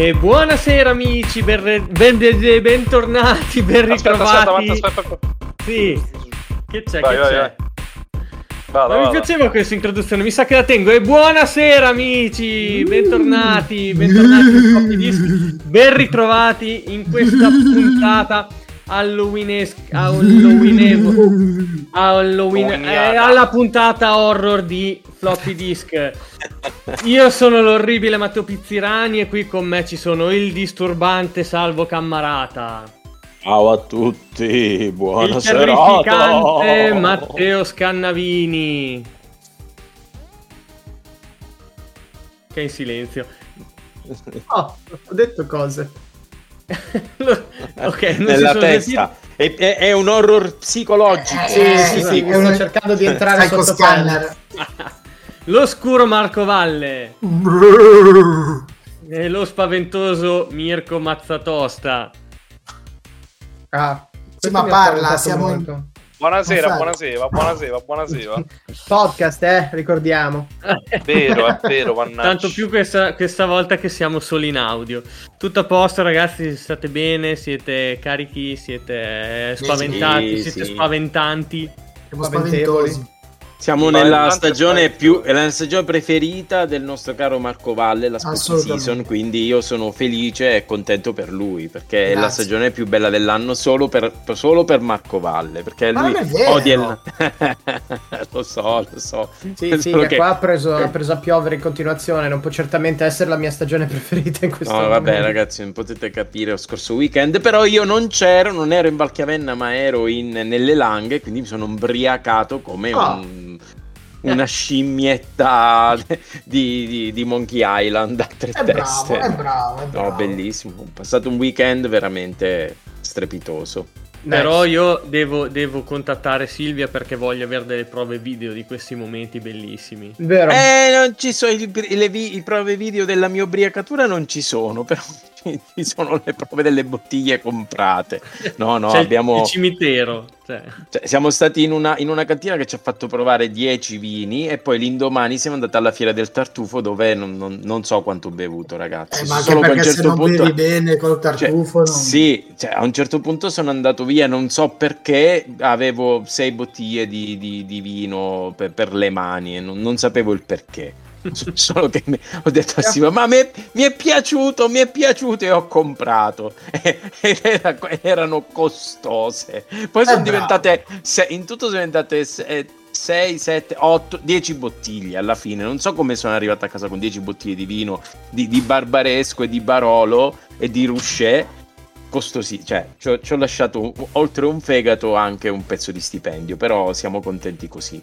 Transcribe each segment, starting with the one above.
E buonasera amici, ben, ben, ben- bentornati, ben ritrovati. aspetta, aspetta, aspetta. Sì, che c'è, Vai, che vai, c'è? vai. Non mi piaceva questa introduzione, mi sa che la tengo. E buonasera amici, bentornati, bentornati ben ritrovati in questa puntata Halloweenesca, Halloweenevo, Halloween, eh, alla puntata horror di Floppy Disk. Io sono l'orribile Matteo Pizzirani e qui con me ci sono il disturbante Salvo Cammarata. Ciao a tutti, il buonasera. terrificante Matteo Scannavini. Che è in silenzio. Oh, ho detto cose. Ok, Nella testa. È, è- è un horror psicologico. Sì, sì, sì, Sì, sto cercando di entrare Psycho sotto Scanner. L'oscuro Marco Valle e lo spaventoso Mirko Mazzatosta. Ah, Sì, ma parla, siamo in-. Buonasera, buonasera, buonasera, buonasera. Podcast, eh, ricordiamo. È vero, è vero, mannaggia. Tanto più questa, questa volta che siamo solo in audio. Tutto a posto, ragazzi. State bene? Siete carichi? Siete spaventati? Sì, siete sì. spaventanti? Siamo Spaventevoli. spaventosi. Siamo nella stagione più è la stagione preferita del nostro caro Marco Valle, la spooky Assolutamente. season, quindi io sono felice e contento per lui, perché è la Grazie. stagione più bella dell'anno solo per, per- solo per Marco Valle, perché Ma lui odia il... lo so, lo so. Sì, sì, che che- qua ha preso, ha preso a piovere in continuazione. Non può certamente essere la mia stagione preferita in questo No, momento. vabbè, ragazzi, non potete capire lo scorso weekend. Però io non c'ero, non ero in Valchiavenna, ma ero in- nelle Langhe. Quindi mi sono ubriacato come Ah. un- una scimmietta di, di- di Monkey Island a tre È bravo, teste. è bravo, è bravo. No, bellissimo. Ho passato un weekend veramente strepitoso. Nice. Però io devo, devo contattare Silvia perché voglio avere delle prove video di questi momenti bellissimi. Vero. Eh, non ci sono i, le vi- i prove video della mia ubriacatura, non ci sono, però ci sono le prove delle bottiglie comprate. No, no, il- abbiamo... il cimitero. Cioè. Cioè, siamo stati in una, in una cantina che ci ha fatto provare 10 vini e poi l'indomani siamo andati alla fiera del tartufo dove non, non- non so quanto ho bevuto, ragazzi. Eh, ma anche Solo che a un perché se certo non punto... bevi bene col Cioè, tartufo non- Sì, cioè, a un certo punto sono andato via, non so perché avevo sei bottiglie di, di- di vino per, per le mani e non, non sapevo il perché. Solo che mi- ho detto a Silvia, ma mi è, mi è piaciuto, mi è piaciuto e ho comprato. Ed era- erano costose. Poi sono bravo. diventate, se- in tutto sono diventate 6, 7, 8, 10 bottiglie alla fine. Non so come sono arrivato a casa con 10 bottiglie di vino di, di Barbaresco e di Barolo e di Rouchet. Costosi, cioè ci ho, ci ho lasciato oltre un fegato anche un pezzo di stipendio, però siamo contenti così.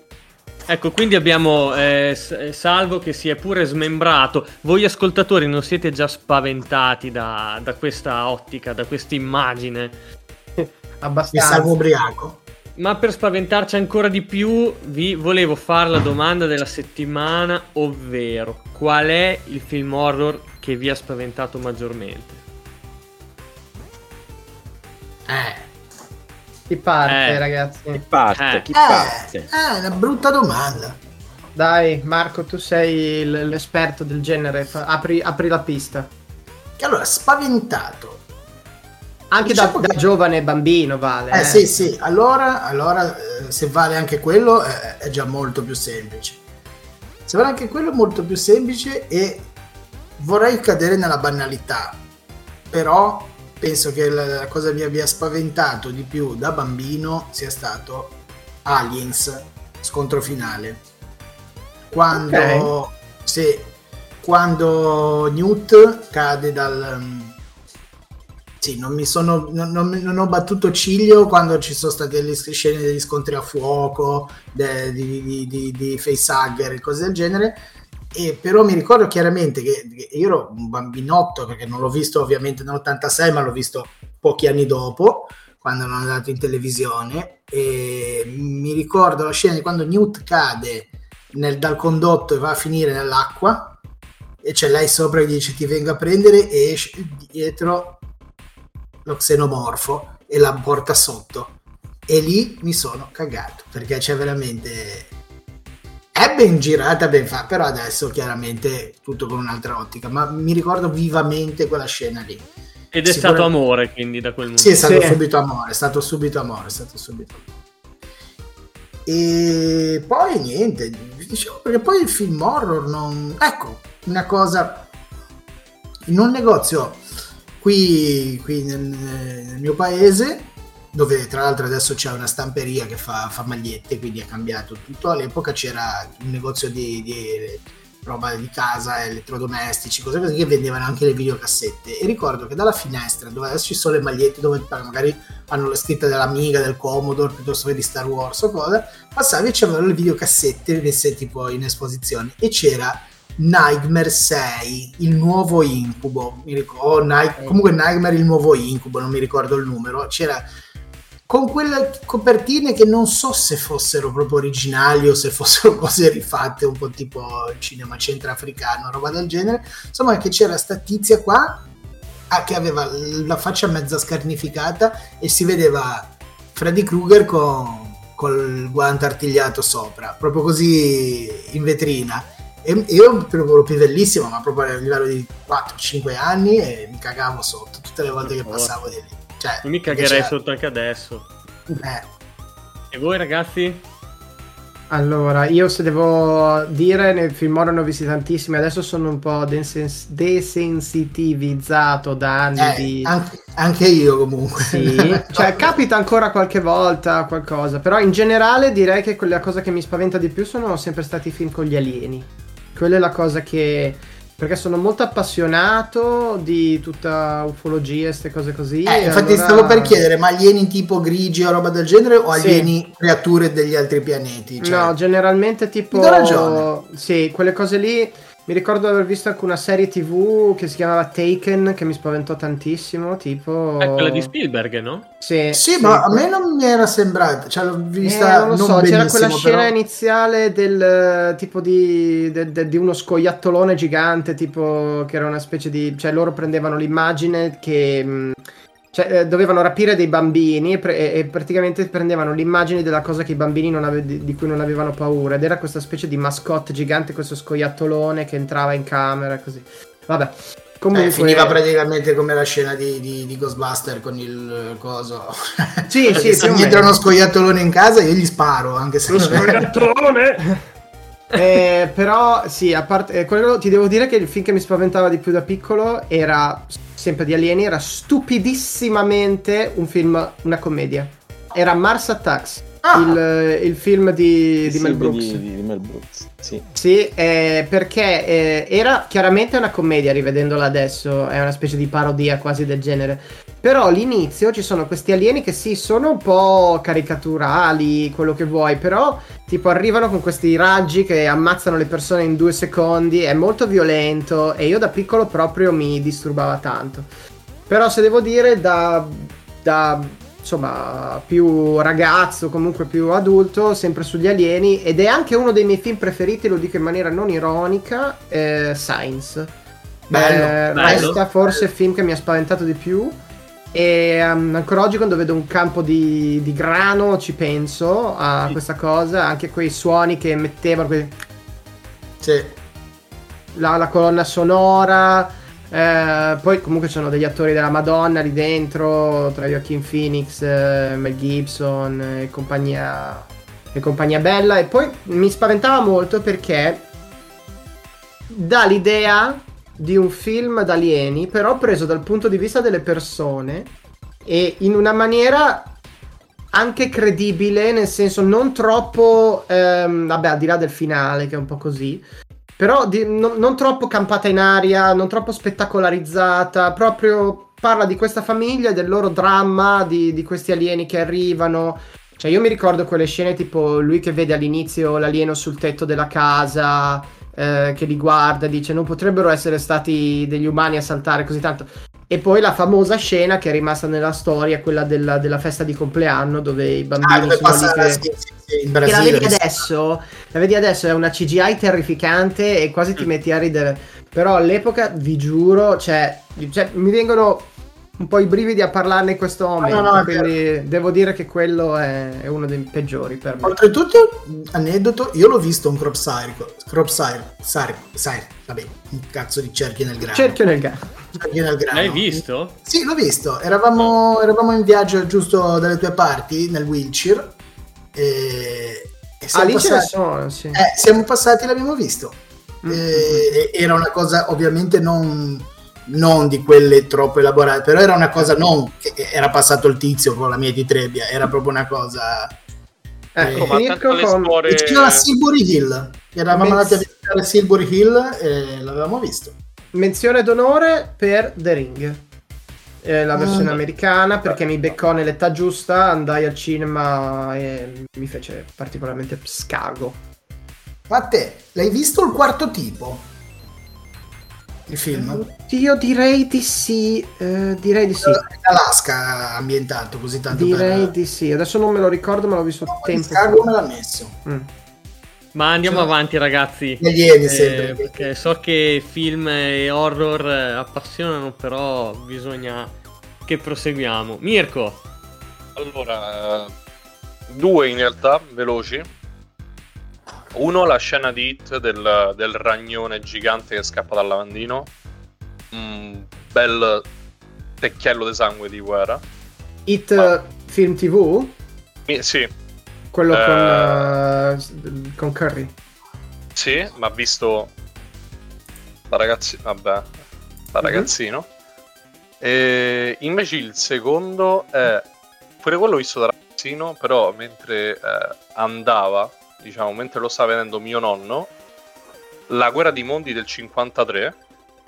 Ecco, quindi abbiamo eh, eh, Salvo che si è pure smembrato. Voi ascoltatori non siete già spaventati da, da questa ottica, da questa immagine? Mi Abbastanza. salvo ubriaco. Ma per spaventarci ancora di più, vi volevo fare la domanda della settimana, ovvero qual è il film horror che vi ha spaventato maggiormente? Eh, Chi parte, Eh. ragazzi? Chi parte? Eh. Chi eh, parte? è una brutta domanda. Dai, Marco, tu sei l- l'esperto del genere. fa- apri, apri la pista. Che allora, spaventato. Anche Diciamo da, da che- giovane bambino, vale. Eh sì, sì, allora, allora eh, se vale anche quello eh, è già molto più semplice. Se vale anche quello è molto più semplice e vorrei cadere nella banalità, però penso che la, cosa che mi abbia spaventato di più da bambino sia stato Aliens, scontro finale. Quando, sì, quando Newt cade dal... mm, sì, non mi sono non, non non ho battuto ciglio quando ci sono state le scene degli scontri a fuoco, de- di, di, di, di facehugger e cose del genere. E però mi ricordo chiaramente che, che io ero un bambinotto perché non l'ho visto ovviamente nell'86, ma l'ho visto pochi anni dopo, quando hanno andato in televisione. E mi ricordo la scena di quando Newt cade nel- dal condotto e va a finire nell'acqua e c'è lei sopra che dice ti vengo a prendere e esce dietro lo xenomorfo e la porta sotto e lì mi sono cagato perché c'è veramente è ben girata ben fatta però adesso chiaramente tutto con un'altra ottica ma mi ricordo vivamente quella scena lì Ed è stato amore, quindi, da quel momento. sì, è stato Sì. subito amore, è stato subito amore, è stato subito amore. E poi niente, dicevo, perché poi il film horror non... Ecco, una cosa... In un negozio qui, qui nel, nel mio paese, dove tra l'altro adesso c'è una stamperia che fa, fa magliette, quindi ha cambiato tutto, all'epoca c'era un negozio di, di roba di casa, elettrodomestici, cose così che vendevano anche le videocassette. E ricordo che dalla finestra dove adesso ci sono le magliette dove magari hanno la scritta dell'Amiga, del Commodore piuttosto che di Star Wars o cosa, passavi e c'erano le videocassette messe tipo in esposizione. E c'era Nightmare 6, il nuovo incubo, mi ricordo, o Night- comunque Nightmare il nuovo incubo, non mi ricordo il numero, c'era con quelle copertine che non so se fossero proprio originali o se fossero cose rifatte un po' tipo il cinema centroafricano, roba del genere. Insomma, che c'era sta tizia qua ah, che aveva la faccia mezza scarnificata e si vedeva Freddy Krueger con col guanto artigliato sopra, proprio così in vetrina. E io ero pivellissimo, ma proprio a livello di 4-5 anni e mi cagavo sotto tutte le volte che passavo di lì. Cioè, Io mi cagherei c'era- sotto anche adesso. eh, E voi, ragazzi? Allora, io se devo dire, nel film horror ne ho visti tantissimi, adesso sono un po' desens- desensitivizzato da anni eh, di... anche, anche io comunque. Sì, cioè capita ancora qualche volta qualcosa, però in generale direi che quella cosa che mi spaventa di più sono sempre stati i film con gli alieni. Quella è la cosa che... perché sono molto appassionato di tutta ufologia e queste cose così. Eh, infatti allora- stavo per chiedere, ma alieni tipo grigi o roba del genere o Sì. alieni creature degli altri pianeti? Cioè, No, generalmente tipo... Sì, quelle cose lì... Mi ricordo di aver visto anche una serie tv che si chiamava Taken, che mi spaventò tantissimo, tipo... È quella di Spielberg, no? Sì, sì, ma a me non mi era sembrata, cioè l'ho Eh, vista non lo non so, c'era quella scena però- iniziale del eh, tipo di, de- de- di uno scoiattolone gigante, tipo che era una specie di. cioè loro prendevano l'immagine che. mh, cioè, eh, dovevano rapire dei bambini e, pre- e- praticamente prendevano l'immagine della cosa che i bambini non ave- di, cui non avevano paura. Ed era questa specie di mascotte gigante, questo scoiattolone che entrava in camera così. Vabbè. Comunque, Eh, finiva praticamente come la scena di, di- di Ghostbuster con il coso. Sì, sì, se mi entra uno scoiattolone in casa io gli sparo, anche se Eh, però sì, a parte eh, quello ti devo dire che il film che mi spaventava di più da piccolo era sempre di alieni, era stupidissimamente un film, una commedia. Era Mars Attacks, Ah. il, eh, il film di, di Sì, Mel Brooks. Di, di Mel Brooks, sì. Sì, eh, perché eh, era chiaramente una commedia, rivedendola adesso, è una specie di parodia quasi del genere. Però all'inizio ci sono questi alieni che sì, sono un po' caricaturali, quello che vuoi, però tipo arrivano con questi raggi che ammazzano le persone in due secondi, è molto violento e io da piccolo proprio mi disturbava tanto. Però se devo dire da, da insomma più ragazzo, comunque più adulto, sempre sugli alieni ed è anche uno dei miei film preferiti, lo dico in maniera non ironica, eh, Science. Bello, Eh, bello. Resta forse il film che mi ha spaventato di più. E um, ancora oggi quando vedo un campo di, di grano ci penso a Sì. questa cosa, anche quei suoni che mettevano, quei- Sì. la, la colonna sonora. Eh, poi comunque ci sono degli attori della Madonna lì dentro, tra Joaquin Phoenix, eh, Mel Gibson e compagnia, e compagnia bella. E poi mi spaventava molto perché dà l'idea di un film d'alieni, però preso dal punto di vista delle persone e in una maniera anche credibile, nel senso non troppo, ehm, vabbè, al di là del finale che è un po' così, però di- non, non troppo campata in aria, non troppo spettacolarizzata, proprio parla di questa famiglia e del loro dramma, di, di questi alieni che arrivano. Cioè, io mi ricordo quelle scene tipo lui che vede all'inizio l'alieno sul tetto della casa, eh, che li guarda, dice non potrebbero essere stati degli umani a saltare così tanto. E poi la famosa scena che è rimasta nella storia, quella della, della festa di compleanno, dove i bambini Ah, sono lì che... sì, sì, in Che la Brasile. vedi adesso, la vedi adesso è una CGI terrificante e quasi Mm. ti metti a ridere. Però all'epoca, vi giuro, cioè, cioè, mi vengono un po' i brividi a parlarne in questo momento. no, è quindi devo dire che quello è, è uno dei peggiori per me. Oltretutto, aneddoto, io l'ho visto un crop circle. Crop circle. Circle. circle, Vabbè, un cazzo di cerchio nel grano. Cerchio nel grano. L'hai visto? Sì, l'ho visto. Eravamo, eravamo in viaggio giusto dalle tue parti, nel Wiltshire. E, e Ah, siamo, ne passati, sono, sì. eh, siamo passati e l'abbiamo visto. Mm. E- e era una cosa ovviamente non, non di quelle troppo elaborate, però era una cosa non che era passato il tizio con la mia di Trebbia, era proprio una cosa... Ecco, Eh, ma tanto le storie- E c'era Silbury Hill. Eravamo Menz- andati a visitare Silbury Hill e l'avevamo visto. Menzione d'onore per The Ring. Eh, la versione Mm. americana perché mi beccò nell'età giusta, andai al cinema e mi fece particolarmente scago. Ma te, l'hai visto il quarto tipo? Il film? Io direi di sì, eh, direi di sì. In Alaska ambientato così tanto Direi per... di sì. Adesso non me lo ricordo, ma l'ho visto tempo Chicago fa. me l'ha messo. Mm. Ma andiamo Cioè, avanti, ragazzi. Gli alieni Eh, sempre. perché so che film e horror eh, appassionano, però bisogna che proseguiamo. Mirko, Allora, due in realtà, veloci. Uno, la scena di Hit del, del ragnone gigante che scappa dal lavandino. Un bel tecchiello di sangue di guerra. Hit Ma- Film TV? Sì, Quello Eh. con, s- con Curry. sì, ma visto da ragazzi, vabbè, da ragazzino. E invece il secondo è pure quello visto da ragazzino, però mentre eh, andava, diciamo, mentre lo stava vedendo mio nonno, la guerra dei mondi del 53,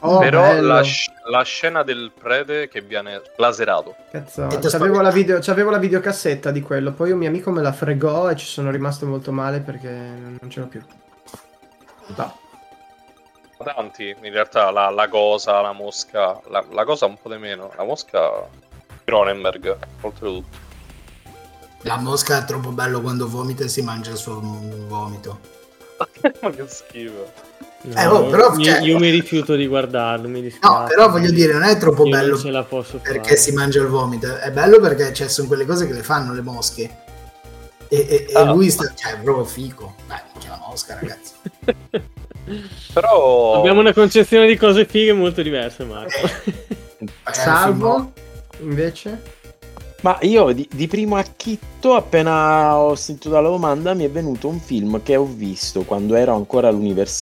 Oh, però la, la scena del prete che viene laserato. Cazzo, c'avevo la, video, c'avevo la videocassetta di quello, poi un mio amico me la fregò e ci sono rimasto molto male perché non ce l'ho più. No. Tanti, in realtà, la, la cosa, la mosca, la, la cosa un po' di meno, la mosca Cronenberg, oltretutto. La mosca è troppo bello quando vomita e si mangia il suo vomito. Ma che schifo. No, Eh, oh, però, io, cioè- io mi rifiuto di guardarlo. Mi dispiace. No, però voglio dire, non è troppo bello ce la posso perché fare. si mangia il vomito. È bello perché cioè, sono quelle cose che le fanno le mosche. E, e- e Ah. lui sta, cioè, è proprio fico. Dai, c'è la mosca, ragazzi. Però... Abbiamo una concezione di cose fighe molto diverse, Marco. Eh, Salvo, invece? Ma io di, di primo acchitto, appena ho sentito la domanda, mi è venuto un film che ho visto quando ero ancora all'università.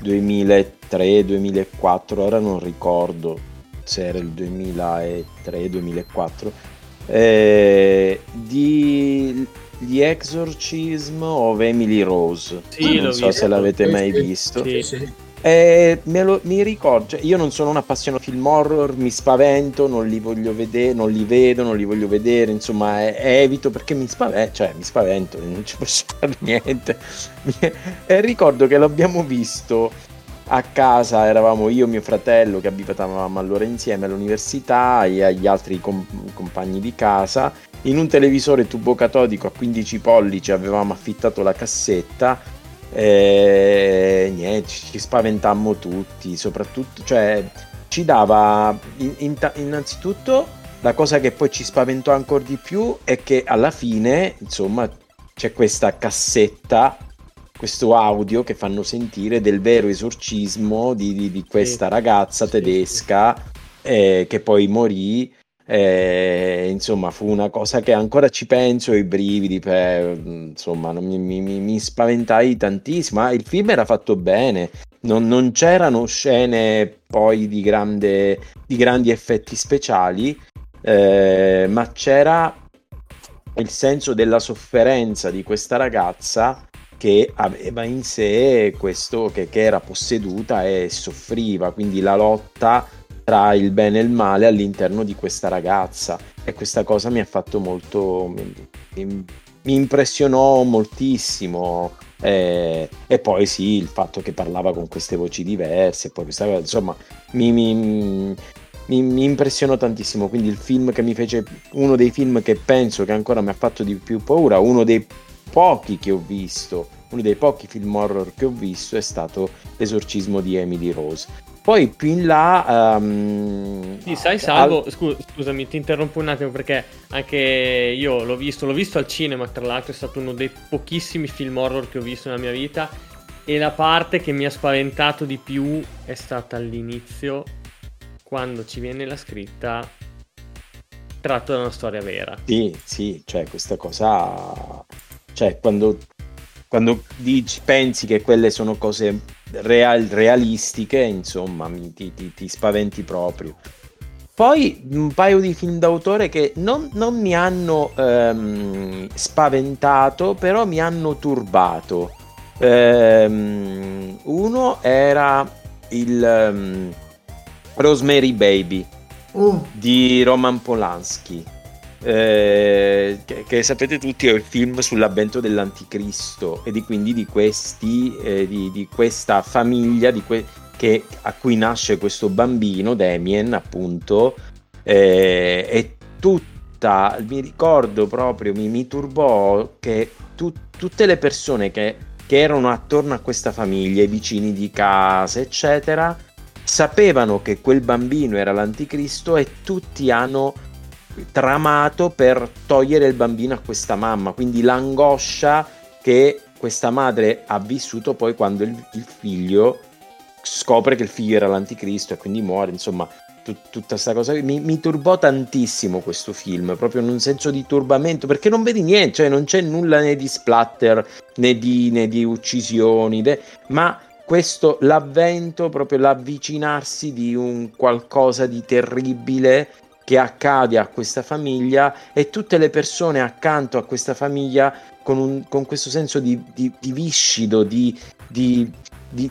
2003, 2004, ora non ricordo se era il 2003, 2004. eh, di The Exorcism of Emily Rose. Sì, non so visto. se l'avete mai visto. Sì. Sì. Eh, lo- mi ricordo, cioè, io non sono un appassionato film horror, mi spavento, non li voglio vedere, non li vedo, non li voglio vedere, insomma, eh, evito perché mi spavento, cioè mi spavento, non ci posso fare niente. E ricordo che l'abbiamo visto a casa, eravamo io e mio fratello che abitavamo allora insieme all'università e agli altri com- compagni di casa. In un televisore tubo catodico a 15 pollici avevamo affittato la cassetta e niente, ci spaventammo tutti, soprattutto, cioè ci dava in- in- innanzitutto la cosa che poi ci spaventò ancora di più è che alla fine, insomma, c'è questa cassetta, questo audio che fanno sentire del vero esorcismo di, di- di questa Sì. ragazza Sì, tedesca eh, che poi morì. Eh, insomma, fu una cosa che ancora ci penso e i brividi, per, insomma, mi, mi- mi- spaventai tantissimo. Ma il film era fatto bene, non, non c'erano scene poi di, grande, di grandi effetti speciali, eh, ma c'era il senso della sofferenza di questa ragazza che aveva in sé questo che, che era posseduta e soffriva, quindi la lotta tra il bene e il male all'interno di questa ragazza. E questa cosa mi ha fatto molto mi, impressionò moltissimo. Eh, e poi sì il fatto che parlava con queste voci diverse poi questa cosa insomma mi- mi- mi impressionò tantissimo. Quindi il film che mi fece uno dei film che penso che ancora mi ha fatto di più paura uno dei pochi che ho visto uno dei pochi film horror che ho visto è stato l'esorcismo di Emily Rose poi più in là ehm, Sì, sai, Salvo, scu- scusami, ti interrompo un attimo perché anche io l'ho visto, l'ho visto al cinema, tra l'altro è stato uno dei pochissimi film horror che ho visto nella mia vita e la parte che mi ha spaventato di più è stata all'inizio, quando ci viene la scritta tratto da una storia vera. Sì, sì, cioè questa cosa, cioè quando, quando dici, pensi che quelle sono cose real- realistiche, insomma, mi- ti, ti- ti spaventi proprio. Poi un paio di film d'autore che non, non mi hanno ehm, spaventato, però mi hanno turbato. Ehm, uno era il ehm, Rosemary Baby Uh, di Roman Polanski, eh, che, che sapete tutti è il film sull'avvento dell'anticristo e di quindi di questi, eh, di, di questa famiglia que- che- a cui nasce questo bambino, Damien appunto, eh, e tutta, mi ricordo proprio, mi, mi turbò che tu- tutte le persone che, che erano attorno a questa famiglia, i vicini di casa, eccetera, sapevano che quel bambino era l'anticristo e tutti hanno tramato per togliere il bambino a questa mamma, quindi l'angoscia che questa madre ha vissuto poi quando il, il figlio scopre che il figlio era l'anticristo e quindi muore, insomma, tut- tutta questa cosa. Mi, mi turbò tantissimo questo film, proprio in un senso di turbamento, perché non vedi niente, cioè non c'è nulla né di splatter né di, né di uccisioni, de- ma questo l'avvento, proprio l'avvicinarsi di un qualcosa di terribile che accade a questa famiglia e tutte le persone accanto a questa famiglia con, un- con questo senso di, di- di viscido, di, di-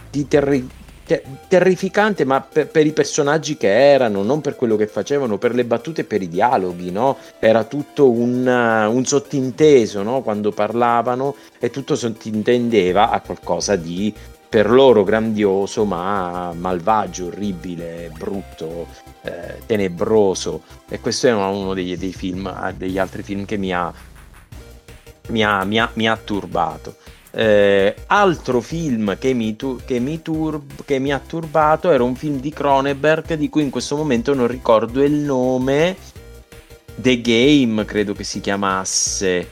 di- terri- te- terrificante, ma per, per i personaggi che erano, non per quello che facevano, per le battute e per i dialoghi, no? Era tutto un, un sottinteso, no? Quando parlavano e tutto sottintendeva a qualcosa di per loro grandioso, ma malvagio, orribile, brutto, eh, tenebroso. E questo è uno degli, dei film, ah, degli altri film che mi ha, mi ha, mi ha- mi ha turbato. Eh, altro film che mi, tu- che, mi turb- che mi ha turbato era un film di Cronenberg di cui in questo momento non ricordo il nome. The Game, credo che si chiamasse.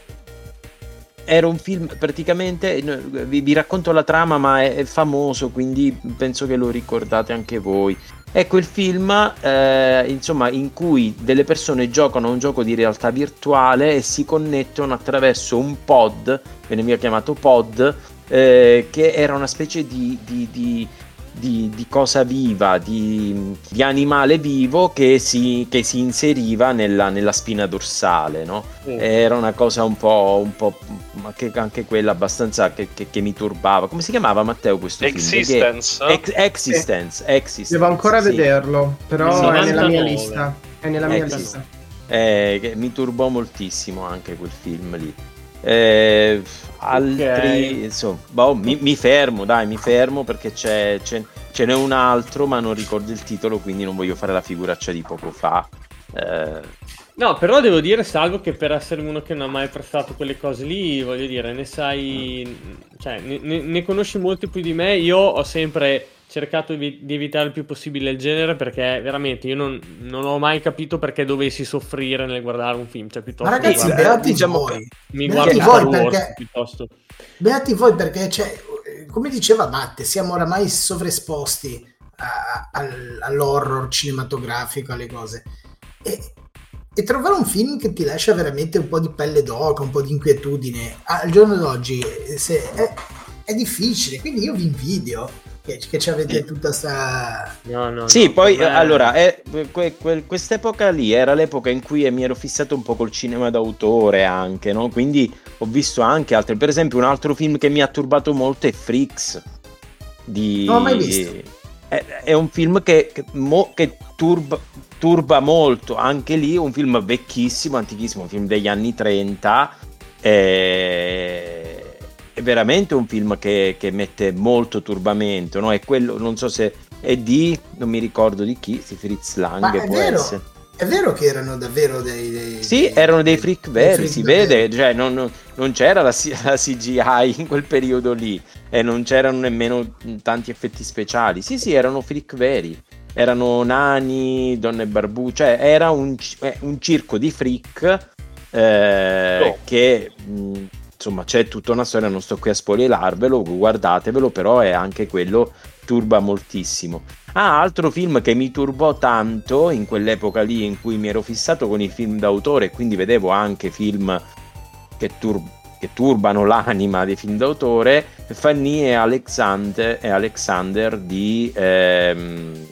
Era un film praticamente, no, vi, vi racconto la trama, ma è, è famoso, quindi penso che lo ricordate anche voi. È quel film, eh, insomma, in cui delle persone giocano a un gioco di realtà virtuale e si connettono attraverso un pod, veniva chiamato pod, eh, che era una specie di, di- di- di, di cosa viva, di, di animale vivo che si, che si inseriva nella, nella spina dorsale, no? Mm. Era una cosa un po', un po' che anche quella abbastanza che, che- che mi turbava. Come si chiamava Matteo questo Existence? film? Ex- Existence, Existence. Devo ancora sì. vederlo, però Sì, è nella mia 99. lista. È nella mia Ecco. lista. Eh, che mi turbò moltissimo anche quel film lì. Eh, altri, insomma, boh, mi, mi fermo, dai, mi fermo perché c'è, c'è- ce n'è un altro, ma non ricordo il titolo, quindi non voglio fare la figuraccia di poco fa. Eh, No, però devo dire, Salvo, che per essere uno che non ha mai prestato quelle cose lì, voglio dire, ne sai, cioè, ne, ne- ne conosci molti più di me. Io ho sempre cercato di, evitare il più possibile il genere perché veramente io non, non ho mai capito perché dovessi soffrire nel guardare un film. Cioè, piuttosto Ma ragazzi, che guarda, beati diciamo voi. mi beati guardo voi perché- piuttosto. Beati voi perché, cioè, come diceva Matte, siamo oramai sovraesposti a- all'horror cinematografico, alle cose. E, e trovare un film che ti lascia veramente un po' di pelle d'oca, un po' di inquietudine, al giorno d'oggi se- è, è difficile. Quindi io vi invidio che, che ci avete tutta sta... No, no, Sì, no, poi me- allora, eh, que- que- quest'epoca lì era l'epoca in cui mi ero fissato un po' col cinema d'autore anche, no? Quindi ho visto anche altri. Per esempio, un altro film che mi ha turbato molto è Freaks. Di... Non l'ho mai visto. È, è un film che, che mo- che turba, turba molto, anche lì un film vecchissimo, antichissimo, un film degli anni 30. eh, È veramente un film che, che mette molto turbamento, no? È quello, non so se è di, non mi ricordo di chi, di Fritz Lang, può vero, essere. è vero che erano davvero dei... dei- Sì, dei- erano dei freak veri, freak si veri. vede, cioè non, non- non c'era la, la CGI in quel periodo lì e non c'erano nemmeno tanti effetti speciali. Sì, sì, erano freak veri, erano nani, donne barbu, cioè era un, eh, un circo di freak eh, Oh. che mh, insomma c'è tutta una storia, non sto qui a spoilerarvelo, guardatevelo, però è anche quello turba moltissimo. Ah, altro film che mi turbò tanto in quell'epoca lì in cui mi ero fissato con i film d'autore quindi vedevo anche film che, tur- che turbano l'anima dei film d'autore, Fanny e Alexander, e Alexander di ehm,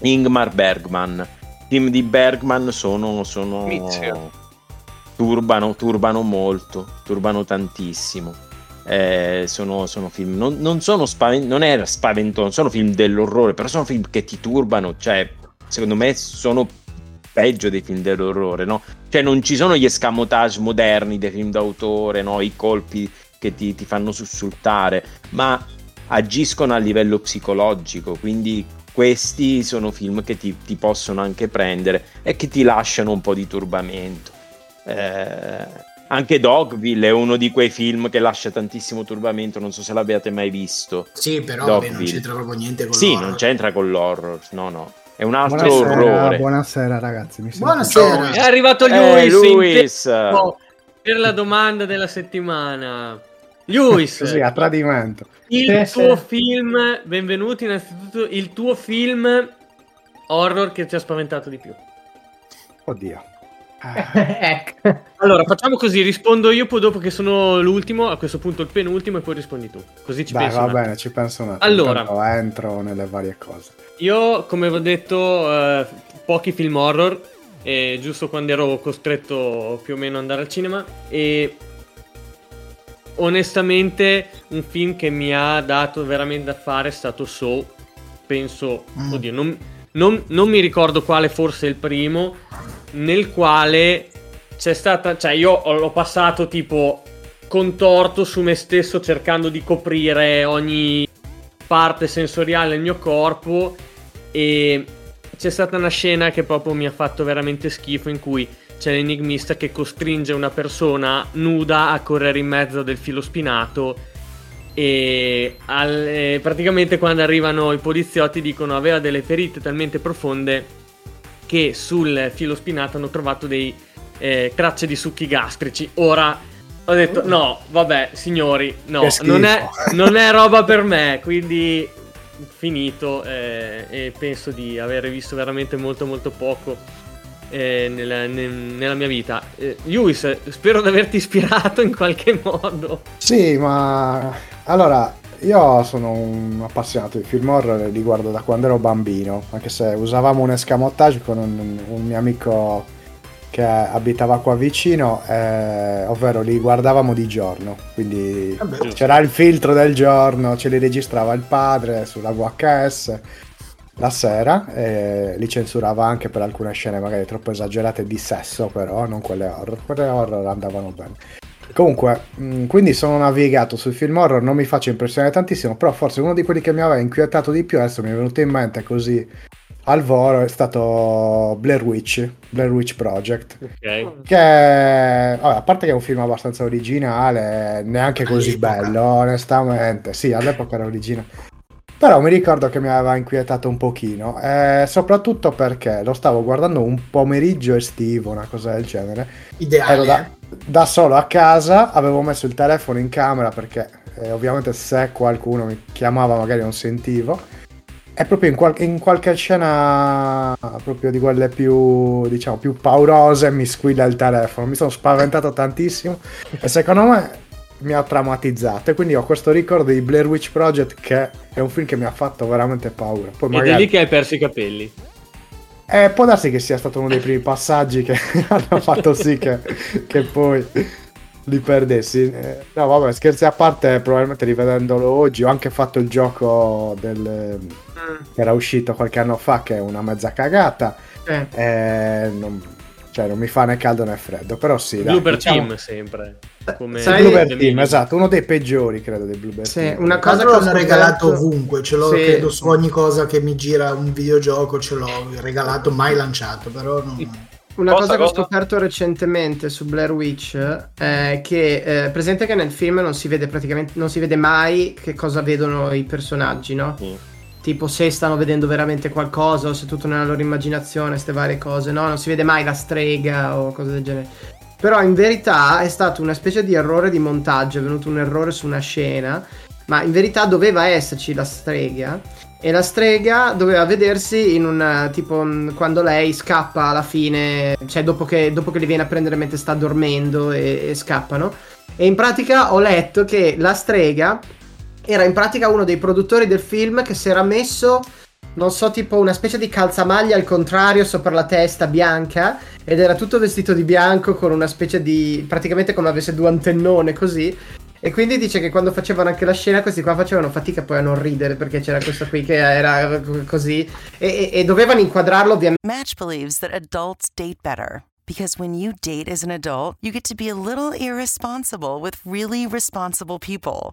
Ingmar Bergman. I film di Bergman sono, sono Mizzica. Turbano, turbano molto, turbano tantissimo. Eh, sono, sono film, non, non sono spaven- non era spaventoso, sono film dell'orrore, però sono film che ti turbano, cioè secondo me sono peggio dei film dell'orrore, no? Cioè non ci sono gli escamotage moderni dei film d'autore, no? I colpi che ti, ti fanno sussultare, ma agiscono a livello psicologico, quindi questi sono film che ti, ti possono anche prendere e che ti lasciano un po' di turbamento. Eh, anche Dogville è uno di quei film che lascia tantissimo turbamento, non so se l'abbiate mai visto. Sì, però vabbè, non c'entra proprio niente con Sì, l'horror. non c'entra con l'horror, no, no. È un altro Buonasera, orrore. buonasera ragazzi. Buonasera. È arrivato Eh, Luis, in Luis. tempo per la domanda della settimana. Luis, Così a tradimento. il Sì, tuo sì. film, benvenuti innanzitutto, il tuo film horror che ti ha spaventato di più. Oddio. ecco. Allora, facciamo così, rispondo io poi dopo che sono l'ultimo, a questo punto il penultimo e poi rispondi tu. Così ci Dai, penso. va bene, ci penso un attimo. Allora. Intanto entro nelle varie cose. Io, come avevo detto, eh, pochi film horror, eh, giusto quando ero costretto più o meno ad andare al cinema e onestamente un film che mi ha dato veramente da fare è stato Saw. Penso, Mm. oddio, non, non- non mi ricordo quale fosse il primo, nel quale c'è stata, cioè io ho- l'ho passato tipo contorto su me stesso cercando di coprire ogni parte sensoriale del mio corpo e c'è stata una scena che proprio mi ha fatto veramente schifo in cui c'è l'enigmista che costringe una persona nuda a correre in mezzo del filo spinato e al- eh, praticamente quando arrivano i poliziotti dicono aveva delle ferite talmente profonde che sul filo spinato hanno trovato dei eh, tracce di succhi gastrici. Ora ho detto no, vabbè, signori, no, non è, non è roba per me, quindi finito eh, e penso di aver visto veramente molto molto poco eh, nella, ne- nella mia vita. Eh, Luis, spero di averti ispirato in qualche modo. Sì, ma allora io sono un appassionato di film horror e li guardo da quando ero bambino, anche se usavamo un escamotage con un, un mio amico che abitava qua vicino, eh, ovvero li guardavamo di giorno, quindi Vabbè. c'era il filtro del giorno, ce li registrava il padre sulla VHS la sera e li censurava anche per alcune scene magari troppo esagerate di sesso, però non quelle horror, quelle horror andavano bene. Comunque, mh, quindi sono navigato sui film horror, non mi faccio impressionare tantissimo, però forse uno di quelli che mi aveva inquietato di più, adesso mi è venuto in mente così al volo, è stato Blair Witch, Blair Witch Project. Ok. Che vabbè, a parte che è un film abbastanza originale, neanche così bello, onestamente. Sì, all'epoca era originale. Però mi ricordo che mi aveva inquietato un pochino, eh, soprattutto perché lo stavo guardando un pomeriggio estivo, una cosa del genere. Ideale. Ero da. Da solo a casa, avevo messo il telefono in camera perché eh, ovviamente se qualcuno mi chiamava magari non sentivo. E proprio in, qual- in qualche scena proprio di quelle più, diciamo, più paurose mi squilla il telefono. Mi sono spaventato tantissimo e secondo me mi ha traumatizzato. E quindi ho questo ricordo di Blair Witch Project che è un film che mi ha fatto veramente paura. Poi Ed è magari... lì che hai perso i capelli. Eh, può darsi che sia stato uno dei primi passaggi che hanno fatto sì che, che poi li perdessi. Eh, no, vabbè, scherzi a parte, probabilmente rivedendolo oggi ho anche fatto il gioco del, che era uscito qualche anno fa, che è una mezza cagata. Eh. Eh, non, cioè, non mi fa né caldo né freddo, però sì. dai, Bluebird diciamo- Team sempre. Come sai- le Team, mini. esatto, uno dei peggiori, credo, dei Bluebird Sì, Team. una cosa che ho l'hanno regalato ovunque, ce l'ho Sì. credo su ogni cosa che mi gira un videogioco, ce l'ho regalato, mai lanciato, però non... Una Cosa, cosa, che ho scoperto recentemente su Blair Witch è che eh, presente che nel film non si vede praticamente non si vede mai che cosa vedono i personaggi, no? Mm. Tipo se stanno vedendo veramente qualcosa o se tutto nella loro immaginazione, queste varie cose, no? Non si vede mai la strega o cose del genere. Però in verità è stato una specie di errore di montaggio, è venuto un errore su una scena, ma in verità doveva esserci la strega e la strega doveva vedersi in un tipo quando lei scappa alla fine, cioè dopo che, dopo che li viene a prendere mentre sta dormendo e, e scappano. E in pratica ho letto che la strega era in pratica uno dei produttori del film che si era messo, non so, tipo una specie di calzamaglia al contrario sopra la testa bianca ed era tutto vestito di bianco con una specie di praticamente come avesse due antennone così. E quindi dice che quando facevano anche la scena, questi qua facevano fatica poi a non ridere perché c'era questo qui che era così. E, e- e dovevano inquadrarlo ovviamente. Match believes that adults date better because when you date as an adult, you get to be a little irresponsible with really responsible people.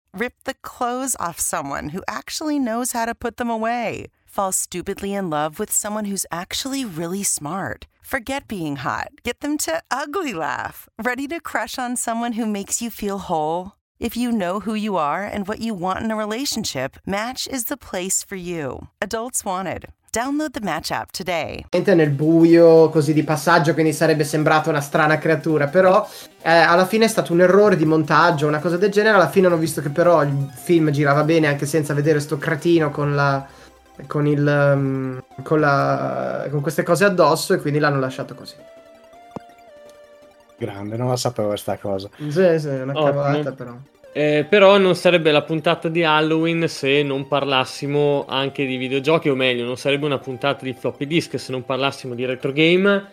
Rip the clothes off someone who actually knows how to put them away. Fall stupidly in love with someone who's actually really smart. Forget being hot. Get them to ugly laugh. Ready to crush on someone who makes you feel whole? If you know who you are and what you want in a relationship, Match is the place for you. Adults Wanted. Download the Match app today. nel buio così di passaggio, quindi sarebbe sembrata una strana creatura. Però eh, alla fine è stato un errore di montaggio, una cosa del genere. Alla fine hanno visto che però il film girava bene anche senza vedere sto cretino con la. con il. um, con la. con queste cose addosso e quindi l'hanno lasciato così. Grande, non la sapevo questa cosa. Sì, sì, è una Ottimo. cavolata però. Eh, però non sarebbe la puntata di Halloween se non parlassimo anche di videogiochi, o meglio, non sarebbe una puntata di floppy disk se non parlassimo di retro game.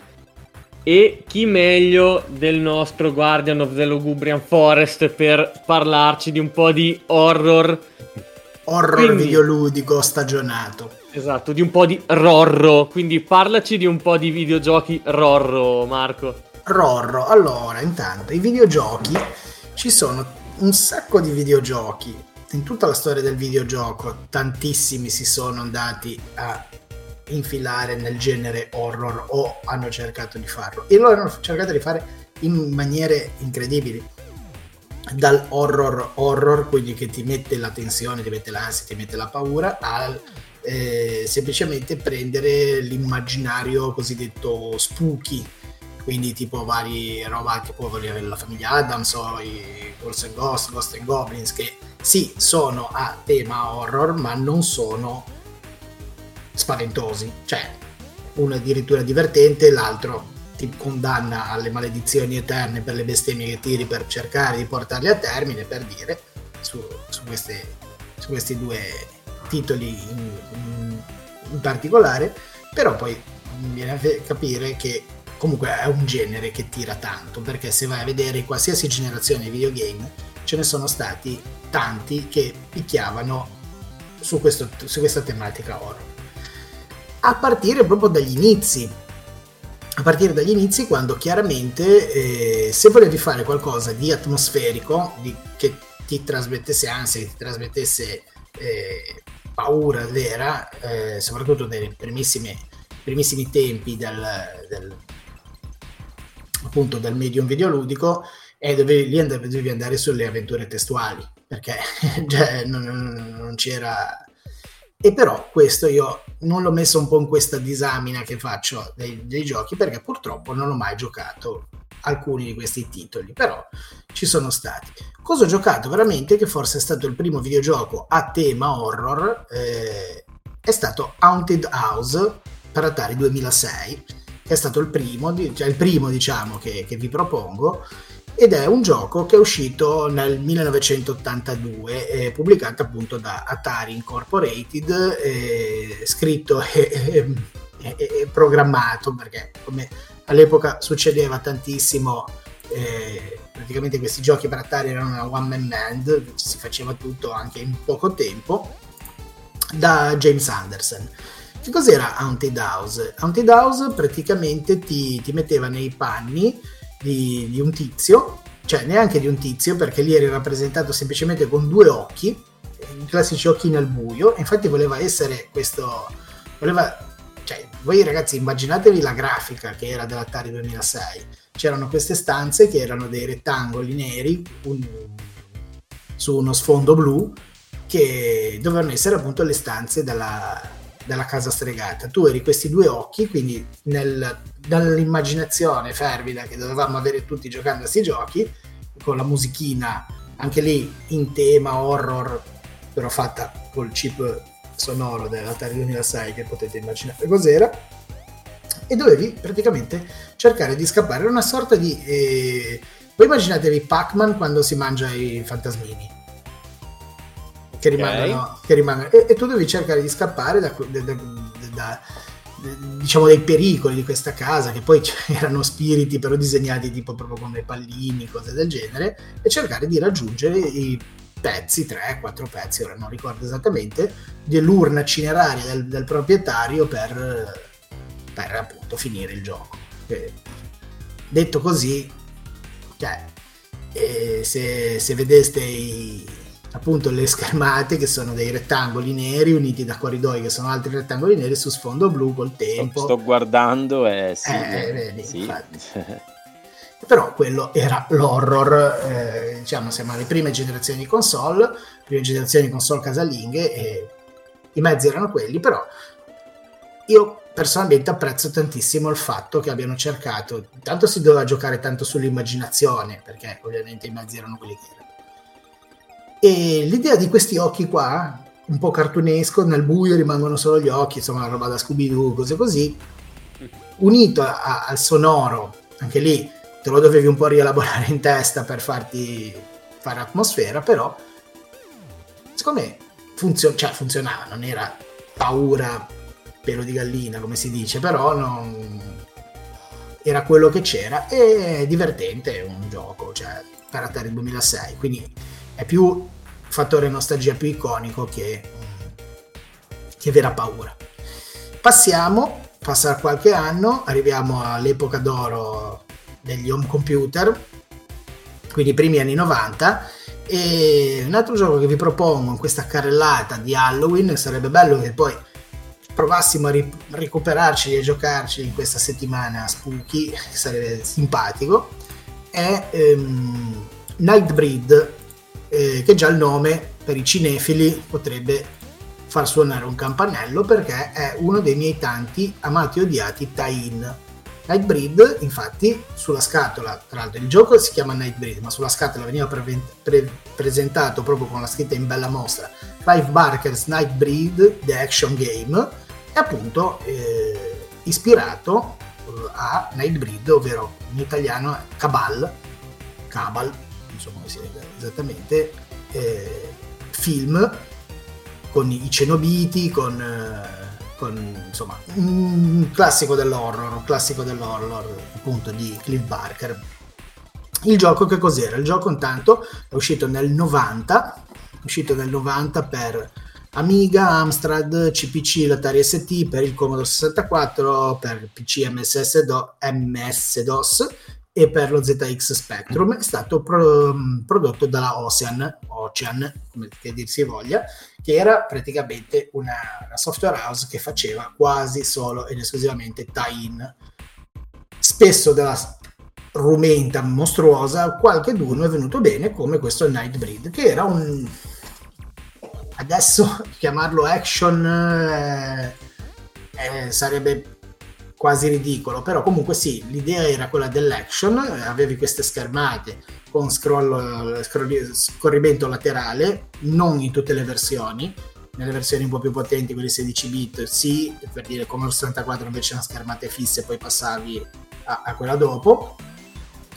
E chi meglio del nostro Guardian of the Lugubrian Forest per parlarci di un po' di horror, Horror Quindi- videoludico stagionato. esatto, di un po' di rorro. Quindi parlaci di un po' di videogiochi rorro, Marco. Rorro, allora, intanto, i videogiochi, ci sono un sacco di videogiochi. In tutta la storia del videogioco, tantissimi si sono andati a infilare nel genere horror o hanno cercato di farlo. E lo hanno cercato di fare in maniere incredibili. dal horror horror, quindi che ti mette la tensione, ti mette l'ansia, ti mette la paura, al eh, semplicemente prendere l'immaginario cosiddetto spooky, quindi tipo vari roba tipo la famiglia Adams o i Ghost and Ghost, Ghost and Goblins, che sì, sono a tema horror, ma non sono spaventosi. Cioè, uno addirittura divertente, l'altro ti condanna alle maledizioni eterne per le bestemmie che tiri per cercare di portarle a termine, per dire, su, su, queste, su questi due titoli in, in, in particolare, però poi viene a capire che comunque è un genere che tira tanto, perché se vai a vedere qualsiasi generazione di videogame ce ne sono stati tanti che picchiavano su, questo, su questa tematica horror. A partire proprio dagli inizi, a partire dagli inizi quando chiaramente eh, se volevi fare qualcosa di atmosferico, di, che ti trasmettesse ansia, che ti trasmettesse eh, paura vera, eh, soprattutto nei primissimi, tempi del, del, appunto del medium videoludico, e dovevi, lì dovevi andare sulle avventure testuali, perché cioè, non, non c'era e però questo io non l'ho messo un po' in questa disamina che faccio dei, dei, giochi perché purtroppo non ho mai giocato alcuni di questi titoli, però ci sono stati. Cosa ho giocato veramente, che forse è stato il primo videogioco a tema horror, eh, è stato Haunted House per Atari 2006, è stato il primo, cioè il primo diciamo che, che vi propongo ed è un gioco che è uscito nel 1982, eh, pubblicato appunto da Atari Incorporated, eh, scritto e, e, e, programmato, perché come all'epoca succedeva tantissimo, eh, praticamente questi giochi per Atari erano una one man band, si faceva tutto anche in poco tempo, da James Anderson. Che cos'era Haunted House? Haunted House praticamente ti, ti metteva nei panni di, di un tizio, cioè neanche di un tizio perché lì eri rappresentato semplicemente con due occhi, i classici occhi nel buio, infatti voleva essere questo, voleva, cioè voi ragazzi immaginatevi la grafica che era dell'Atari 2006, c'erano queste stanze che erano dei rettangoli neri un, su uno sfondo blu che dovevano essere appunto le stanze della, della casa stregata. Tu eri questi due occhi, quindi nel, dall'immaginazione fervida che dovevamo avere tutti giocando a questi giochi, con la musichina anche lì in tema horror, però fatta col chip sonoro dell'Atari 2006 che potete immaginare cos'era e dovevi praticamente cercare di scappare era una sorta di eh... voi immaginatevi Pac-Man quando si mangia i fantasmini che rimangono, okay. che rimangono e, e, tu devi cercare di scappare da, da, da, da diciamo dei pericoli di questa casa che poi erano spiriti però disegnati tipo proprio come pallini cose del genere e cercare di raggiungere i pezzi 3-4 pezzi ora non ricordo esattamente dell'urna cineraria del, del proprietario per, per appunto finire il gioco e, detto così cioè, eh, se, se vedeste i, appunto le schermate che sono dei rettangoli neri uniti da corridoi che sono altri rettangoli neri su sfondo blu col tempo. Sto, sto guardando e sì, eh, vedi, sì. Però quello era l'horror, eh, diciamo siamo alle prime generazioni di console, prime generazioni di console casalinghe e i mezzi erano quelli, però io personalmente apprezzo tantissimo il fatto che abbiano cercato, intanto si doveva giocare tanto sull'immaginazione, perché ovviamente i mezzi erano quelli che erano e l'idea di questi occhi qua, un po' cartunesco, nel buio rimangono solo gli occhi, insomma, roba da Scooby-Doo, cose così, unito a, al sonoro, anche lì te lo dovevi un po' rielaborare in testa per farti fare atmosfera, però secondo me funzio- cioè, funzionava, non era paura pelo di gallina, come si dice, però non... era quello che c'era e divertente, un gioco, cioè per Atari 2006, quindi è più fattore nostalgia più iconico che, che vera paura. Passiamo, passa qualche anno, arriviamo all'epoca d'oro degli home computer, quindi i primi anni 90, e un altro gioco che vi propongo in questa carrellata di Halloween, sarebbe bello che poi provassimo a ri- recuperarci e giocarci in questa settimana spooky, sarebbe simpatico, è... Um, Nightbreed, che già il nome per i cinefili potrebbe far suonare un campanello perché è uno dei miei tanti amati e odiati tie-in. Nightbreed, infatti, sulla scatola, tra l'altro il gioco si chiama Nightbreed, ma sulla scatola veniva pre- pre- presentato proprio con la scritta in bella mostra Clive Barker's Nightbreed The Action Game e appunto eh, ispirato eh, a Nightbreed, ovvero in italiano è Cabal, Cabal, insomma come si legge esattamente, eh, film con i cenobiti, con, eh, con, insomma un classico dell'horror, un classico dell'horror appunto di Cliff Barker. Il gioco che cos'era? Il gioco intanto è uscito nel 90, è uscito nel 90 per Amiga, Amstrad, CPC, l'Atari ST, per il Commodore 64, per PC MSS Do, MS-DOS e per lo ZX Spectrum è stato pro, prodotto dalla Ocean, Ocean, come che dir si voglia, che era praticamente una, una software house che faceva quasi solo ed esclusivamente tie-in. Spesso della rumenta mostruosa, qualche d'uno è venuto bene, come questo Nightbreed, che era un... Adesso chiamarlo action eh, eh, sarebbe quasi ridicolo, però comunque sì, l'idea era quella dell'action, avevi queste schermate con scroll, scroll, scorrimento laterale, non in tutte le versioni, nelle versioni un po' più potenti, quelle 16 bit, sì, per dire come lo 64 invece erano schermate fisse, poi passavi a, a quella dopo,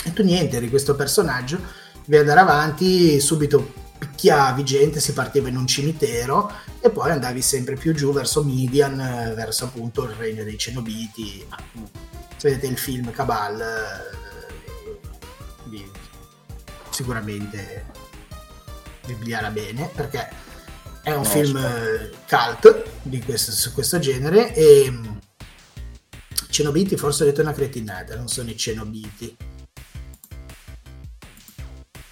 e tu niente, eri questo personaggio, devi andare avanti, subito picchiavi gente, si partiva in un cimitero e poi andavi sempre più giù verso Midian, eh, verso appunto il regno dei Cenobiti. Se vedete il film Cabal, eh, vi, sicuramente vi piglierà bene perché è un no, film spero. cult di questo, su questo genere e mm, Cenobiti forse ho detto una cretinata, non sono i Cenobiti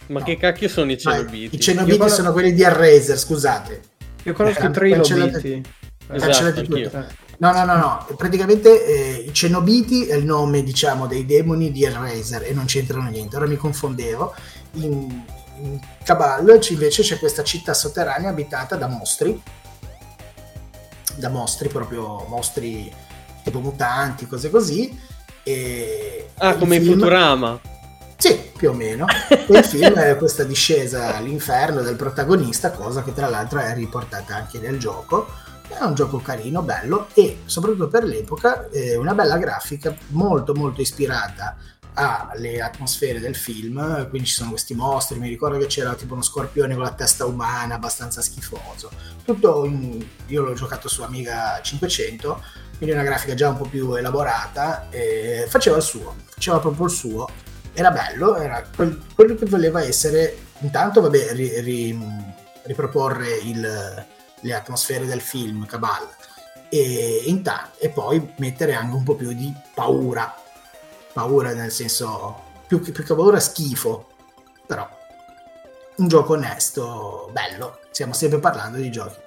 ma no. che cacchio sono i Cenobiti? I Cenobiti conosco... sono quelli di Eraser, scusate. Io conosco i Trilobiti. Esatto, no, no, no, no. Praticamente eh, i Cenobiti è il nome, diciamo, dei demoni di Eraser e non c'entrano niente. Ora mi confondevo. In, in Cabal invece c'è questa città sotterranea abitata da mostri. Da mostri, proprio mostri tipo mutanti, cose così. E ah, come in Futurama. Più o meno. il film è questa discesa all'inferno del protagonista, cosa che tra l'altro è riportata anche nel gioco. È un gioco carino, bello e soprattutto per l'epoca una bella grafica molto molto ispirata alle atmosfere del film, quindi ci sono questi mostri, mi ricordo che c'era tipo uno scorpione con la testa umana abbastanza schifoso. Tutto in, io l'ho giocato su Amiga 500, quindi una grafica già un po' più elaborata, e faceva il suo, faceva proprio il suo era bello, era quel, quello che voleva essere intanto vabbè, ri, ri, riproporre il, le atmosfere del film Cabal e, e poi mettere anche un po' più di paura, paura nel senso più, più che paura schifo, però un gioco onesto, bello, stiamo sempre parlando di giochi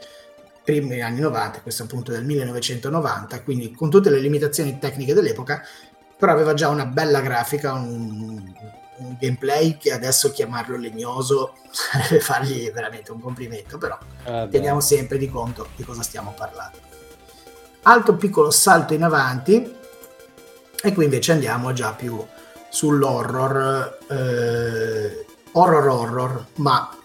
primi anni 90, questo appunto del 1990, quindi con tutte le limitazioni tecniche dell'epoca, però aveva già una bella grafica, un, un gameplay che adesso chiamarlo legnoso sarebbe fargli veramente un complimento, però ah, teniamo sempre di conto di cosa stiamo parlando. Altro piccolo salto in avanti e qui invece andiamo già più sull'horror, eh, horror horror, ma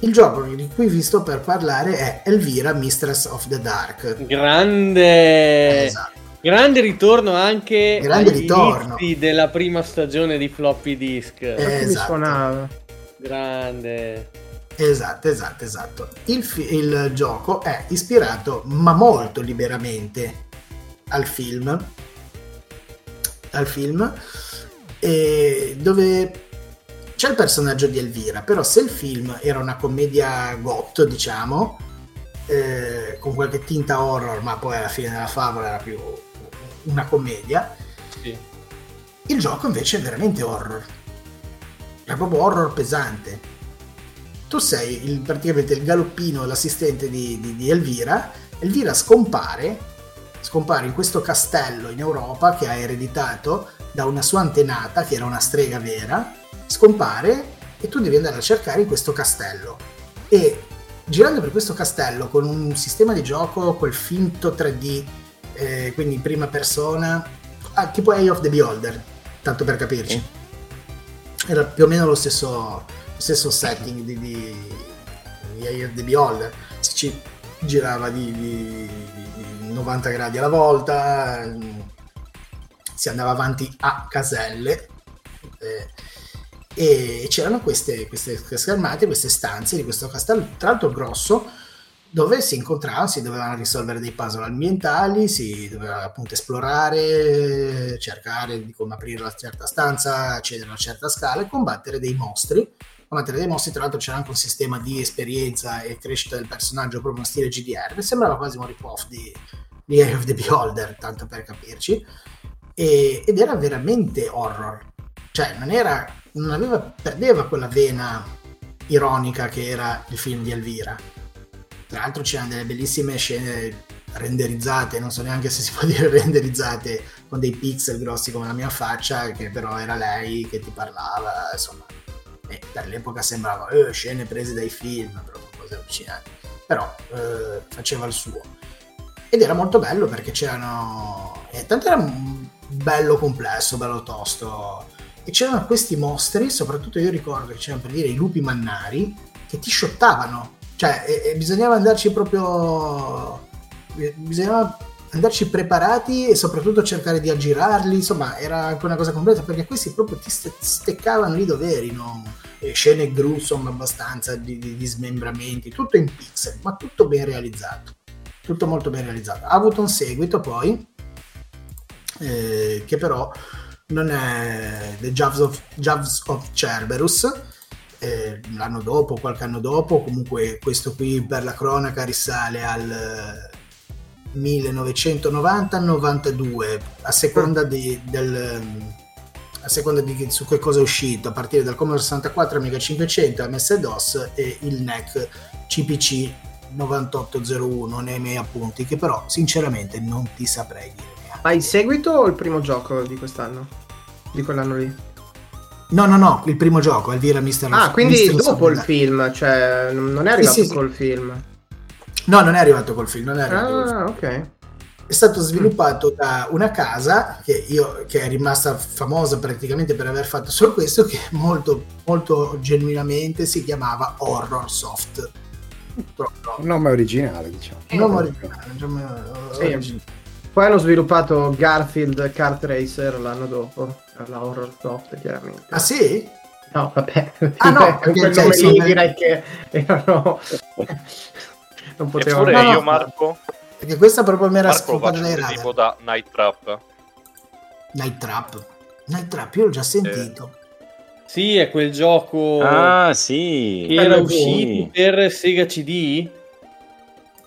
il gioco di cui vi sto per parlare è Elvira Mistress of the Dark. Grande! Esatto. Grande ritorno anche Grande ritorno. della prima stagione di floppy disk. Esatto. Grande. Esatto, esatto, esatto. Il, fi- il gioco è ispirato, ma molto liberamente, al film. Al film. E dove c'è il personaggio di Elvira, però se il film era una commedia got, diciamo, eh, con qualche tinta horror, ma poi alla fine della favola era più una commedia. Sì. Il gioco invece è veramente horror. È proprio horror pesante. Tu sei il, praticamente il galoppino, l'assistente di, di, di Elvira. Elvira scompare, scompare in questo castello in Europa che ha ereditato da una sua antenata, che era una strega vera, scompare e tu devi andare a cercare in questo castello. E girando per questo castello con un sistema di gioco, quel finto 3D, eh, quindi in prima persona, ah, tipo Eye of the Beholder, tanto per capirci. Era più o meno lo stesso, lo stesso setting di, di, di Eye of the Beholder. Si ci girava di, di- di 90 gradi alla volta, si andava avanti a caselle. eh, e c'erano queste, queste schermate, queste stanze di questo castello, tra l'altro grosso, dove si incontravano, si dovevano risolvere dei puzzle ambientali, si doveva appunto esplorare, cercare di come aprire una certa stanza, accedere a una certa scala e combattere dei mostri. Combattere dei mostri, tra l'altro c'era anche un sistema di esperienza e crescita del personaggio proprio in stile GDR, sembrava quasi un rip-off di, di Eye of the Beholder, tanto per capirci, e- ed era veramente horror. Cioè, non era, non aveva, perdeva quella vena ironica che era il film di Elvira. Tra l'altro c'erano delle bellissime scene renderizzate, non so neanche se si può dire renderizzate, con dei pixel grossi come la mia faccia, che però era lei che ti parlava, insomma. E per l'epoca sembrava eh, scene prese dai film, proprio cose allucinanti. Però eh, faceva il suo. Ed era molto bello perché c'erano... E tanto era bello complesso, bello tosto. E c'erano questi mostri, soprattutto io ricordo che c'erano per dire i lupi mannari, che ti shottavano. Cioè, e- e bisognava andarci proprio... Bisognava andarci preparati e soprattutto cercare di aggirarli, insomma era anche una cosa completa perché questi proprio ti ste- steccavano lì dove eri, no? E scene gruesome abbastanza di, di- di smembramenti, tutto in pixel, ma tutto ben realizzato, tutto molto ben realizzato. Ha avuto un seguito poi, eh, che però non è The Jaws of, Jaws of Cerberus, eh, l'anno dopo, qualche anno dopo, comunque questo qui per la cronaca risale al eh, 1990-92, a seconda di, del, a seconda di su che cosa è uscito, a partire dal Commodore 64, Amiga 500, MS-DOS e il NEC CPC 9801 nei miei appunti, che però sinceramente non ti saprei dire. Ma il seguito o il primo gioco di quest'anno? Di quell'anno lì? No, no, no, il primo gioco, Elvira Mister Ah, quindi Mr. dopo il film, cioè non è arrivato sì, sì. col film. No, non è arrivato col film, non è arrivato col film. Ah, ok. è stato sviluppato da una casa che, io, che è rimasta famosa praticamente per aver fatto solo questo, che molto, molto genuinamente si chiamava Horror Soft. Proprio. Un nome originale, diciamo. Un nome originale, Sì. Poi hanno sviluppato Garfield Kart Racer l'anno dopo, per la Horror Soft chiaramente. Ah sì? No, vabbè. Ah, no, quel cioè, nome lì insomma- direi che erano... non potevano... Eppure No, io, Marco, Perché questa proprio mi era faccio dai radar. tipo da Night Trap. Night Trap. Night Trap, io l'ho già sentito. Sì, è quel gioco Ah, sì. che era uscito per Sega CD.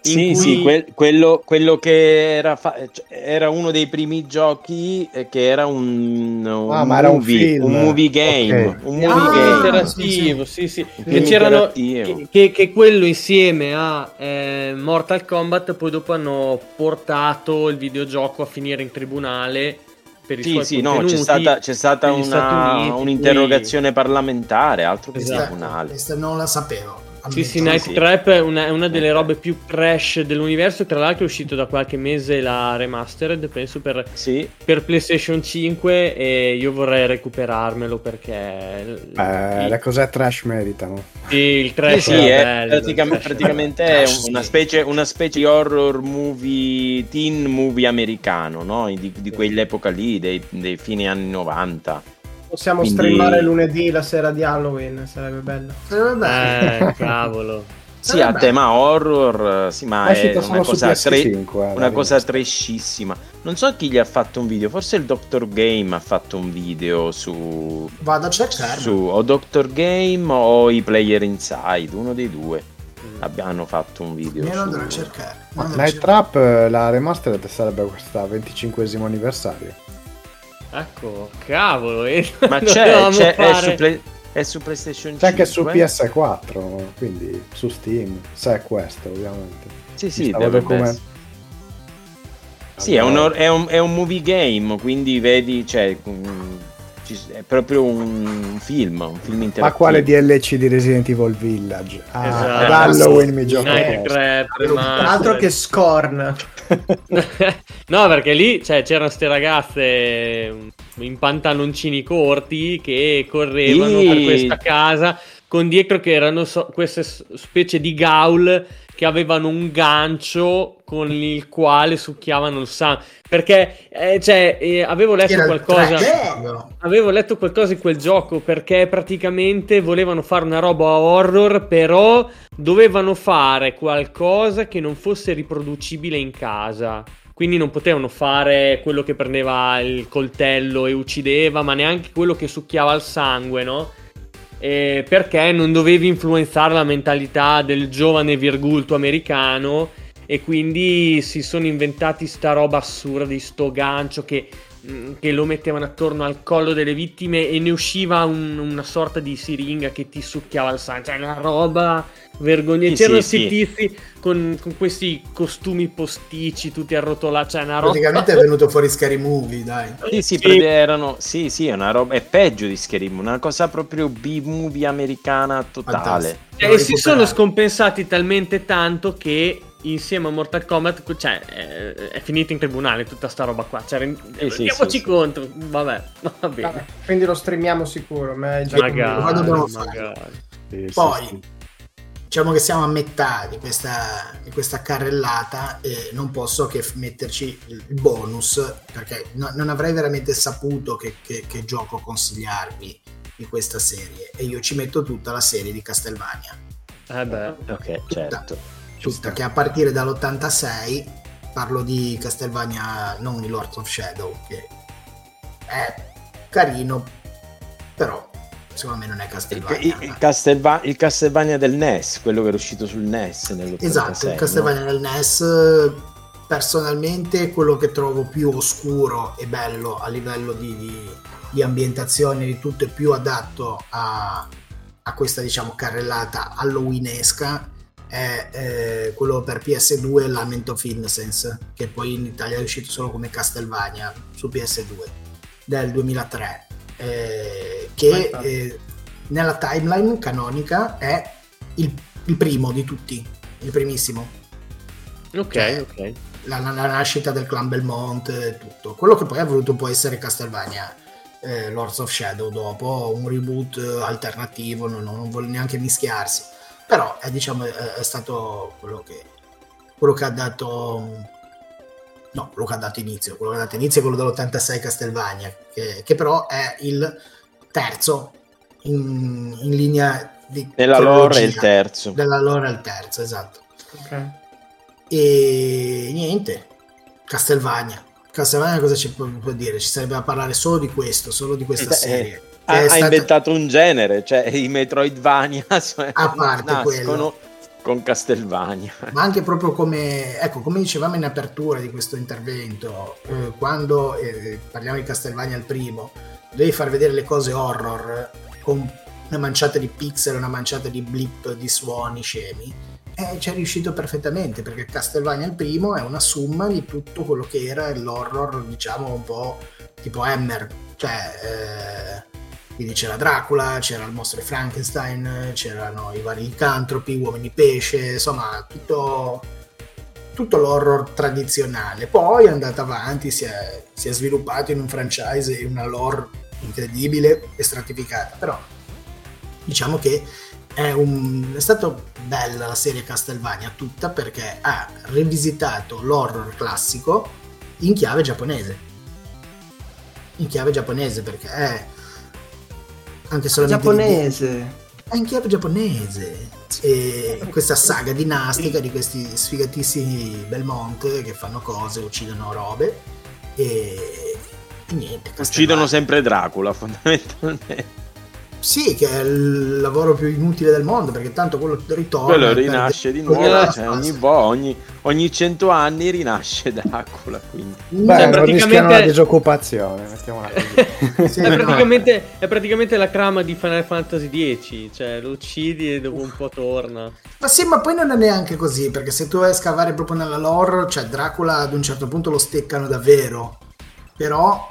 In Sì, cui- sì, quel- quello, quello che era, fa- cioè, era uno dei primi giochi eh, che era un, un Ah, ma era un movie, film. un movie game. Ok. Un movie Ah, game. interattivo, sì, sì. Un Che c'erano interattivo. che, che- che quello insieme a eh, Mortal Kombat poi dopo hanno portato il videogioco a finire in tribunale per i Sì, suoi sì, no, c'è stata, c'è stata una- Uniti, un'interrogazione parlamentare, altro che Esatto. tribunale. Questa non la sapevo. Sì, sì. Night sì. Trap è una, è una delle robe più trash dell'universo. Tra l'altro è uscito da qualche mese la remastered, penso per, Sì, per PlayStation 5 e io vorrei recuperarmelo perché Eh, il, le cose trash meritano. sì, il sì, trash sì, era è bello, praticam- il trash praticamente è bello. una specie, una specie di horror movie, teen movie americano, no? di, di quell'epoca lì, dei, dei fine anni 90. Possiamo Quindi- streamare lunedì la sera di Halloween, sarebbe bello. Eh, vabbè. Eh, cavolo. Sì, Sarebbe a bello. tema horror, eh, sì, ma Ma è una cosa, tre- PS5, eh, una cosa rivista. trashissima. Non so chi gli ha fatto un video, forse il Dr. Game ha fatto un video su, Vado a cercare. su o Dr. Game o i Player Inside, uno dei due. Abbiano fatto un video. Io lo andrò a cercare. Night. Trap, eh, la remastered sarebbe questa 25 anniversario. Ecco, cavolo. eh, Ma c'è, c'è- è, su Play- è su PlayStation 5. C'è anche su PS4, quindi su Steam, se è questo ovviamente. Sì, sì, document- essere. Sì, è un, è un- è un movie game, quindi vedi, cioè, mm, È proprio un film, un film interattivo. Ma quale DLC di Resident Evil Village? Ah, Esatto. ad Halloween mi gioco. Altro che Scorn. no, perché lì cioè, c'erano ste ragazze mm, in pantaloncini corti che correvano Sì. per questa casa con dietro che erano so- queste specie di gaul che avevano un gancio con il quale succhiavano il sangue. Perché eh, cioè, eh, avevo letto Era qualcosa. Avevo letto qualcosa in quel gioco perché praticamente volevano fare una roba horror, però dovevano fare qualcosa che non fosse riproducibile in casa. Quindi non potevano fare quello che prendeva il coltello e uccideva, ma neanche quello che succhiava il sangue, no? Eh, perché non dovevi influenzare la mentalità del giovane virgulto americano e quindi si sono inventati sta roba assurda di sto gancio che, mm, che lo mettevano attorno al collo delle vittime e ne usciva un- una sorta di siringa che ti succhiava il sangue. Cioè, una roba vergognosa. Sì, C'erano sì, questi sì. tizi con, con questi costumi posticci tutti arrotolati. Cioè, una roba. Praticamente è venuto fuori Scary Movie, dai. Sì, sì, Sì. perché erano. Sì, sì, è una roba. È peggio di Scary Movie, una cosa proprio B-movie americana totale. E Devo si sono scompensati talmente tanto che insieme a Mortal Kombat cioè, eh, è finita in tribunale tutta sta roba qua. Cioè, rend- Sì, sì, rendiamoci sì, sì. conto. Vabbè, va bene. Vabbè, quindi lo streamiamo sicuro. ma è già Magari, magari. Sì, sì, Poi, sì. Diciamo che siamo a metà di questa, di questa carrellata e non posso che metterci il bonus perché no- non avrei veramente saputo che, che- che gioco consigliarvi di questa serie e io ci metto tutta la serie di Castlevania Eh beh. Ok, certo. tutta che a partire dall'86 parlo di Castlevania non il Lords of Shadow che è carino però secondo me non è Il, Castlevania il- il Castelva- il Castlevania del NES, quello che era uscito sul NES nell'86. Esatto, il no? Castlevania del NES personalmente è quello che trovo più oscuro e bello a livello di, di- di ambientazione di tutto e più adatto a, a questa diciamo carrellata halloweenesca è eh, quello per PS2 Lament of Innocence che poi in Italia è uscito solo come Castlevania su PS2 del 2003 eh, che eh, nella timeline canonica è il, il primo di tutti il primissimo. Ok, Cioè, ok. la, la- la nascita del clan Belmont e tutto. Quello che poi ha voluto poi essere Castlevania eh, Lords of Shadow dopo un reboot eh, alternativo non, non vuole neanche mischiarsi. Però è, diciamo, è, è stato quello che, quello che ha dato no, quello che ha dato inizio quello che ha dato inizio è quello dell'86 Castlevania che, che però è il terzo in, in linea di Nella lore è il terzo. della lore è il terzo esatto Ok. e niente, Castelvania. Castelvania cosa ci può, può dire? Ci sarebbe da parlare solo di questo, solo di questa Eh, serie. Ha, Che è ha stata- inventato un genere, cioè i Metroidvania cioè, A parte nascono quello. Con Castelvania. ma anche proprio come, ecco, come dicevamo in apertura di questo intervento, eh, quando eh, parliamo di Castelvania al primo, devi far vedere le cose horror con una manciata di pixel, una manciata di blip, di suoni scemi. E ci è riuscito perfettamente perché Castelvania il primo è una summa di tutto quello che era l'horror, diciamo un po' tipo Hammer, cioè eh, quindi c'era Dracula, c'era il mostro Frankenstein, c'erano i vari licantropi, uomini pesce, insomma tutto, tutto l'horror tradizionale. Poi è andato avanti, si è, si è sviluppato in un franchise, in una lore incredibile e stratificata, però diciamo che è, un, è stato bella la serie Castlevania tutta perché ha rivisitato l'horror classico in chiave giapponese. In chiave giapponese perché è anche solamente Giapponese. è in chiave giapponese e questa saga dinastica di questi sfigatissimi Belmont che fanno cose, uccidono robe e, e niente. Uccidono sempre Dracula, fondamentalmente. Sì, che è il lavoro più inutile del mondo perché tanto quello ritorna. Quello rinasce di nuovo, Eh, cioè, ogni, vo- ogni, ogni 100 anni rinasce Dracula. Quindi. Beh, Cioè, praticamente- la disoccupazione, mettiamola così. Sì, È no. praticamente, è praticamente la trama di Final Fantasy X, cioè lo uccidi e dopo un po' torna. Ma sì, ma poi non è neanche così, perché se tu vai a scavare proprio nella lore, cioè Dracula ad un certo punto lo steccano davvero, però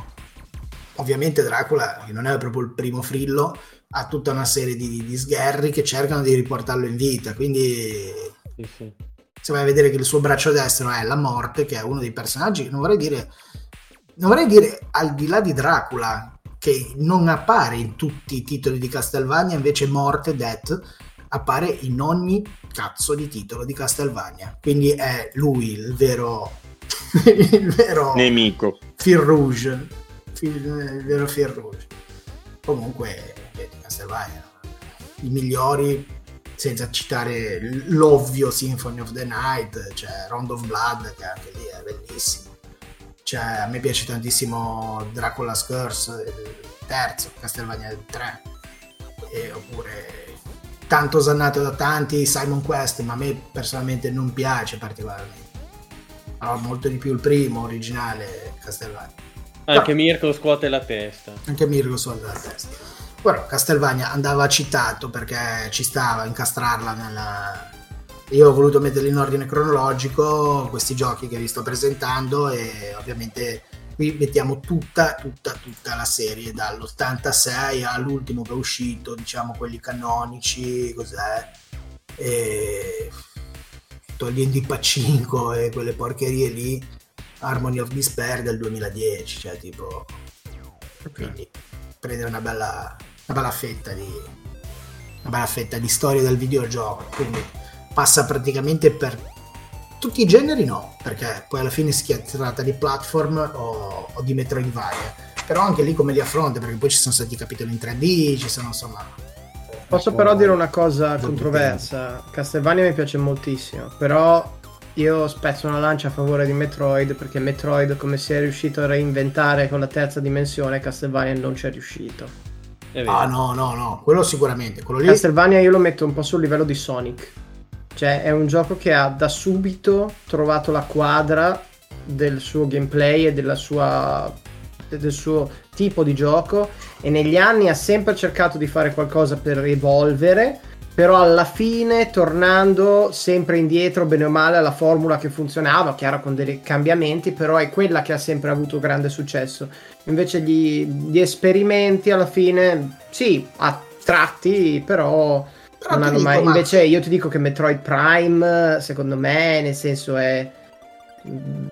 ovviamente Dracula, che non è proprio il primo frillo, ha tutta una serie di, di sgherri che cercano di riportarlo in vita, quindi Sì, sì. se vai a vedere che il suo braccio destro è la morte, che è uno dei personaggi non vorrei dire, non vorrei dire al di là di Dracula, che non appare in tutti i titoli di Castlevania, invece morte, death, appare in ogni cazzo di titolo di Castlevania. Quindi è lui il vero, il vero Nemico. Fil Rouge, Fil- il vero Fil Rouge. Comunque, Castlevania, i migliori, senza citare l'ovvio Symphony of the Night, c'è Round of Blood, che anche lì è bellissimo. Cioè, a me piace tantissimo Dracula's Curse, il terzo, Castlevania 3, e, oppure tanto osannato da tanti Simon Quest, ma a me personalmente non piace particolarmente. Però molto di più il primo originale Castlevania. Anche Mirko scuote la testa. Anche Mirko suona la testa. Però Castlevania andava citato perché ci stava a incastrarla nella... Io ho voluto metterli in ordine cronologico questi giochi che vi sto presentando e ovviamente qui mettiamo tutta, tutta, tutta la serie dall'86 all'ultimo che è uscito, diciamo quelli canonici, cos'è? E togliendo i Pacinco e quelle porcherie lì, Harmony of Despair del 2010, cioè tipo... Quindi prendere una bella, una bella fetta di una bella fetta di storia del videogioco quindi passa praticamente per tutti i generi no perché poi alla fine si tratta di platform o, o di Metroidvania però anche lì come li affronta perché poi ci sono stati capitoli in 3D ci sono insomma Posso però dire una cosa controversa. Castlevania mi piace moltissimo, però io spezzo una lancia a favore di Metroid perché Metroid come si è riuscito a reinventare con la terza dimensione, Castlevania non ci è riuscito. Ah no no no quello sicuramente quello lì Castlevania io lo metto un po' sul livello di Sonic. Cioè è un gioco che ha da subito trovato la quadra del suo gameplay e della sua, del suo tipo di gioco e negli anni ha sempre cercato di fare qualcosa per evolvere, però alla fine tornando sempre indietro bene o male alla formula che funzionava, chiaro con dei cambiamenti, però è quella che ha sempre avuto grande successo. Invece gli, gli esperimenti alla fine sì, a tratti, però Però non hanno dico, mai. Max- Invece io ti dico che Metroid Prime, secondo me, nel senso è.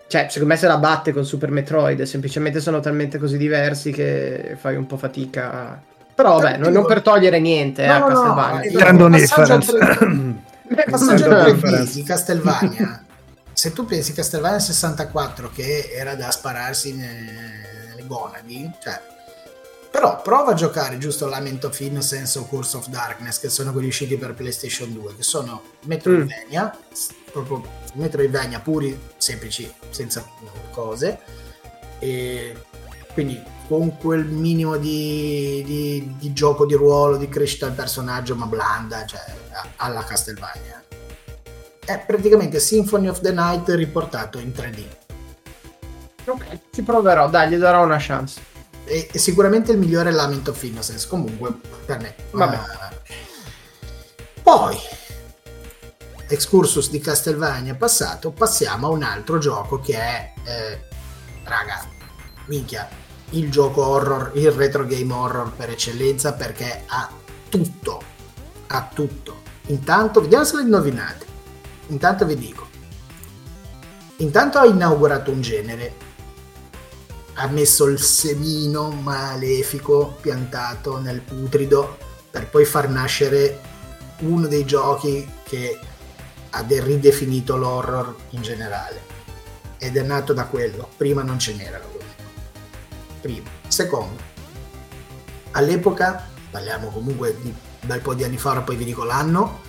Cioè, secondo me se la batte con Super Metroid, semplicemente sono talmente così diversi che fai un po' fatica. a- Però vabbè, non, non per togliere niente eh, No, a no, no, Castlevania. no, Grand passaggio al difference. tre- passaggio al Grand 3D difference. di Castlevania se tu pensi Castlevania 64 che era da spararsi ne- nelle gonadi cioè però prova a giocare giusto Lament of Innocence o Curse of Darkness che sono quelli usciti per PlayStation 2 che sono Metroidvania s- proprio Metroidvania puri semplici senza cose e quindi con quel minimo di, di- di gioco di ruolo, di crescita del personaggio, ma blanda, cioè alla Castlevania. È praticamente Symphony of the Night riportato in 3D. Ok, ci proverò, dai, gli darò una chance. E, e sicuramente il migliore è Lament of Innocence, comunque per me. Vabbè. Ma- Poi, excursus di Castlevania passato, passiamo a un altro gioco che è, eh, raga, minchia, il gioco horror, il retro game horror per eccellenza perché ha tutto, ha tutto. Intanto, vediamo se le indovinate. Intanto vi dico. Intanto ha inaugurato un genere, ha messo il semino malefico piantato nel putrido per poi far nascere uno dei giochi che ha de- ridefinito l'horror in generale ed è nato da quello prima non ce così primo secondo all'epoca parliamo comunque di un bel po' di anni fa ora poi vi dico l'anno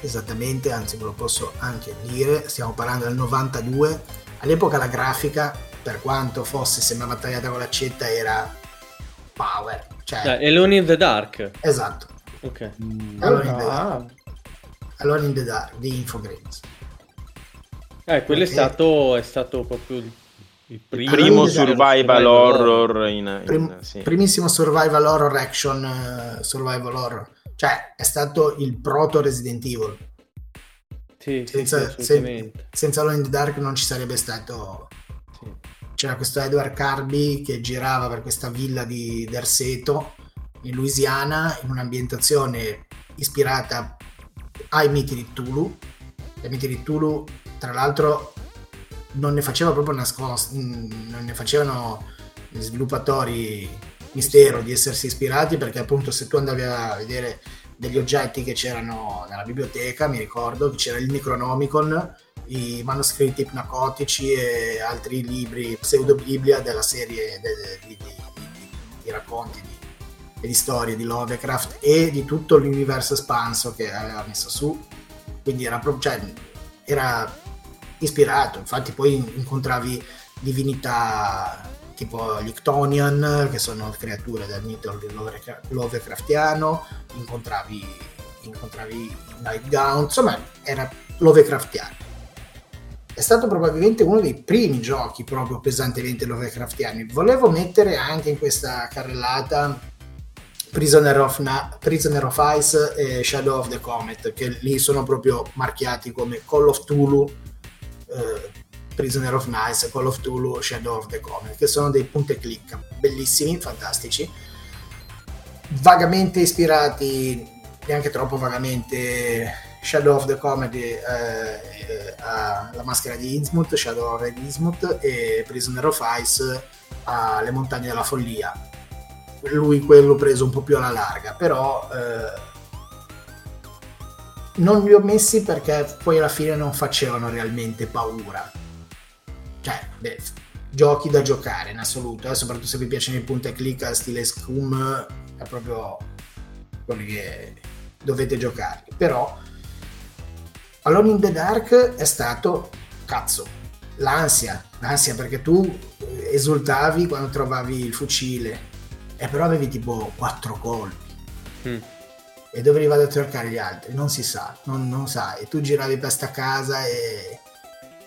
esattamente anzi ve lo posso anche dire stiamo parlando del 92 all'epoca la grafica per quanto fosse sembrava tagliata con l'accetta era power cioè Dai, Alone in the Dark. esatto Ok. Alone in the Dark, Ah, Alone in the Dark di Infogrames Eh, quello è Eh. stato, è stato proprio il, il primo, Primo Allora, survival horror in, in- Prim- sì. primissimo survival horror action eh, survival horror cioè è stato il proto Resident Evil Sì, sì, sì, senza, assolutamente. sen- senza Alone in the Dark non ci sarebbe stato Sì. c'era questo Edward Carby che girava per questa villa di Derseto in Louisiana in un'ambientazione ispirata ai miti di Tulu. I miti di Tulu, tra l'altro, non ne faceva proprio nascosto, non ne facevano sviluppatori mistero di essersi ispirati perché appunto se tu andavi a vedere degli oggetti che c'erano nella biblioteca, mi ricordo che c'era il Necronomicon, i manoscritti ipnacotici e altri libri pseudo-biblia della serie di, racconti e di storie di Lovecraft e di tutto l'universo espanso che aveva messo su. Quindi era, cioè, era ispirato, infatti poi incontravi divinità tipo gli Ictonian, che sono creature del mito Lovecraftiano, incontravi, incontravi Nightgown, insomma era Lovecraftiano. È stato probabilmente uno dei primi giochi proprio pesantemente Lovecraftiani. Volevo mettere anche in questa carrellata Prisoner of, Na- Prisoner of Ice e Shadow of the Comet, che lì sono proprio marchiati come Call of Tulu, Prisoner of Nice, Call of Tulu, Shadow of the Comet, che sono dei punte click bellissimi, fantastici, vagamente ispirati, neanche troppo vagamente, Shadow of the Comedy eh, eh, alla maschera di Innsmouth, Shadow of Innsmouth e Prisoner of Ice alle montagne della follia. Lui quello preso un po' più alla larga, però eh, non li ho messi perché poi alla fine non facevano realmente paura cioè, beh, giochi da giocare in assoluto, eh, soprattutto se vi piacciono i punti e clic stile Scum, è proprio quelli che dovete giocare. Però Alone in the Dark è stato cazzo, l'ansia, l'ansia perché tu esultavi quando trovavi il fucile e però avevi tipo quattro colpi. Mm. E dove li vado a cercare gli altri? Non si sa, non, non sai. Tu giravi per sta casa e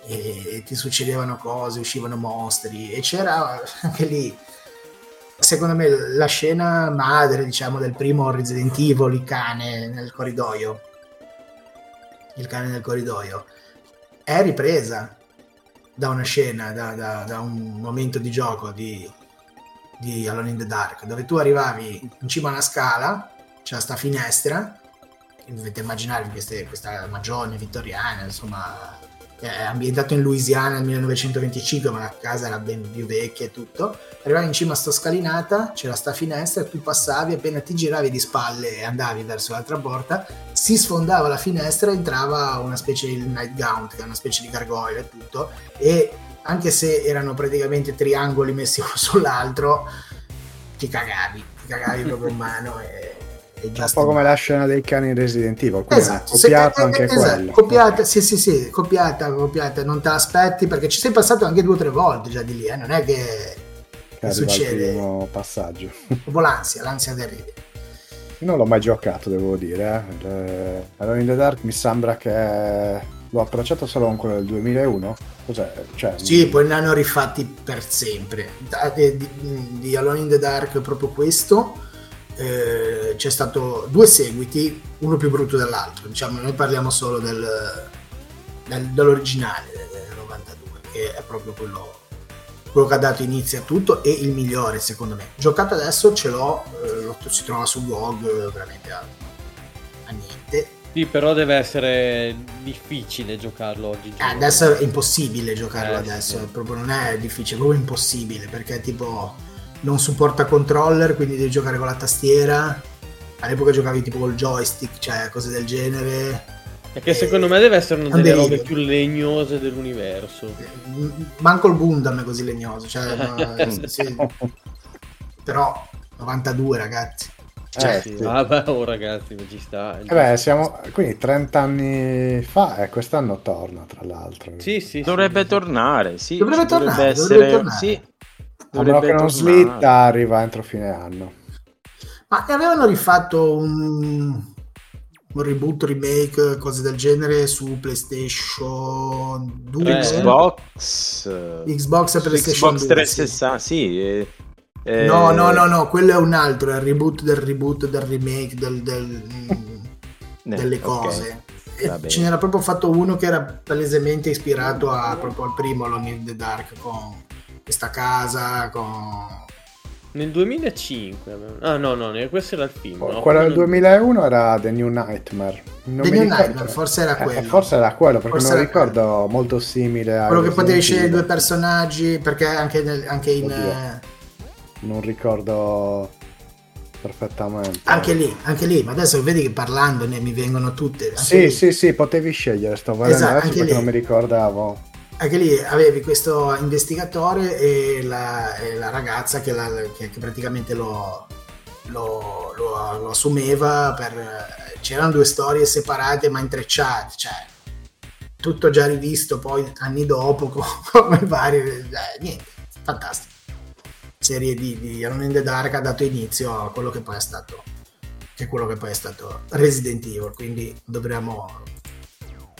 e ti succedevano cose, uscivano mostri e c'era anche lì secondo me la scena madre diciamo del primo Resident Evil il cane nel corridoio il cane nel corridoio è ripresa da una scena da, da, da un momento di gioco di, di Alone in the Dark dove tu arrivavi in cima a una scala c'era sta finestra dovete immaginare queste, questa magione vittoriana insomma è ambientato in Louisiana nel 1925, ma la casa era ben più vecchia e tutto. Arrivavi in cima a sta scalinata, c'era sta finestra, tu passavi, appena ti giravi di spalle e andavi verso l'altra porta, si sfondava la finestra entrava una specie di nightgown, che è una specie di gargoyle e tutto, e anche se erano praticamente triangoli messi uno sull'altro, ti cagavi, ti cagavi proprio in mano e un po' come la scena dei cani in Resident Evil, esatto, copiato anche esatto, quello. Copiata, sì, sì, sì, copiata, copiata, non te l'aspetti perché ci sei passato anche due o tre volte già di lì, eh? non è che, che succede. Il passaggio. Proprio l'ansia, l'ansia terribile. Non l'ho mai giocato, devo dire. Eh. Allora in the Dark mi sembra che l'ho approcciato solo con quello del 2001. Cos'è? Cioè, sì, poi ne hanno rifatti per sempre. Di, di, di Alone in the Dark proprio questo eh, c'è stato due seguiti, uno più brutto dell'altro. Diciamo, noi parliamo solo del, del, dell'originale del 92, che è proprio quello, quello, che ha dato inizio a tutto e il migliore secondo me. Giocato adesso ce l'ho, eh, lo, si trova su GOG veramente a, a niente. Sì, però deve essere difficile giocarlo oggi. Eh, adesso è impossibile giocarlo eh, adesso, sì. proprio non è difficile, è proprio impossibile perché tipo non supporta controller, quindi devi giocare con la tastiera. All'epoca giocavi tipo col joystick, cioè cose del genere. E che secondo me deve essere una delle robe più legnose dell'universo. Manco il Gundam è così legnoso, cioè, no, sì. però 92 ragazzi. Cioè, eh, sì. Vabbè, oh ragazzi, ma ci sta. Eh beh, siamo quindi 30 anni fa e quest'anno torna, tra l'altro. Sì, sì. Dovrebbe sì. tornare, sì. Dovrebbe tornare, dovrebbe essere... dovrebbe tornare. Sì, a meno che non slitta, arriva entro fine anno. Ma ne avevano rifatto un, un reboot, remake, cose del genere su PlayStation 2, Xbox, Xbox e PlayStation Xbox 360, 2, sì. sì eh, eh... No, no, no, no, quello è un altro, è il reboot del reboot del remake del, del, delle cose. Okay. Ce n'era proprio fatto uno che era palesemente ispirato a, proprio al primo Alone in the Dark con questa casa con... Nel 2005. avevano- Ah, no, no, ne- questo era il film. no? Quello del Quello- 2001 era The New Nightmare. Non The New ricordo- Nightmare, forse era Eh, quello. forse era quello, perché Forse me lo era ricordo molto simile a Quello che potevi scegliere due personaggi, perché anche, nel- anche in... Oddio. eh, Non ricordo perfettamente. anche lì, anche lì, ma adesso vedi che parlandone mi vengono tutte. Sì, lì, sì, sì, potevi scegliere, sto vedendo Esatto, perché lì. non mi ricordavo. Anche lì avevi questo investigatore e la, e la ragazza che, la- che- che praticamente lo, lo- lo- lo assumeva per... C'erano due storie separate ma intrecciate, cioè tutto già rivisto poi anni dopo co- come varie... eh, niente, fantastico. Serie di, di Alone in the Dark ha dato inizio a quello che poi è stato che è quello che poi è stato Resident Evil, quindi dovremmo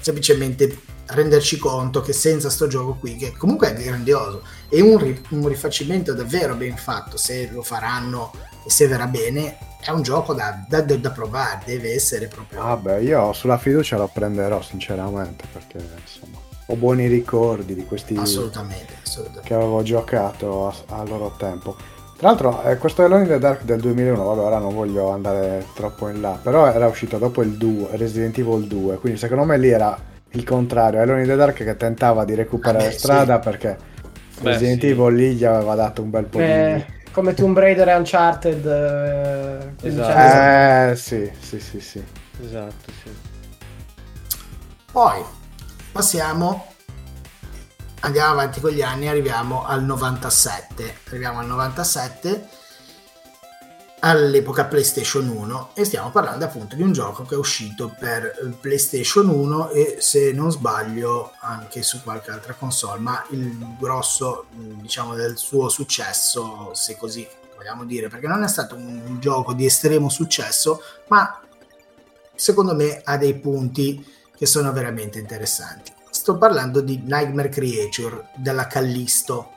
semplicemente renderci conto che senza sto gioco qui, che comunque è grandioso, è un, ri- un rifacimento davvero ben fatto, se lo faranno e se verrà bene, è un gioco da, da- da- provare, deve essere proprio... Vabbè, io sulla fiducia lo prenderò sinceramente perché insomma ho buoni ricordi di questi Assolutamente, assolutamente. che avevo giocato a, a loro tempo. Tra l'altro, eh, questo Alone in the Dark del 2001, vabbè, ora non voglio andare troppo in là, però era uscito dopo il 2, Resident Evil 2, quindi secondo me lì era il contrario, Alone in the Dark che tentava di recuperare Vabbè, strada sì. perché Beh, Resident sì. Evil lì gli aveva dato un bel po' Eh, come Tomb Raider e Uncharted. eh, 15 Esatto. di... Eh, sì, sì, sì, sì. Esatto, sì. Poi passiamo, andiamo avanti con gli anni, arriviamo al 97. Arriviamo al 97 all'epoca PlayStation 1 e stiamo parlando appunto di un gioco che è uscito per PlayStation 1 e se non sbaglio anche su qualche altra console, ma il grosso diciamo del suo successo, se così vogliamo dire, perché non è stato un gioco di estremo successo, ma secondo me ha dei punti che sono veramente interessanti. Sto parlando di Nightmare Creature della Callisto,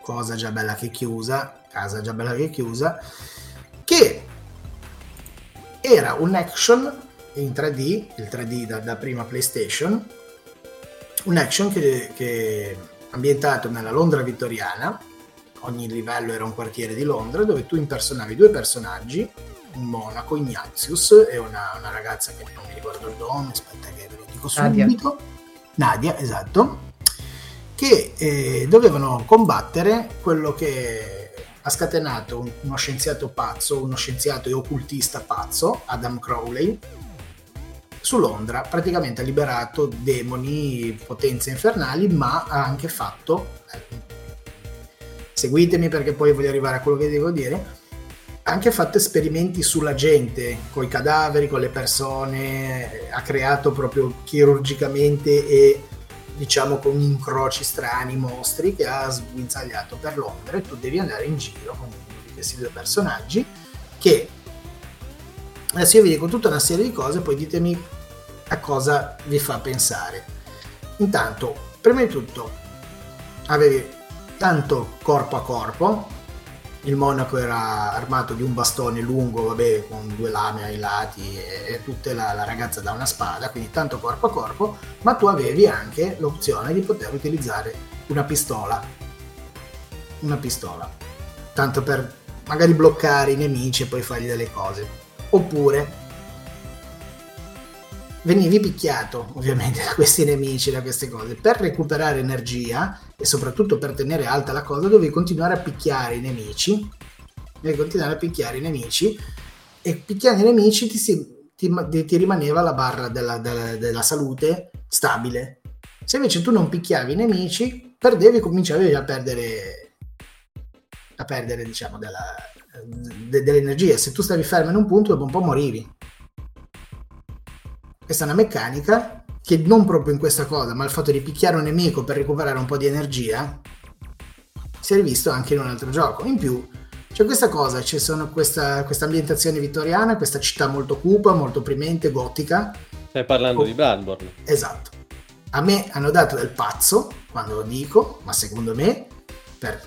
cosa già bella che chiusa, casa già bella che chiusa, che era un action in 3D, il 3D da, da prima PlayStation, un action che, che ambientato nella Londra vittoriana, ogni livello era un quartiere di Londra, dove tu impersonavi due personaggi, un monaco Ignatius e una, una ragazza che non mi ricordo il nome, aspetta che ve lo dico Nadia. subito. Nadia, esatto, che eh, dovevano combattere quello che ha scatenato un- uno scienziato pazzo, uno scienziato e occultista pazzo, Adam Crowley, su Londra. Praticamente ha liberato demoni, potenze infernali, ma ha anche fatto, eh, seguitemi perché poi voglio arrivare a quello che devo dire, ha anche fatto esperimenti sulla gente, con i cadaveri, con le persone, ha creato proprio chirurgicamente e diciamo con incroci strani, mostri che ha sguinzagliato per Londra e tu devi andare in giro con questi due personaggi che adesso io vi dico tutta una serie di cose poi ditemi a cosa vi fa pensare. Intanto prima di tutto avevi tanto corpo a corpo il monaco era armato di un bastone lungo, vabbè, con due lame ai lati e, e tutta la, la ragazza da una spada, quindi tanto corpo a corpo, ma tu avevi anche l'opzione di poter utilizzare una pistola. Una pistola. Tanto per magari bloccare i nemici e poi fargli delle cose. Oppure venivi picchiato ovviamente da questi nemici, da queste cose. Per recuperare energia e soprattutto per tenere alta la cosa dovevi continuare a picchiare i nemici. Devi continuare a picchiare i nemici e picchiando i nemici ti, si- ti, ti rimaneva la barra della, della- della salute stabile. Se invece tu non picchiavi i nemici, perdevi cominciavi a perdere, a perdere diciamo, della, de- dell'energia. Se tu stavi fermo in un punto, dopo un po' morivi. Questa è una meccanica che non proprio in questa cosa, ma il fatto di picchiare un nemico per recuperare un po' di energia, si è rivisto anche in un altro gioco. In più, c'è questa cosa, c'è sono questa, questa ambientazione vittoriana, questa città molto cupa, molto opprimente, gotica. Stai parlando Oh. di Bloodborne. Esatto. A me hanno dato del pazzo, quando lo dico, ma secondo me, per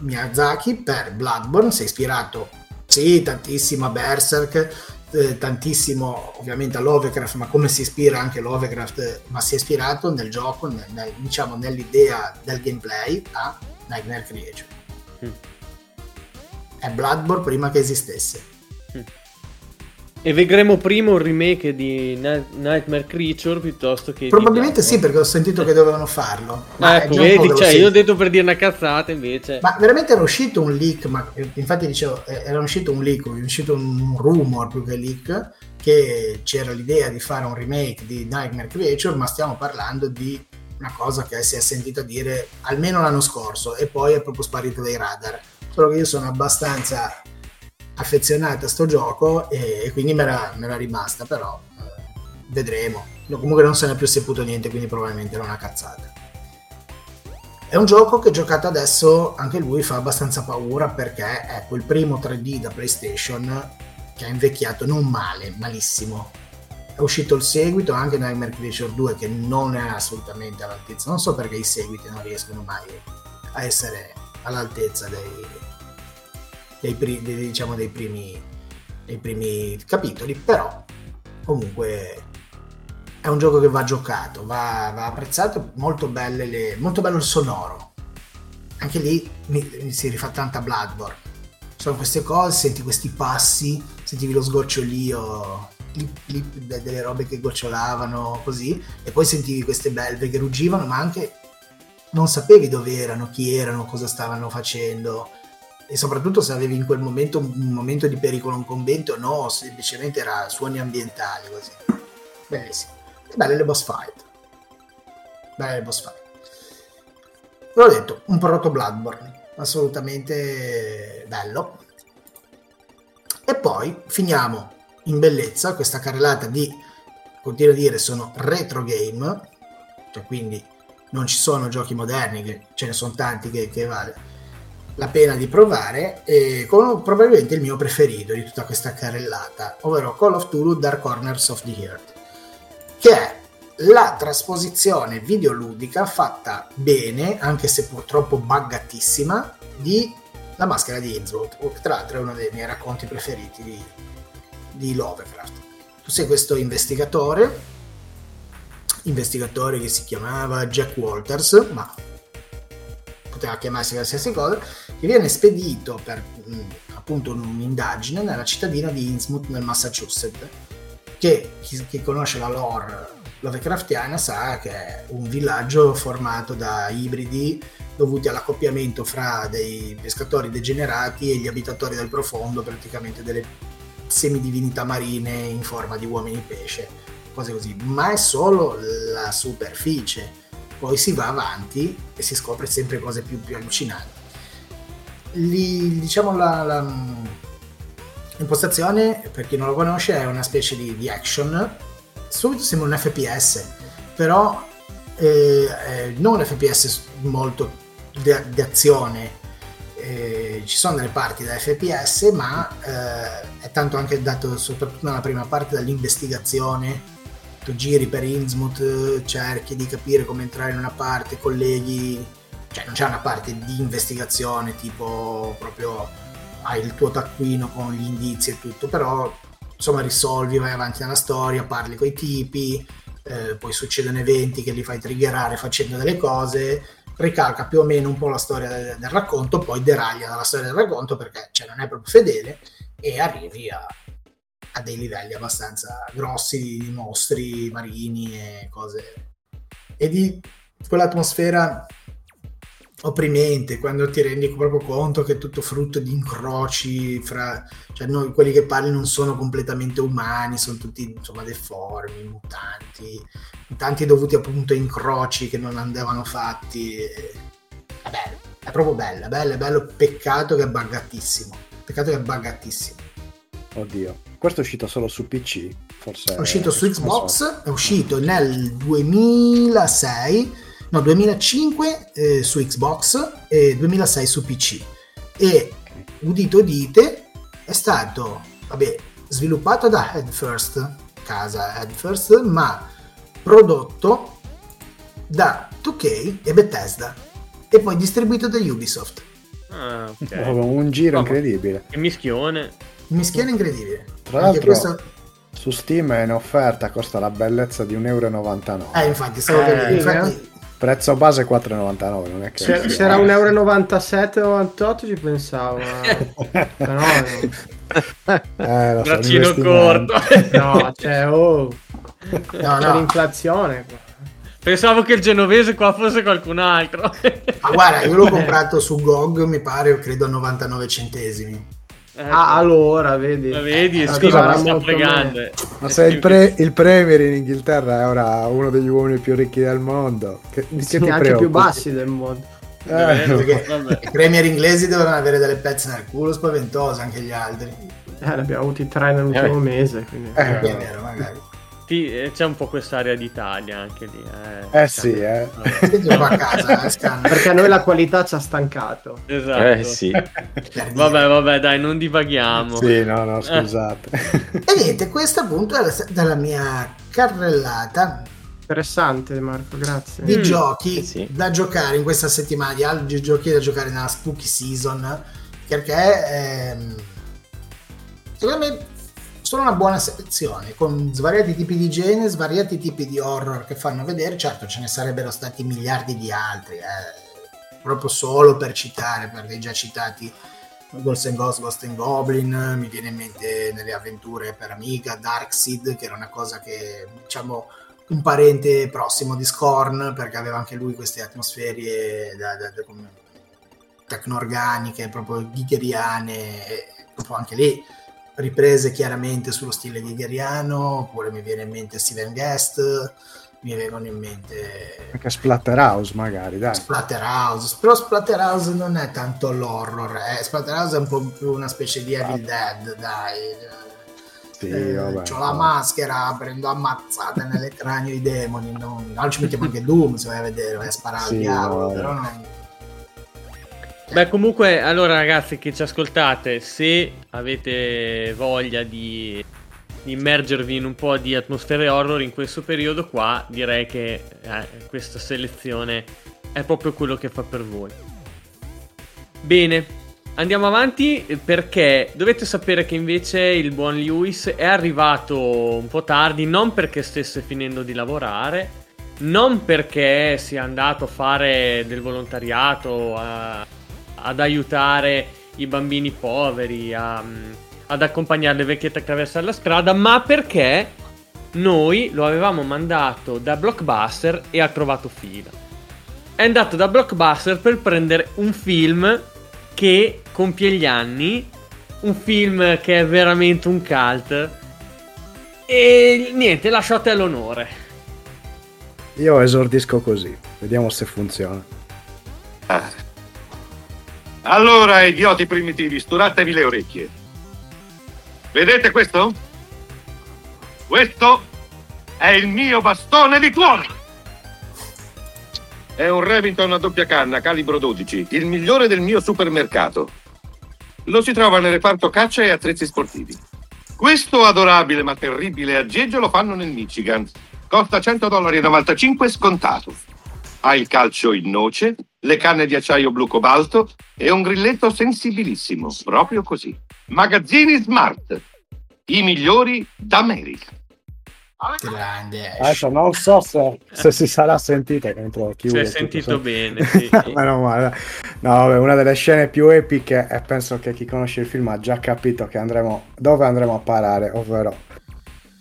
Miyazaki, per Bloodborne, si è ispirato Sì, tantissimo a Berserk, eh, tantissimo ovviamente a Lovecraft, ma come si ispira anche Lovecraft, eh, ma si è ispirato nel gioco, nel- nel- diciamo nell'idea del gameplay a Nightmare Creature. Mm. È Bloodborne prima che esistesse. E vedremo prima un remake di Night- Nightmare Creature piuttosto che. Probabilmente sì, perché ho sentito che dovevano farlo. Ma Ecco, vedi, cioè, io ho detto per dire una cazzata invece. Ma veramente era uscito un leak, ma infatti dicevo, eh, era uscito un leak, è uscito un rumor più che leak, che c'era l'idea di fare un remake di Nightmare Creature, ma stiamo parlando di una cosa che si è sentita dire almeno l'anno scorso e poi è proprio sparito dai radar. Solo che io sono abbastanza affezionato a sto gioco e, quindi me era, rimasta, però eh, vedremo. No, comunque non se ne è più saputo niente, quindi probabilmente era una cazzata. È un gioco che giocato adesso anche lui fa abbastanza paura perché è quel primo 3D da PlayStation che ha invecchiato non male, malissimo. È uscito il seguito anche Nightmare Creature 2 che non è assolutamente all'altezza. Non so perché i seguiti non riescono mai a essere all'altezza dei, dei, dei- diciamo, dei primi, dei primi capitoli, però comunque è un gioco che va giocato, va, va apprezzato, molto, le- molto bello il sonoro. Anche lì mi, mi si rifà tanta Bloodborne. Sono queste cose, senti questi passi, sentivi lo sgocciolio, de- delle robe che gocciolavano così, e poi sentivi queste belve che ruggivano, ma anche non sapevi dove erano, chi erano, cosa stavano facendo. E soprattutto se avevi in quel momento un momento di pericolo un convento, no, semplicemente era suoni ambientali così. Bellissimo. E belle le boss fight. Belle le boss fight. Ve l'ho detto, un proto Bloodborne. Assolutamente bello. E poi finiamo in bellezza questa carrellata di, continuo a dire, sono retro game, cioè quindi non ci sono giochi moderni, che ce ne sono tanti che, che vale la pena di provare, e con probabilmente il mio preferito di tutta questa carrellata, ovvero Call of Cthulhu Dark Corners of the Earth, che è la trasposizione videoludica fatta bene, anche se purtroppo buggatissima, di La maschera di Innsmouth, che tra l'altro è uno dei miei racconti preferiti di, di Lovecraft. Tu sei questo investigatore, investigatore che si chiamava Jack Walters, ma poteva chiamarsi qualsiasi cosa, che viene spedito per mh, appunto un'indagine nella cittadina di Innsmouth nel Massachusetts, che chi, chi conosce la lore Lovecraftiana sa che è un villaggio formato da ibridi dovuti all'accoppiamento fra dei pescatori degenerati e gli abitatori del profondo, praticamente delle semidivinità marine in forma di uomini pesce, cose così, ma è solo la superficie, poi si va avanti e si scopre sempre cose più, più allucinanti. Li- diciamo la, la- l'impostazione, per chi non lo conosce, è una specie di, di action, subito sembra un FPS, però eh, eh, non un FPS molto di, di azione, eh, ci sono delle parti da FPS, ma eh, è tanto anche dato soprattutto nella prima parte dall'investigazione. Tu giri per Innsmouth, cerchi di capire come entrare in una parte, colleghi, cioè non c'è una parte di investigazione tipo proprio hai il tuo taccuino con gli indizi e tutto, però insomma risolvi, vai avanti nella storia, parli con i tipi, eh, poi succedono eventi che li fai triggerare facendo delle cose, ricalca più o meno un po' la storia del, del racconto, poi deraglia dalla storia del racconto perché cioè, non è proprio fedele e arrivi a, a dei livelli abbastanza grossi di mostri marini e cose e di quell'atmosfera opprimente quando ti rendi proprio conto che è tutto frutto di incroci fra cioè noi quelli che parli non sono completamente umani sono tutti insomma deformi mutanti mutanti dovuti appunto a incroci che non andavano fatti è bello è proprio bello è bello è bello peccato che è buggatissimo peccato che è buggatissimo Oddio. Questo è uscito solo su PC, forse. è uscito su. Xbox, è uscito nel 2006, no 2005 eh, su Xbox e 2006 su PC. E udite udite è stato, vabbè, sviluppato da Headfirst, casa Headfirst, ma prodotto da 2K e Bethesda e poi distribuito da Ubisoft. Ah, ok. Proprio un giro ma- incredibile. Che mischione. Mischione incredibile. Tra l'altro, questo- su Steam è in offerta, costa la bellezza di 1,99 euro. Eh, infatti, stavo Eh, per infatti, Prezzo base 4,99, non è che... Se, se era 1,97,98 ci pensavo. ma- Però. Eh, lo so, Braccino corto. No, cioè, oh, no, c'è no. l'inflazione. qua. Pensavo che il genovese qua fosse qualcun altro. Ma guarda, io l'ho comprato su GOG, mi pare, credo a 99 centesimi. Ah, allora, vedi. La vedi, Ah, scusa, era sta meglio. Ma se il, pre- il Premier in Inghilterra è ora uno degli uomini più ricchi del mondo, che, che Sì, ti anche più bassi del mondo. Eh, Perché Vabbè. i premier inglesi devono avere delle pezze nel culo spaventose, anche gli altri. Eh, ne abbiamo avuti tre nell'ultimo Eh. mese. Quindi... Eh, È vero, magari. Sì, eh, c'è un po' quest'area d'Italia anche lì. Eh, Eh sì, eh. Qua a casa, eh. Perché a noi la qualità ci ha stancato. Esatto. Eh sì. Vabbè, vabbè, dai, non divaghiamo. Sì, no, no, scusate. E niente, questa appunto è la- dalla mia carrellata Interessante, Marco, grazie. di Mm. giochi Sì, sì. da giocare in questa settimana, di altri giochi da giocare nella Spooky Season, perché ehm, secondo me sono una buona selezione, con svariati tipi di genere, svariati tipi di horror che fanno vedere, certo ce ne sarebbero stati miliardi di altri, eh, proprio solo per citare, perché i già citati Ghost and Ghost, Ghost and Goblin, mi viene in mente nelle avventure per Amiga, Darkseid, che era una cosa che diciamo un parente prossimo di Scorn, perché aveva anche lui queste atmosfere da, da- da- tecno-organiche, proprio ghigheriane, e proprio anche lì riprese chiaramente sullo stile ghigheriano, oppure mi viene in mente Steven Guest, mi vengono in mente Anche Splatterhouse magari, dai. Splatterhouse, però Splatterhouse non è tanto l'horror, eh. Splatterhouse è un po' più una specie di Evil Dead, dai. Sì, Eh, vabbè. c'ho la maschera, prendo ammazzate nelle cranio i demoni. Non... Allora ci mettiamo anche Doom se vai a vedere, vai a sparare Sì, al diavolo, no. però non... Beh, comunque, allora ragazzi che ci ascoltate, se avete voglia di, immergervi in un po' di atmosfere horror in questo periodo qua, direi che eh, questa selezione è proprio quello che fa per voi. Bene, andiamo avanti perché dovete sapere che invece il buon Lewis è arrivato un po' tardi, non perché stesse finendo di lavorare, non perché sia andato a fare del volontariato, a- ad aiutare i bambini poveri, a- ad accompagnare le vecchiette attraverso la strada, ma perché noi lo avevamo mandato da Blockbuster e ha trovato fila. È andato da Blockbuster per prendere un film che compie gli anni, un film che è veramente un cult. E niente, lascio a te l'onore. Io esordisco così, vediamo se funziona. Ah. Allora, idioti primitivi, sturatevi le orecchie. Vedete questo? Questo è il mio bastone di tuono. È un Remington a doppia canna, calibro 12, il migliore del mio supermercato. Lo si trova nel reparto caccia e attrezzi sportivi. Questo adorabile ma terribile aggeggio lo fanno nel Michigan. Costa 100,95 dollari scontato. Ha il calcio in noce, le canne di acciaio blu cobalto e un grilletto sensibilissimo, proprio così. Magazzini Smart, i migliori d'America. Grande. Adesso non so se, se si sarà sentito contro Si chiunque. è sentito bene, sì, sì. Meno male. No, vabbè, una delle scene più epiche e penso che chi conosce il film ha già capito che andremo dove andremo a parare, ovvero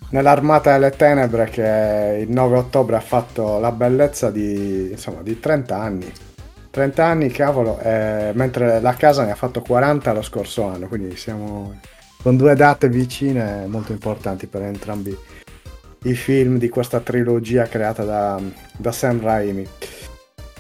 nell'Armata delle Tenebre che il 9 ottobre ha fatto la bellezza di, insomma, di 30 anni. 30 anni, cavolo, eh, mentre la casa ne ha fatto 40 lo scorso anno, quindi siamo con due date vicine molto importanti per entrambi i film di questa trilogia creata da, da Sam Raimi.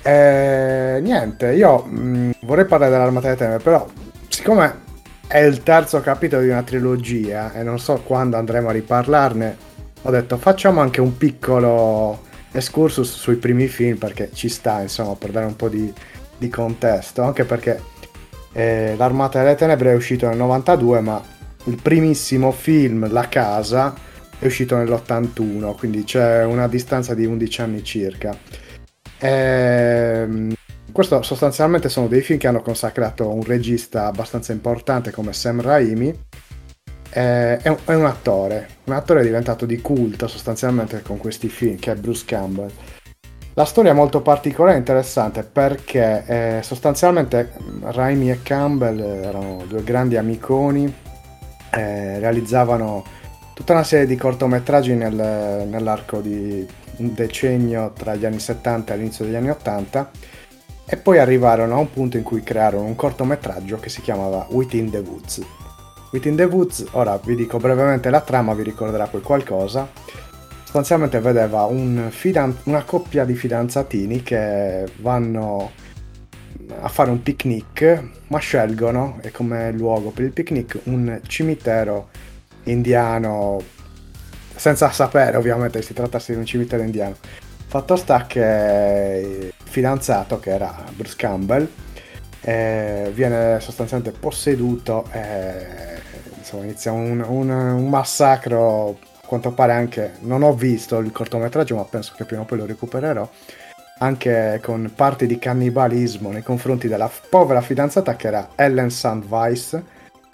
E niente, io mh, vorrei parlare dell'Armata delle Tenebre, però siccome è il terzo capitolo di una trilogia e non so quando andremo a riparlarne, ho detto facciamo anche un piccolo excursus sui primi film perché ci sta, insomma, per dare un po' di, di contesto, anche perché eh, L'Armata delle Tenebre è uscito nel 92, ma il primissimo film, La Casa, è uscito nell'81, quindi c'è una distanza di 11 anni circa. Ehm, questo sostanzialmente sono dei film che hanno consacrato un regista abbastanza importante come Sam Raimi. Eh, è, un, è un attore, un attore diventato di culto sostanzialmente con questi film, che è Bruce Campbell. La storia è molto particolare e interessante perché eh, sostanzialmente Raimi e Campbell erano due grandi amiconi, eh, realizzavano tutta una serie di cortometraggi nel, nell'arco di un decennio tra gli anni 70 e l'inizio degli anni 80 e poi arrivarono a un punto in cui crearono un cortometraggio che si chiamava Within the Woods. Within the Woods, ora vi dico brevemente la trama, vi ricorderà poi qualcosa. Sostanzialmente vedeva un fidan- una coppia di fidanzatini che vanno a fare un picnic, ma scelgono, come luogo per il picnic, un cimitero indiano, senza sapere ovviamente si trattasse di un cimitero indiano. Fatto sta che il fidanzato, che era Bruce Campbell, eh, viene sostanzialmente posseduto e insomma inizia un, un, un massacro. A quanto pare anche non ho visto il cortometraggio ma penso che prima o poi lo recupererò. Anche con parti di cannibalismo nei confronti della povera fidanzata che era Ellen Sandweiss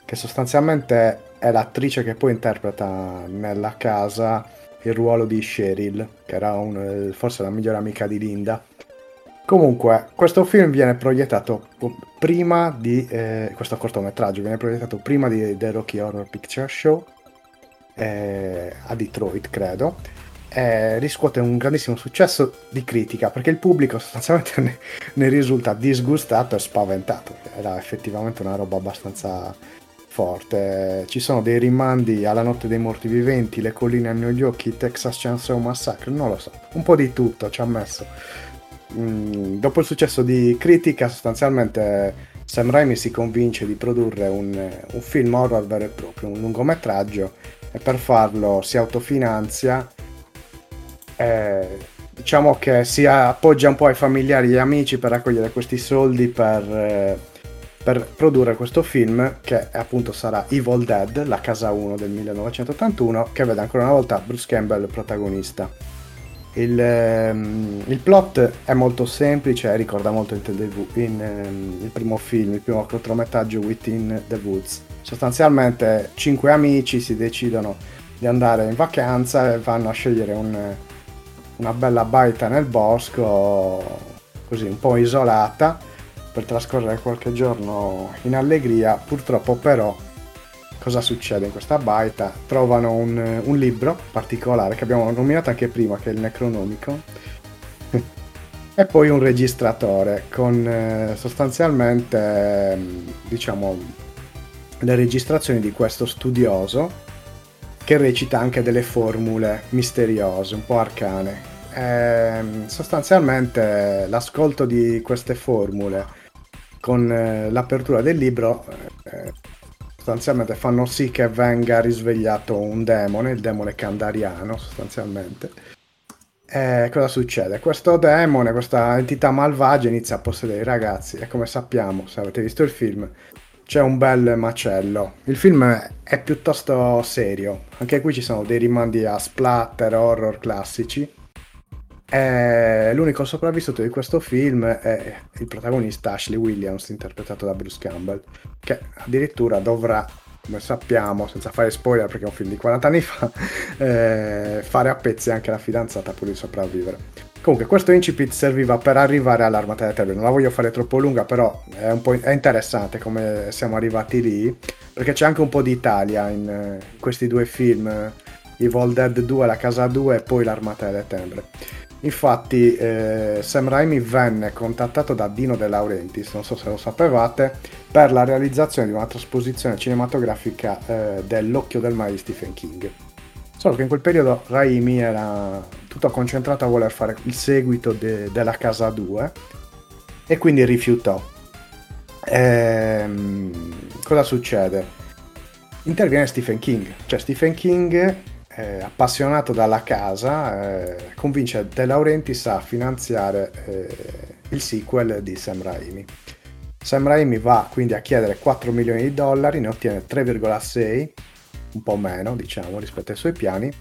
che sostanzialmente è l'attrice che poi interpreta nella casa il ruolo di Cheryl, che era un, forse la migliore amica di Linda. Comunque, questo film viene proiettato prima di. Eh, questo cortometraggio viene proiettato prima di The Rocky Horror Picture Show eh, a Detroit, credo. E riscuote un grandissimo successo di critica perché il pubblico sostanzialmente ne, ne risulta disgustato e spaventato. Era effettivamente una roba abbastanza forte. Ci sono dei rimandi alla notte dei morti viventi, le colline a New York, i Texas Chainsaw Massacre, non lo so, un po' di tutto ci ha messo. Mm, dopo il successo di critica, sostanzialmente Sam Raimi si convince di produrre un, un film horror vero e proprio, un lungometraggio, e per farlo si autofinanzia. Eh, diciamo che si appoggia un po' ai familiari e amici per raccogliere questi soldi per... Eh, per produrre questo film che appunto sarà Evil Dead, la casa 1 del 1981, che vede ancora una volta Bruce Campbell protagonista. Il, um, il plot è molto semplice, ricorda molto in, in um, il primo film, il primo cortometraggio Within the Woods. Sostanzialmente cinque amici si decidono di andare in vacanza e vanno a scegliere un, una bella baita nel bosco, così un po' isolata, per trascorrere qualche giorno in allegria. Purtroppo però cosa succede in questa baita? Trovano un, un libro particolare che abbiamo nominato anche prima, che è il Necronomico. e poi un registratore con eh, sostanzialmente ehm, diciamo le registrazioni di questo studioso che recita anche delle formule misteriose, un po' arcane. E, ehm, sostanzialmente l'ascolto di queste formule con eh, l'apertura del libro eh, sostanzialmente fanno sì che venga risvegliato un demone, il demone candariano sostanzialmente. E cosa succede? Questo demone, questa entità malvagia inizia a possedere i ragazzi e come sappiamo, se avete visto il film, c'è un bel macello. Il film è piuttosto serio, anche qui ci sono dei rimandi a splatter, horror classici eh, l'unico sopravvissuto di questo film è il protagonista Ashley Williams, interpretato da Bruce Campbell, che addirittura dovrà, come sappiamo, senza fare spoiler perché è un film di 40 anni fa, eh, fare a pezzi anche la fidanzata pur di sopravvivere. Comunque, questo incipit serviva per arrivare all'armata delle terre. Non la voglio fare troppo lunga, però è, è interessante come siamo arrivati lì, perché c'è anche un po' di Italia in, in questi due film, Evil Dead 2, La Casa 2 e poi l'Armata delle Tenebre. Infatti eh, Sam Raimi venne contattato da Dino De Laurentiis, non so se lo sapevate, per la realizzazione di una trasposizione cinematografica eh, dell'Occhio del mare di Stephen King. Solo che in quel periodo Raimi era tutto concentrato a voler fare il seguito de- della Casa 2 e quindi rifiutò. Ehm, cosa succede? Interviene Stephen King, cioè Stephen King eh, appassionato dalla casa, eh, convince De Laurentiis a finanziare eh, il sequel di Sam Raimi. Sam Raimi va quindi a chiedere 4 milioni di dollari, ne ottiene 3,6, un po' meno diciamo rispetto ai suoi piani.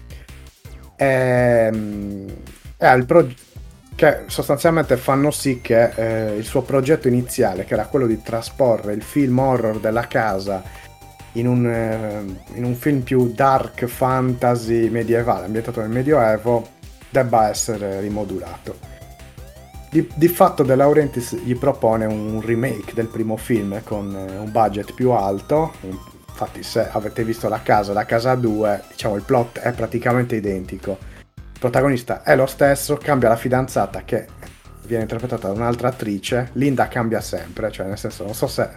E, ehm, e il, pro- che sostanzialmente fanno sì che eh, il suo progetto iniziale, che era quello di trasporre il film horror della casa in un, eh, in un film più dark fantasy medievale, ambientato nel Medioevo, debba essere rimodulato. Di, di, fatto De Laurentiis gli propone un remake del primo film con eh, un budget più alto. Infatti, se avete visto la casa, la casa 2, diciamo il plot è praticamente identico. Il protagonista è lo stesso, cambia la fidanzata che viene interpretata da un'altra attrice. Linda cambia sempre, cioè nel senso, non so se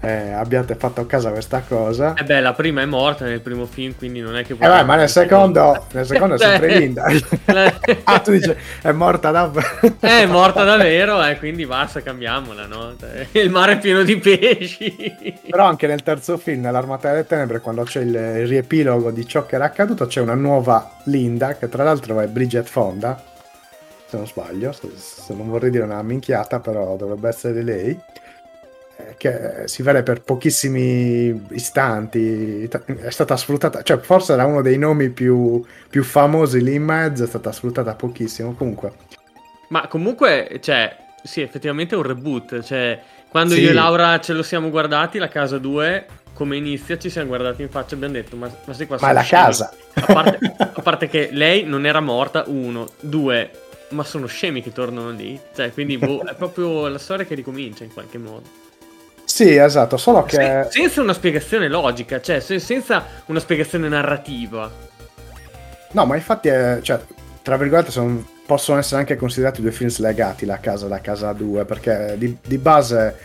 eh, abbiate fatto a questa cosa. Eh beh, la prima è morta nel primo film, quindi non è che... Eh beh, ma nel secondo, nel secondo è sempre Linda. ah, tu dici, è morta davvero. è morta davvero, eh, quindi basta, cambiamola, no? Il mare è pieno di pesci. Però anche nel terzo film, nell'Armata delle Tenebre, quando c'è il riepilogo di ciò che era accaduto, c'è una nuova Linda, che tra l'altro è Bridget Fonda, se non sbaglio, se non vorrei dire una minchiata, però dovrebbe essere lei che si vede per pochissimi istanti, è stata sfruttata, cioè forse era uno dei nomi più, più famosi lì in mezzo, è stata sfruttata pochissimo comunque. Ma comunque, cioè, sì, effettivamente è un reboot, cioè, quando sì. io e Laura ce lo siamo guardati, la casa 2, come inizia, ci siamo guardati in faccia e abbiamo detto, ma, ma sei qua Ma è la scemi. casa! A parte, a parte che lei non era morta, uno, due, ma sono scemi che tornano lì, cioè, quindi boh, è proprio la storia che ricomincia in qualche modo. Sì, esatto, solo che... senza una spiegazione logica, cioè senza una spiegazione narrativa. No, ma infatti, è, cioè, tra virgolette, sono, possono essere anche considerati due film slegati, La Casa e La Casa 2, perché di, di base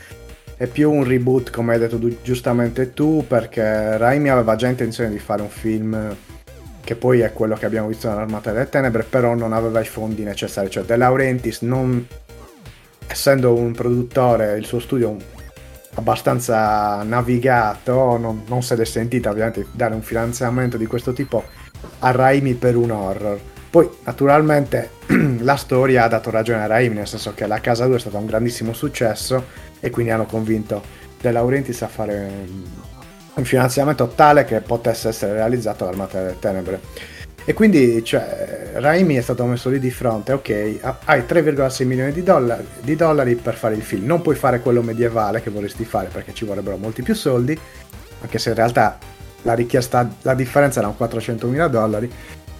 è più un reboot, come hai detto tu, giustamente tu, perché Raimi aveva già intenzione di fare un film che poi è quello che abbiamo visto nell'Armata delle Tenebre, però non aveva i fondi necessari, cioè De Laurentiis non essendo un produttore, il suo studio abbastanza navigato, non, non se l'è sentita ovviamente dare un finanziamento di questo tipo a Raimi per un horror. Poi naturalmente la storia ha dato ragione a Raimi, nel senso che La Casa 2 è stato un grandissimo successo e quindi hanno convinto De Laurentiis a fare un finanziamento tale che potesse essere realizzato l'Armata delle Tenebre. E quindi cioè, Raimi è stato messo lì di fronte, ok, hai 3,6 milioni di dollari, di dollari, per fare il film, non puoi fare quello medievale che vorresti fare perché ci vorrebbero molti più soldi, anche se in realtà la richiesta, la differenza erano 400 mila dollari.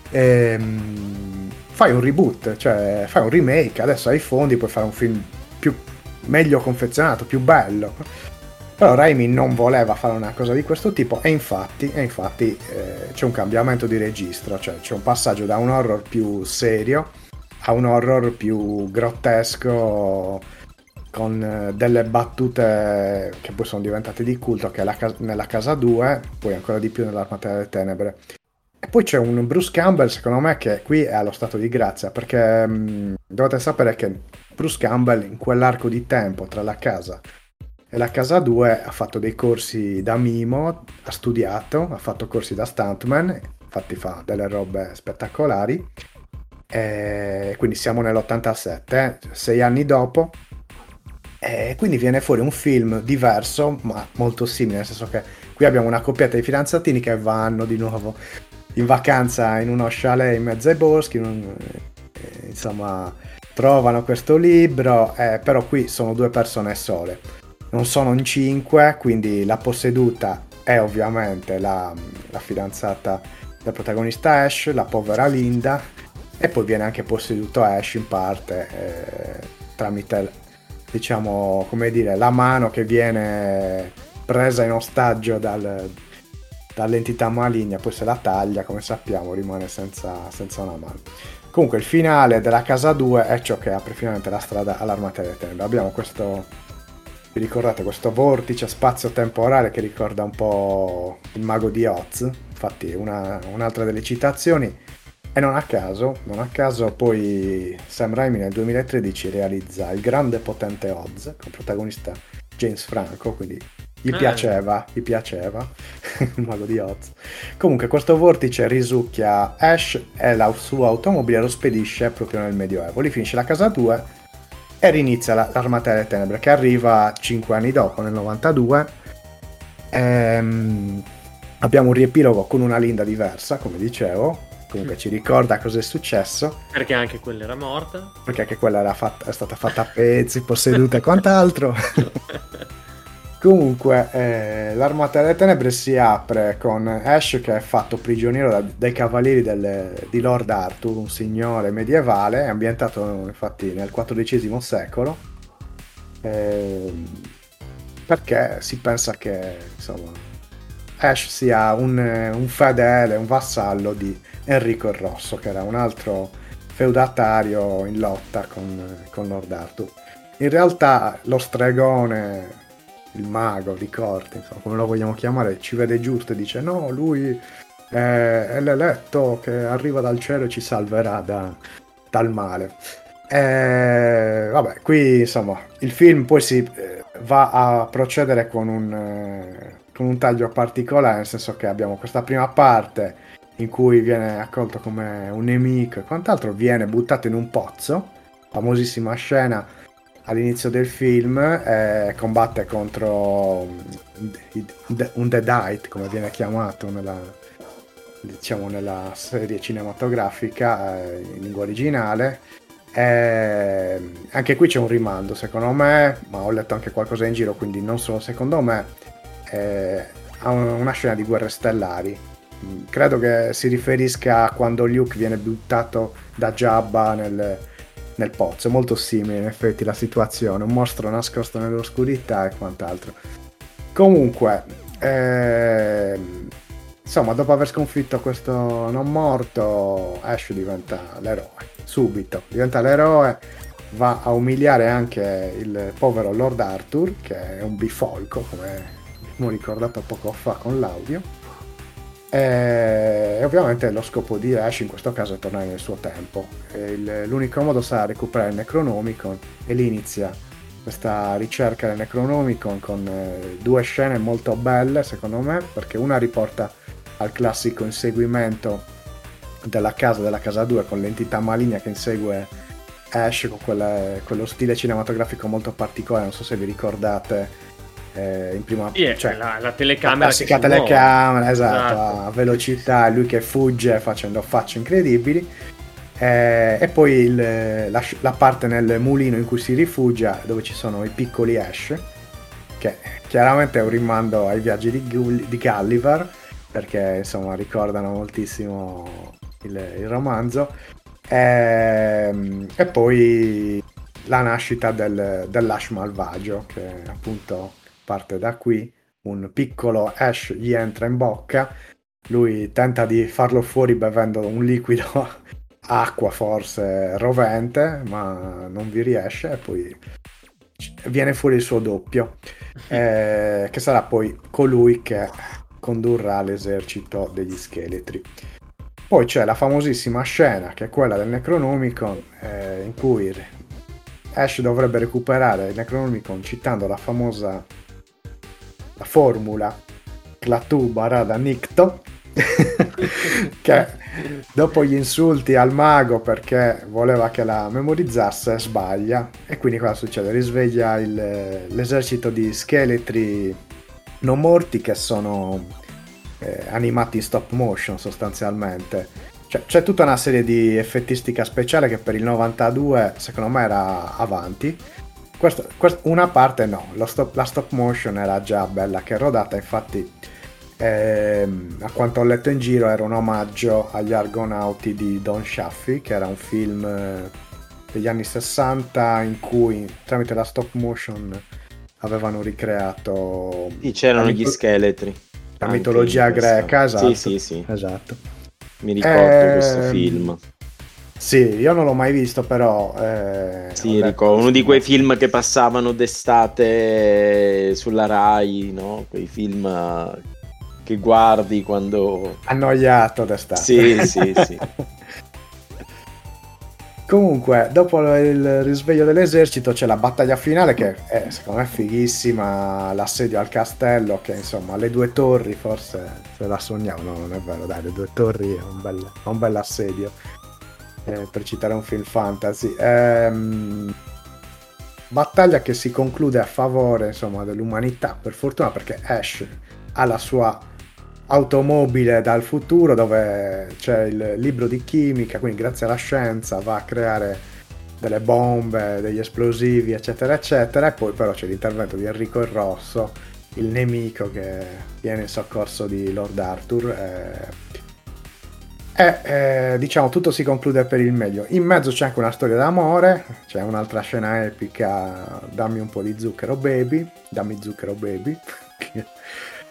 Ehm, fai un reboot, cioè fai un remake, adesso hai i fondi, puoi fare un film più meglio confezionato, più bello. Però Raimi non voleva fare una cosa di questo tipo e infatti, e infatti eh, c'è un cambiamento di registro, cioè c'è un passaggio da un horror più serio a un horror più grottesco con eh, delle battute che poi sono diventate di culto che è la, nella casa 2, poi ancora di più nell'Armata delle Tenebre. E poi c'è un Bruce Campbell, secondo me, che qui è allo stato di grazia, perché mh, mm, dovete sapere che Bruce Campbell in quell'arco di tempo tra la casa e la Casa 2 ha fatto dei corsi da mimo, ha studiato, ha fatto corsi da stuntman, infatti fa delle robe spettacolari. E quindi siamo nell'87, eh, sei anni dopo. E quindi viene fuori un film diverso, ma molto simile, nel senso che qui abbiamo una coppietta di fidanzatini che vanno di nuovo in vacanza in uno chalet in mezzo ai boschi, un, eh, insomma, trovano questo libro, eh, però qui sono due persone sole non sono in cinque, quindi la posseduta è ovviamente la, la fidanzata del protagonista Ash, la povera Linda, e poi viene anche posseduto Ash in parte eh, tramite, diciamo, come dire, la mano che viene presa in ostaggio dal, dall'entità maligna, poi se la taglia, come sappiamo, rimane senza, senza una mano. Comunque il finale della casa 2 è ciò che apre finalmente la strada all'armata delle tenebre. Abbiamo questo vi ricordate questo vortice spazio-temporale che ricorda un po' il mago di Oz? Infatti una, un'altra delle citazioni. E non a caso, non a caso poi Sam Raimi nel 2013 realizza Il grande potente Oz, con protagonista James Franco, quindi gli ah. piaceva, gli piaceva il mago di Oz. Comunque questo vortice risucchia Ash e la sua automobile lo spedisce proprio nel Medioevo. Lì finisce la casa 2 e rinizia l'Armata delle Tenebre che arriva 5 anni dopo, nel 92. Ehm, abbiamo un riepilogo con una Linda diversa, come dicevo, comunque ci ricorda cosa è successo. Perché anche quella era morta. Perché anche quella era fatta, è stata fatta a pezzi, posseduta e quant'altro. Comunque, eh, l'Armata delle Tenebre si apre con Ash che è fatto prigioniero da- dai cavalieri del- di Lord Arthur, un signore medievale, ambientato infatti nel XIV secolo, ehm, perché si pensa che insomma, Ash sia un, un fedele, un vassallo di Enrico il Rosso, che era un altro feudatario in lotta con, con Lord Arthur. In realtà lo stregone il mago di corte, insomma, come lo vogliamo chiamare, ci vede giusto e dice no, lui è, è l'eletto che arriva dal cielo e ci salverà da- dal male. E, vabbè, qui insomma, il film poi si eh, va a procedere con un, eh, con un taglio particolare, nel senso che abbiamo questa prima parte in cui viene accolto come un nemico e quant'altro, viene buttato in un pozzo, famosissima scena all'inizio del film eh, combatte contro un Deadite come viene chiamato nella, diciamo, nella serie cinematografica eh, in lingua originale. Eh, anche qui c'è un rimando secondo me ma ho letto anche qualcosa in giro quindi non solo secondo me eh, a un- una scena di guerre stellari. Credo che si riferisca a quando Luke viene buttato da Jabba nel, nel pozzo. È molto simile in effetti la situazione, un mostro nascosto nell'oscurità e quant'altro. Comunque, ehm, insomma, dopo aver sconfitto questo non morto, Ash diventa l'eroe, subito, diventa l'eroe, va a umiliare anche il povero Lord Arthur, che è un bifolco, come abbiamo ricordato poco fa con l'audio. E ovviamente lo scopo di Ash in questo caso è tornare nel suo tempo. Il- l'unico modo sarà recuperare il Necronomicon e lì inizia questa ricerca del Necronomicon con eh, due scene molto belle secondo me perché una riporta al classico inseguimento della casa della casa 2 con l'entità maligna che insegue Ash con quelle- quello stile cinematografico molto particolare non so se vi ricordate eh, in prima è cioè, la, la la telecamera che classica telecamera, esatto, Esatto. a velocità, lui che fugge facendo facce incredibili. Eh, e poi il- la, la parte nel mulino in cui si rifugia, dove ci sono i piccoli Ash, che chiaramente è un rimando ai viaggi di, Gull- di Gulliver, perché insomma ricordano moltissimo il, il romanzo. Ehm, e poi la nascita del, dell'Ash malvagio, che appunto parte da qui. Un piccolo Ash gli entra in bocca, lui tenta di farlo fuori bevendo un liquido, acqua forse rovente, ma non vi riesce e poi viene fuori il suo doppio, eh, che sarà poi colui che condurrà l'esercito degli scheletri. Poi c'è la famosissima scena, che è quella del Necronomicon, eh, in cui Ash dovrebbe recuperare il Necronomicon citando la famosa la formula Klaatu Barada Nikto che dopo gli insulti al mago perché voleva che la memorizzasse sbaglia. E quindi cosa succede? Risveglia il- l'esercito di scheletri non morti che sono eh, animati in stop motion sostanzialmente. Cioè, c'è tutta una serie di effettistica speciale che per il 92 secondo me era avanti Questo- quest- una parte no, stop- la stop motion era già bella che rodata, infatti ehm, a quanto ho letto in giro era un omaggio agli Argonauti di Don Shaffy, che era un film eh, degli anni 60 in cui tramite la stop motion avevano ricreato Sì, c'erano la gli scheletri. la mitologia greca, esatto. Sì, sì, sì. Esatto. Mi ricordo Ehm, questo film. Sì, io non l'ho mai visto, però. eh, Sì, ricordo, uno di quei film che passavano d'estate sulla Rai, no? Quei film eh, che guardi quando... Annoiato d'estate. Sì, sì, sì. Comunque, dopo il risveglio dell'esercito c'è la battaglia finale che è secondo me fighissima, l'assedio al castello che insomma le due torri forse se la sogniamo, no non è vero, dai le due torri è un bel, è un bel assedio eh, per citare un film fantasy. Ehm, battaglia che si conclude a favore insomma dell'umanità per fortuna perché Ash ha la sua automobile dal futuro dove c'è il libro di chimica, quindi grazie alla scienza va a creare delle bombe, degli esplosivi, eccetera, eccetera, e poi però c'è l'intervento di Enrico il Rosso, il nemico che viene in soccorso di Lord Arthur. eh, e eh, diciamo tutto si conclude per il meglio. In mezzo c'è anche una storia d'amore, c'è un'altra scena epica, dammi un po' di zucchero baby, dammi zucchero baby,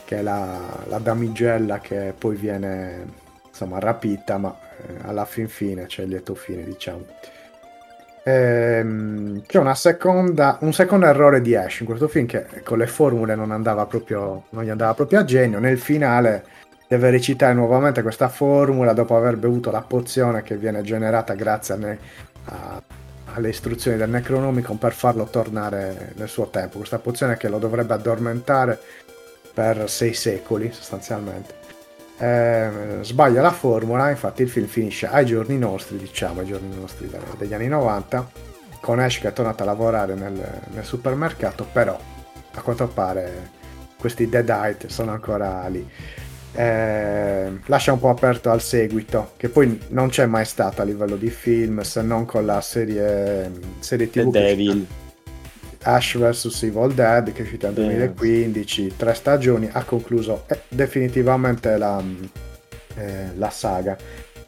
che, è la, la damigella che poi viene insomma rapita, ma eh, alla fin fine c'è il lieto fine diciamo. Ehm, c'è seconda, un secondo errore di Ash in questo film che con le formule non andava proprio, non gli andava proprio a genio. Nel finale deve recitare nuovamente questa formula dopo aver bevuto la pozione che viene generata grazie alle, a- alle istruzioni del Necronomicon per farlo tornare nel suo tempo. Questa pozione che lo dovrebbe addormentare per sei secoli sostanzialmente. Eh, sbaglia la formula, infatti il film finisce ai giorni nostri, diciamo ai giorni nostri de- degli anni 90, con Ash che è tornato a lavorare nel, nel supermercato, però a quanto pare questi Deadite sono ancora lì. Eh, lascia un po' aperto al seguito, che poi non c'è mai stato a livello di film, se non con la serie, serie The TV che è Devil. Ash vs Evil Dead che è uscita nel 2015, tre stagioni, ha concluso eh, definitivamente la, eh, la saga.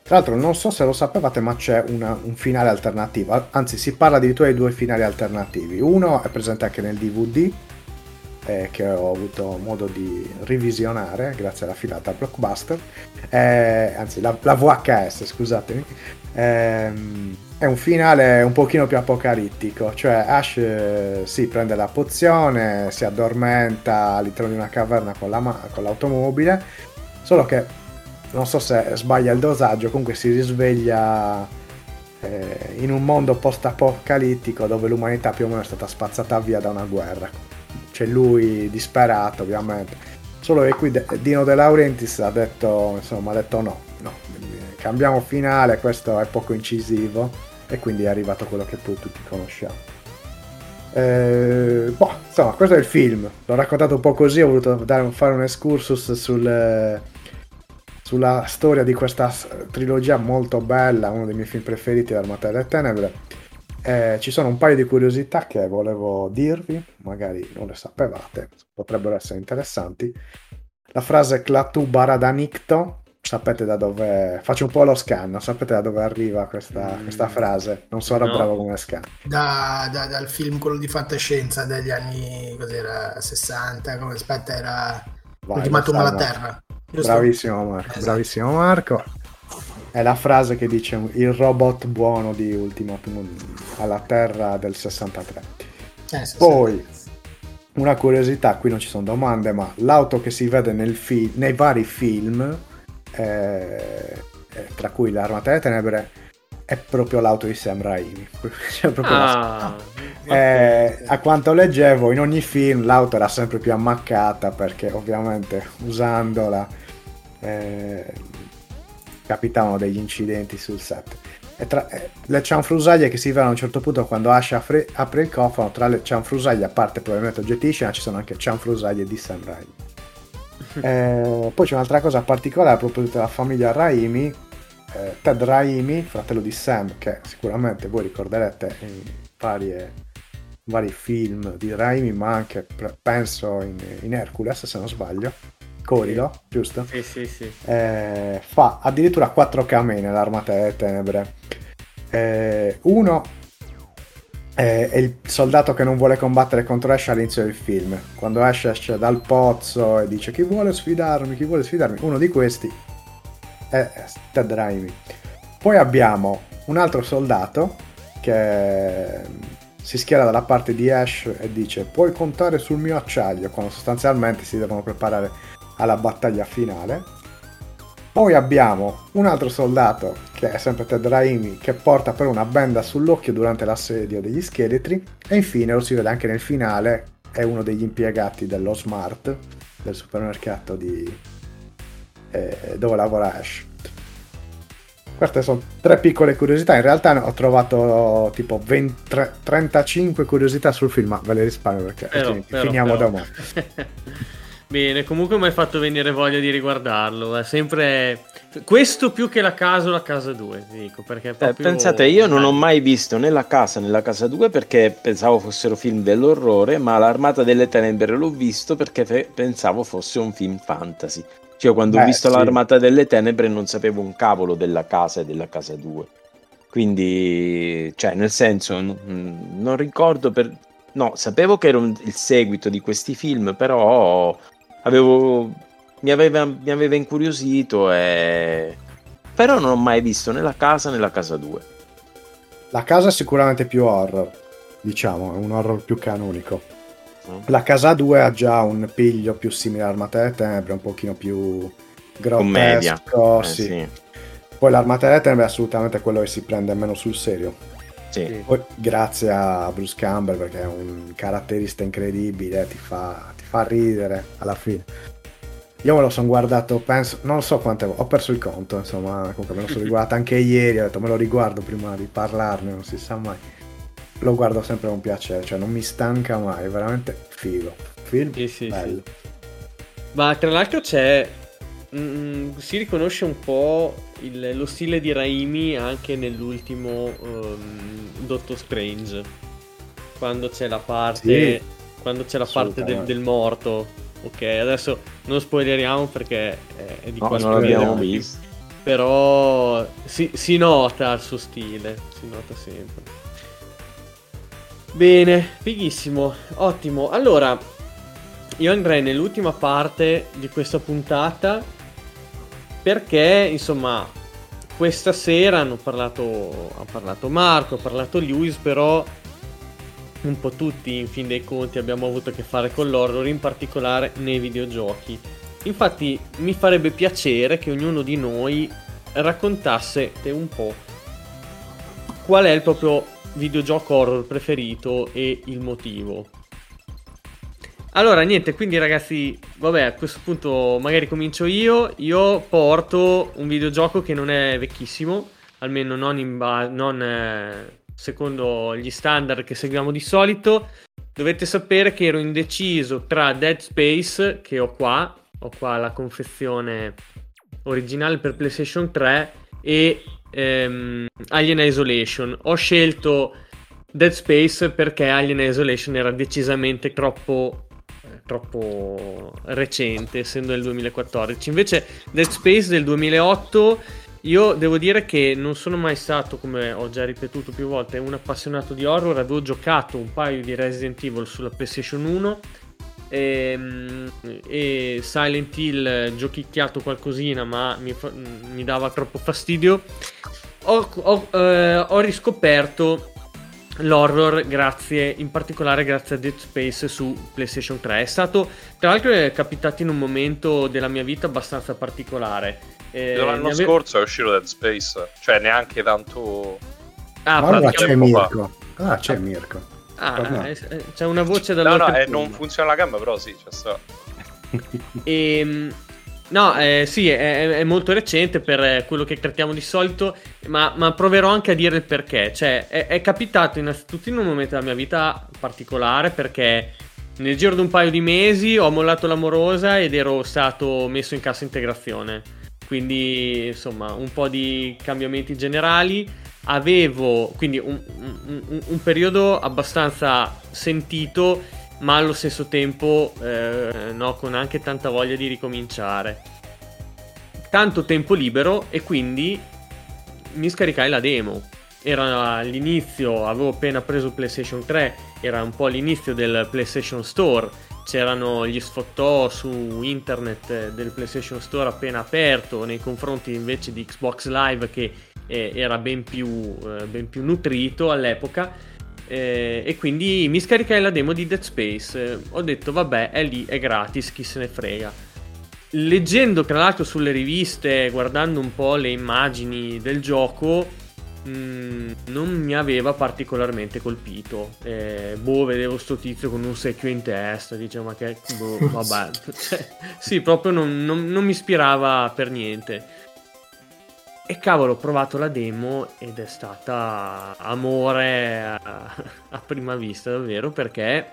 Tra l'altro non so se lo sapevate ma c'è una- un finale alternativo, anzi si parla addirittura di due finali alternativi. Uno è presente anche nel DVD eh, che ho avuto modo di revisionare grazie alla filata Blockbuster, eh, anzi la, la VHS scusatemi. Ehm, è un finale un pochino più apocalittico, cioè Ash eh, si prende la pozione, si addormenta all'interno di una caverna con, la con l'automobile, solo che non so se sbaglia il dosaggio, comunque si risveglia eh, in un mondo post-apocalittico dove l'umanità più o meno è stata spazzata via da una guerra. C'è lui disperato ovviamente. Solo che qui Dino De Laurentiis ha detto, insomma, ha detto no, no, cambiamo finale, questo è poco incisivo e quindi è arrivato quello che poi tutti conosciamo. Eh, boh, insomma, questo è il film. L'ho raccontato un po' così, ho voluto dare fare un excursus sul, sulla storia di questa trilogia molto bella, uno dei miei film preferiti, L'Armata delle Tenebre. Eh, ci sono un paio di curiosità che volevo dirvi, magari non le sapevate, potrebbero essere interessanti. La frase Clatu Baradanicto, sapete da dove... Faccio un po' lo scan, sapete da dove arriva questa, questa frase? Non sono No. bravo come scan. Da- da- dal film quello di fantascienza degli anni cos'era, 60, come aspetta era Vai, Ultimatum lo alla Terra. giusto? Bravissimo Marco, Esatto. bravissimo Marco. È la frase che dice il robot buono di Ultimatum alla Terra del 63. Eh, sì, Poi, una curiosità, qui non ci sono domande, ma l'auto che si vede nel fi- nei vari film, eh, eh, tra cui l'Armata delle Tenebre, è proprio l'auto di Sam Raimi. C'è proprio la- Ah, Eh, a quanto leggevo, in ogni film l'auto era sempre più ammaccata perché ovviamente usandola eh, capitavano degli incidenti sul set. E tra, eh, le cianfrusaglie che si vedono a un certo punto quando Ash apre, apre il cofano, tra le cianfrusaglie, a parte probabilmente oggetti di scena, ci sono anche cianfrusaglie di Sam Raimi. Eh, poi c'è un'altra cosa particolare a proposito della famiglia Raimi. eh, Ted Raimi, fratello di Sam, che sicuramente voi ricorderete in varie- vari film di Raimi, ma anche penso in, in Hercules, se non sbaglio. Corilo, giusto? Sì, sì, sì. Eh, fa addirittura 4 camei nell'Armata delle Tenebre. Eh, uno è, è il soldato che non vuole combattere contro Ash all'inizio del film. Quando Ash esce dal pozzo e dice chi vuole sfidarmi, chi vuole sfidarmi, uno di questi è Ted Raimi. Poi abbiamo un altro soldato che si schiera dalla parte di Ash e dice puoi contare sul mio acciaio quando sostanzialmente si devono preparare alla battaglia finale. Poi abbiamo un altro soldato che è sempre Ted Raimi che porta però una benda sull'occhio durante l'assedio degli scheletri e infine lo si vede anche nel finale è uno degli impiegati dello Smart del supermercato di, eh, dove lavora Ash. Queste sono tre piccole curiosità. In realtà ne ho trovato tipo 20 tre- 35 curiosità sul film, ma ve le risparmio perché Però, però, finiamo però. domani. Bene, comunque mi hai fatto venire voglia di riguardarlo. È sempre questo più che la casa o la casa 2, ti dico, perché è Eh, proprio... pensate, io non ho mai visto né la casa né la casa 2 perché pensavo fossero film dell'orrore, ma l'Armata delle Tenebre l'ho visto perché fe- pensavo fosse un film fantasy. Cioè, quando ho Beh, visto sì. l'Armata delle Tenebre non sapevo un cavolo della casa e della casa 2. Quindi, cioè, nel senso, n- non ricordo per... No, sapevo che era un- il seguito di questi film, però avevo... Mi aveva, mi aveva incuriosito e... Però non ho mai visto né la casa né la casa 2. La casa è sicuramente più horror, diciamo, è un horror più canonico. Mm. La casa 2 ha già un piglio più simile all'Armata delle Tenebre, un pochino più Commedia. grottesco, Eh, sì. sì. Poi l'Armata delle Tenebre è assolutamente quello che si prende meno sul serio. Sì. Poi grazie a Bruce Campbell perché è un caratterista incredibile, ti fa, fa ridere alla fine. Io me lo sono guardato, penso, non so quante volte, ho perso il conto, insomma, comunque me lo sono riguardato anche ieri, ho detto me lo riguardo prima di parlarne, non si sa mai. Lo guardo sempre con piacere, cioè non mi stanca mai, è veramente figo. Film Sì, sì, bello. Ma tra l'altro c'è. mm, si riconosce un po' il- lo stile di Raimi anche nell'ultimo ehm, Doctor Strange. Quando c'è la parte. Quando c'è la parte del, del morto. Ok, adesso non spoileriamo perché è, di No, qua non l'abbiamo visto. Però si, si nota il suo stile, si nota sempre. Bene, fighissimo, ottimo. Allora, io andrei nell'ultima parte di questa puntata perché, insomma, questa sera hanno parlato, ha parlato Marco, ha parlato Lewis, però un po' tutti, in fin dei conti, abbiamo avuto a che fare con l'horror, in particolare nei videogiochi. Infatti mi farebbe piacere che ognuno di noi raccontasse un po' qual è il proprio videogioco horror preferito e il motivo. Allora, niente, quindi ragazzi, vabbè, a questo punto magari comincio io. Io porto un videogioco che non è vecchissimo, almeno non, in ba- non eh, secondo gli standard che seguiamo di solito. Dovete sapere che ero indeciso tra Dead Space, che ho qua, ho qua la confezione originale per PlayStation 3, e ehm, Alien Isolation. Ho scelto Dead Space perché Alien Isolation era decisamente troppo troppo recente essendo del 2014 invece Dead Space del 2008 io devo dire che non sono mai stato come ho già ripetuto più volte un appassionato di horror. Avevo giocato un paio di Resident Evil sulla PlayStation 1 ehm, e Silent Hill eh, giochicchiato qualcosina ma mi, fa- mi dava troppo fastidio. Ho, ho, eh, ho riscoperto l'horror grazie in particolare grazie a Dead Space su PlayStation 3 è stato tra l'altro è capitato in un momento della mia vita abbastanza particolare Eh, L'anno ave- scorso è uscito Dead Space, cioè neanche tanto... ah, pratica- c'è. Mirko. Ah, c'è Mirko. ah, Torna. eh, eh, c'è una voce No, dall'altra no, eh, non funziona la gamma, però sì, c'è sta. Ehm, no, eh, sì, è, è molto recente per eh, quello che trattiamo di solito, ma, ma proverò anche a dire il perché. Cioè, è, è capitato innanzitutto in un momento della mia vita particolare perché nel giro di un paio di mesi ho mollato l'amorosa ed ero stato messo in cassa integrazione. Quindi, insomma, un po' di cambiamenti generali. Avevo quindi un, un- un- periodo abbastanza sentito ma allo stesso tempo eh, no, con anche tanta voglia di ricominciare. Tanto tempo libero e quindi mi scaricai la demo. Era all'inizio, avevo appena preso PlayStation 3, era un po' all'inizio del PlayStation Store. C'erano gli sfottò su internet del PlayStation Store appena aperto nei confronti invece di Xbox Live che eh, era ben più, eh, ben più nutrito all'epoca. Eh, e quindi mi scaricai la demo di Dead Space. Ho detto, vabbè, è lì, è gratis, chi se ne frega. Leggendo, tra l'altro, sulle riviste, guardando un po' le immagini del gioco, mh, non mi aveva particolarmente colpito. Eh, boh, vedevo sto tizio con un secchio in testa, dicevo, ma che... Boh, vabbè. Cioè, sì, proprio non, non- non mi ispirava per niente. E cavolo, ho provato la demo ed è stata amore a, a prima vista, davvero, perché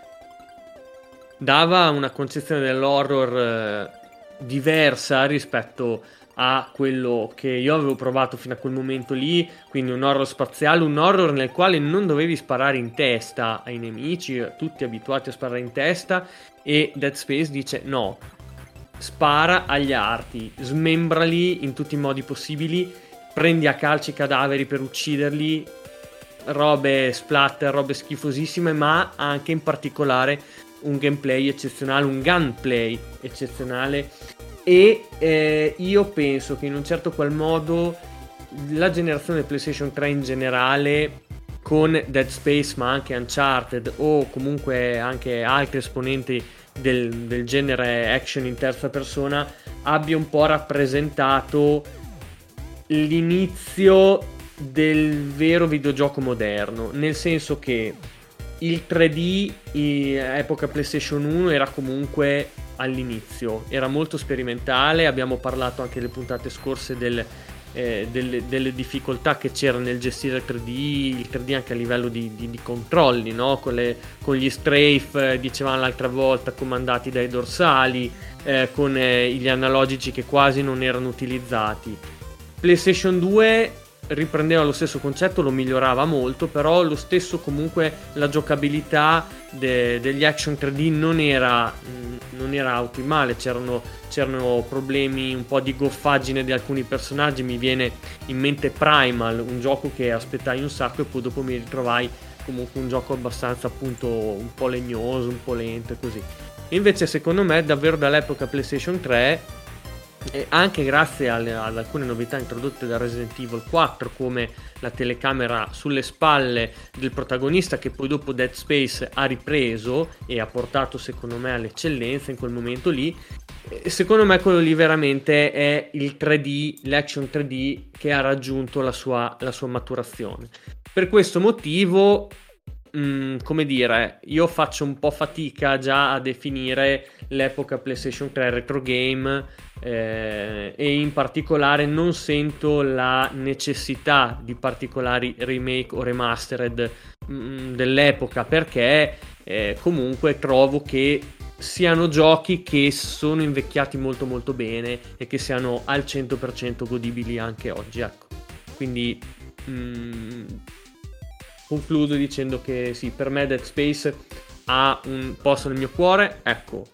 dava una concezione dell'horror eh, diversa rispetto a quello che io avevo provato fino a quel momento lì, quindi un horror spaziale, un horror nel quale non dovevi sparare in testa ai nemici, tutti abituati a sparare in testa, e Dead Space dice no, spara agli arti, smembrali in tutti i modi possibili, prendi a calci i cadaveri per ucciderli, robe splatter, robe schifosissime, ma anche in particolare un gameplay eccezionale, un gunplay eccezionale e eh, io penso che in un certo qual modo la generazione PlayStation 3 in generale con Dead Space ma anche Uncharted o comunque anche altri esponenti del, del genere action in terza persona abbia un po' rappresentato l'inizio del vero videogioco moderno, nel senso che il 3D in epoca PlayStation 1 era comunque all'inizio, era molto sperimentale, abbiamo parlato anche nelle puntate scorse del, eh, delle, delle, difficoltà che c'era nel gestire il 3D, il 3D anche a livello di, di, di controlli, no? con, le, con, gli strafe, eh, dicevamo l'altra volta, comandati dai dorsali, eh, con eh, gli analogici che quasi non erano utilizzati. PlayStation 2 riprendeva lo stesso concetto, lo migliorava molto, però lo stesso comunque la giocabilità de- degli action 3D non era, mm, non era ottimale, c'erano, c'erano, problemi, un po' di goffaggine di alcuni personaggi, mi viene in mente Primal, un gioco che aspettai un sacco e poi dopo mi ritrovai comunque un gioco abbastanza appunto un po' legnoso, un po' lento e così. Invece secondo me davvero dall'epoca PlayStation 3 e anche grazie alle, ad alcune novità introdotte da Resident Evil 4 come la telecamera sulle spalle del protagonista che poi dopo Dead Space ha ripreso e ha portato secondo me all'eccellenza in quel momento lì. Secondo me quello lì veramente è il 3D l'action 3D che ha raggiunto la sua, la sua maturazione. Per questo motivo Mm, come dire, io faccio un po' fatica già a definire l'epoca PlayStation 3 retro game eh, e in particolare non sento la necessità di particolari remake o remastered mm, dell'epoca perché eh, comunque trovo che siano giochi che sono invecchiati molto molto bene e che siano al 100% godibili anche oggi ecco. Quindi mm, concludo dicendo che sì, per me Dead Space ha un posto nel mio cuore. Ecco,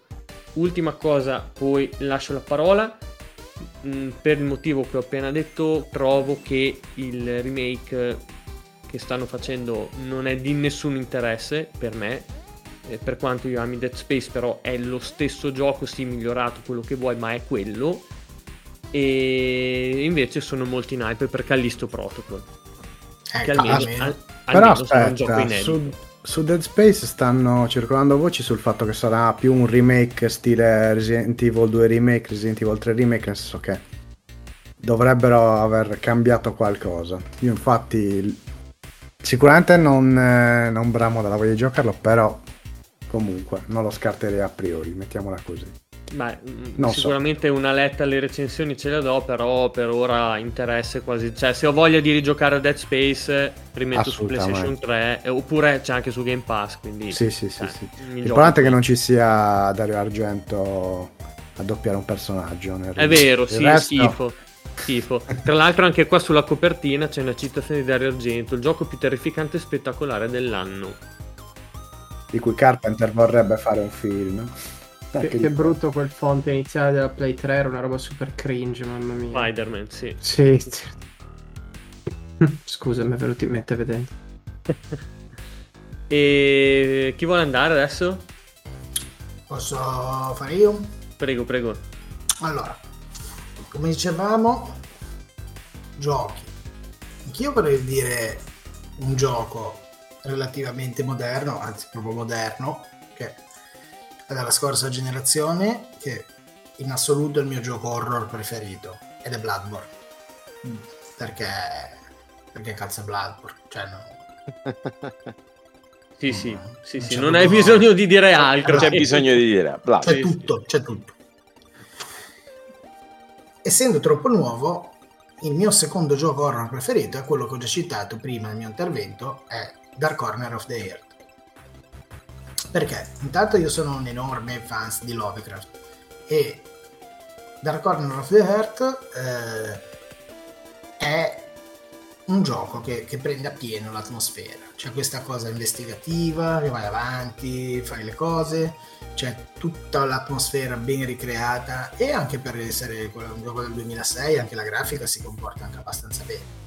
ultima cosa, poi lascio la parola. Mm, per il motivo che ho appena detto, trovo che il remake che stanno facendo non è di nessun interesse per me. Eh, per quanto io ami Dead Space, però è lo stesso gioco, sì, migliorato quello che vuoi, ma è quello. E invece sono molto in hype per Callisto Protocol. Ecco, che almeno, al, però aspetta, su, su, Dead Space stanno circolando voci sul fatto che sarà più un remake stile Resident Evil 2 remake, Resident Evil 3 remake, nel senso che dovrebbero aver cambiato qualcosa. Io infatti sicuramente non, eh, non bramo dalla voglia di giocarlo, però comunque non lo scarterei a priori, mettiamola così. Beh, mm, non sicuramente so. una letta alle recensioni ce la do, però per ora interesse quasi. Cioè, se ho voglia di rigiocare Dead Space, rimetto su PlayStation 3, eh, oppure c'è anche su Game Pass. Quindi, sì, sì, sì. Eh, sì. L'importante è che non ci sia Dario Argento a doppiare un personaggio. è vero, sì, resto... schifo. Schifo. Tra l'altro, anche qua sulla copertina c'è una citazione di Dario Argento: il gioco più terrificante e spettacolare dell'anno. Di cui Carpenter vorrebbe fare un film. Che, che brutto quel font iniziale della Play 3, era una roba super cringe, mamma mia. Spider-Man, sì. Sì. Scusa, mi è venuto in mente vedendo. e chi vuole andare adesso? Posso fare io? Prego, prego. Allora, come dicevamo, giochi. Anch'io vorrei dire un gioco relativamente moderno, anzi proprio moderno, che dalla scorsa generazione che in assoluto è il mio gioco horror preferito ed è Bloodborne mm. perché perché cazzo è Bloodborne cioè no sì sì sì, sì. non hai bisogno di dire altro c'è bisogno di dire Bloodborne. c'è tutto c'è tutto essendo troppo nuovo il mio secondo gioco horror preferito è quello che ho già citato prima nel mio intervento è Dark Corner of the Earth Perché? Intanto io sono un enorme fan di Lovecraft e Dark Corner of the Heart eh, è un gioco che, che prende appieno l'atmosfera. C'è questa cosa investigativa, che vai avanti, fai le cose, c'è tutta l'atmosfera ben ricreata e anche per essere un gioco del 2006 anche la grafica si comporta anche abbastanza bene.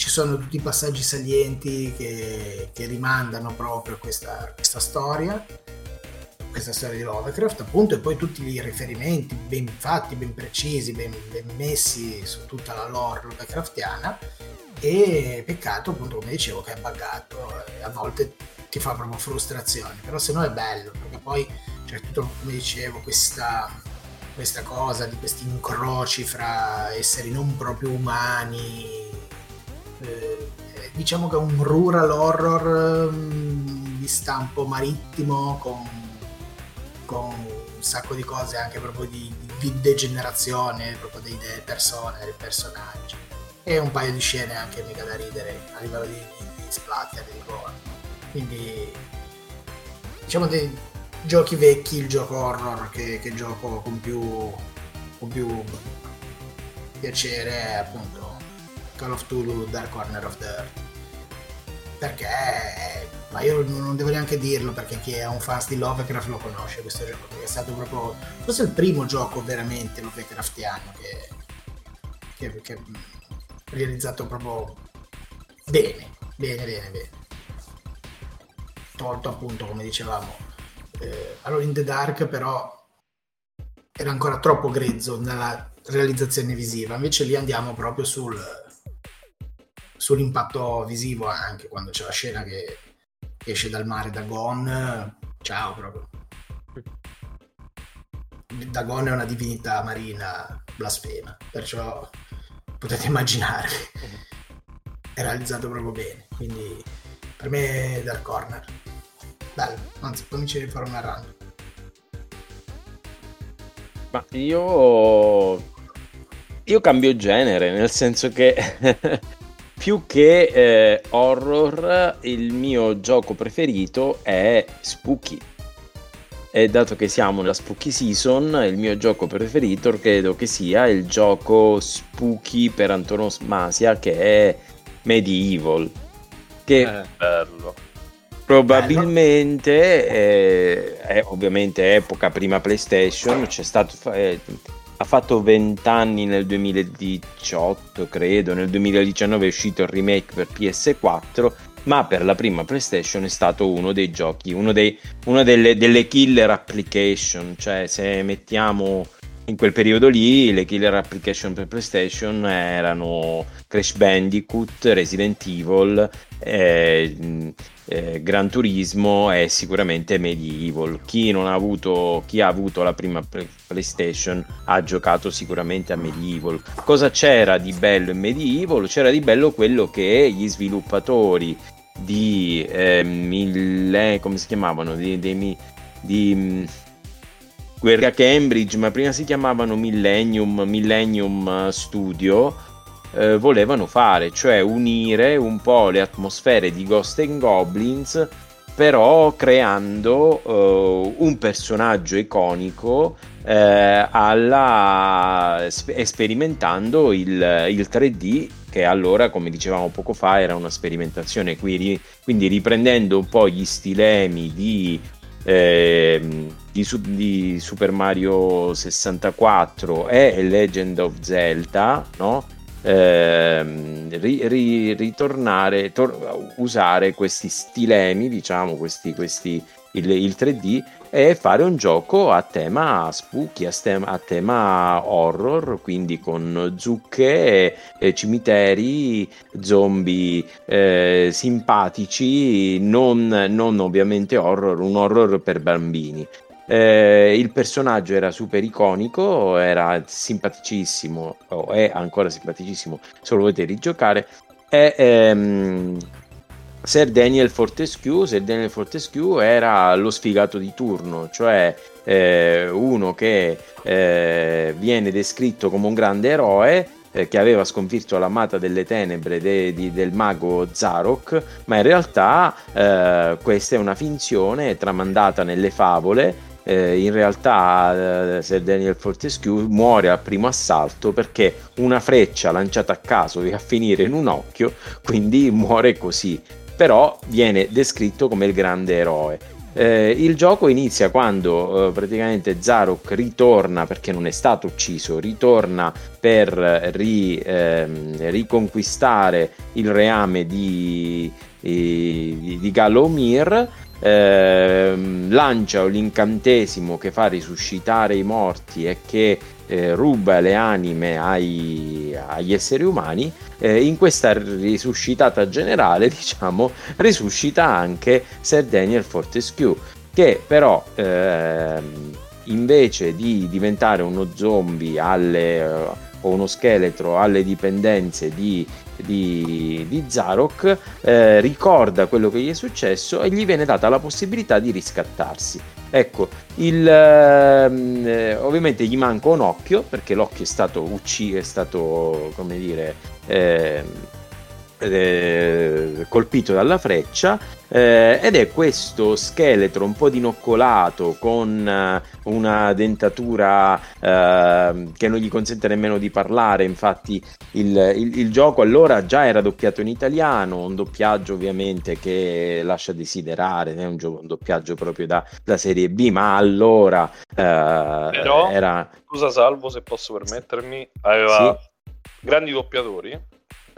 Ci sono tutti i passaggi salienti che, che rimandano proprio questa, questa storia questa storia di Lovecraft appunto e poi tutti i riferimenti ben fatti, ben precisi, ben, ben messi su tutta la lore Lovecraftiana. E peccato appunto come dicevo che è buggato e a volte ti fa proprio frustrazione però se no è bello perché poi c'è tutto come dicevo questa, questa cosa di questi incroci fra esseri non proprio umani eh, diciamo che è un rural horror um, di stampo marittimo con con un sacco di cose anche proprio di, di degenerazione proprio dei, delle persone, dei personaggi. E un paio di scene anche mica da ridere a livello di, di, di splatter di gore. Quindi diciamo dei giochi vecchi il gioco horror che, che gioco con più con più piacere appunto Call of Tulu Dark Corner of the Earth. Perché? Ma io non devo neanche dirlo perché chi è un fan di Lovecraft lo conosce questo gioco perché è stato proprio forse il primo gioco veramente Lovecraftiano che, che, che realizzato proprio bene bene bene bene. Tolto appunto come dicevamo eh, allora in The Dark però era ancora troppo grezzo nella realizzazione visiva. Invece lì andiamo proprio sul sull'impatto visivo anche quando c'è la scena che esce dal mare Dagon, ciao proprio. Dagon è una divinità marina blasfema, perciò potete immaginare. È realizzato proprio bene, quindi per me è Dark Corner. Bello, anzi, poi mi ci farò una run. Ma io... Io cambio genere, nel senso che più che eh, horror, il mio gioco preferito è Spooky. E dato che siamo nella Spooky Season, il mio gioco preferito credo che sia il gioco Spooky per antonomasia che è Medieval. Che è bello. Probabilmente è, è ovviamente epoca prima PlayStation, c'è stato eh, ha fatto 20 anni nel 2018, credo, nel 2019 è uscito il remake per PS4, ma per la prima PlayStation è stato uno dei giochi, uno dei, una delle, delle killer application, cioè se mettiamo in quel periodo lì le killer application per PlayStation erano Crash Bandicoot, Resident Evil, eh, eh, Gran Turismo e sicuramente Medieval. Chi non ha avuto, chi ha avuto la prima PlayStation ha giocato sicuramente a Medieval. Cosa c'era di bello in Medieval? C'era di bello quello che gli sviluppatori di eh, mille, come si chiamavano? Di, di, di Guerra Cambridge, ma prima si chiamavano Millennium, Millennium Studio, eh, volevano fare, cioè unire un po' le atmosfere di Ghost and Goblins, però creando eh, un personaggio iconico eh, alla, sperimentando il, il 3D che allora, come dicevamo poco fa, era una sperimentazione, quindi, quindi riprendendo un po' gli stilemi di eh, di, di, Super Mario 64 e Legend of Zelda, no? Eh, ri, ri, ritornare, tor- usare questi stilemi, diciamo, questi, questi, il, il 3D e fare un gioco a tema spooky, a tema, a tema horror, quindi con zucche, eh, cimiteri, zombie eh, simpatici, non, non ovviamente horror, un horror per bambini. Eh, il personaggio era super iconico, era simpaticissimo, o è ancora simpaticissimo se lo volete rigiocare. E, ehm, Sir Daniel Fortescue, Sir Daniel Fortescue era lo sfigato di turno, cioè eh, uno che eh, viene descritto come un grande eroe, eh, che aveva sconfitto l'amata delle tenebre de, di, del mago Zarok, ma in realtà eh, questa è una finzione tramandata nelle favole. Eh, in realtà eh, Sir Daniel Fortescue muore al primo assalto perché una freccia lanciata a caso va a finire in un occhio, quindi muore così. Però viene descritto come il grande eroe. Eh, il gioco inizia quando eh, praticamente Zarok ritorna perché non è stato ucciso, ritorna per ri, ehm, riconquistare il reame di, di, di Galomir. Eh, lancia l'incantesimo che fa risuscitare i morti e che eh, ruba le anime ai, agli esseri umani, eh, in questa risuscitata generale, diciamo, risuscita anche Sir Daniel Fortescue, che però ehm, invece di diventare uno zombie alle, o uno scheletro alle dipendenze di di, di Zarok eh, ricorda quello che gli è successo e gli viene data la possibilità di riscattarsi. Ecco, il, ehm, eh, ovviamente gli manca un occhio perché l'occhio è stato ucciso, è stato, come dire, eh, eh, colpito dalla freccia eh, ed è questo scheletro un po' dinoccolato con eh, una dentatura eh, che non gli consente nemmeno di parlare infatti il, il, il, gioco allora già era doppiato in italiano un doppiaggio ovviamente che lascia desiderare è un, gioco, un doppiaggio proprio da, da, serie B ma allora eh, Però, era scusa Salvo se posso permettermi aveva sì. grandi doppiatori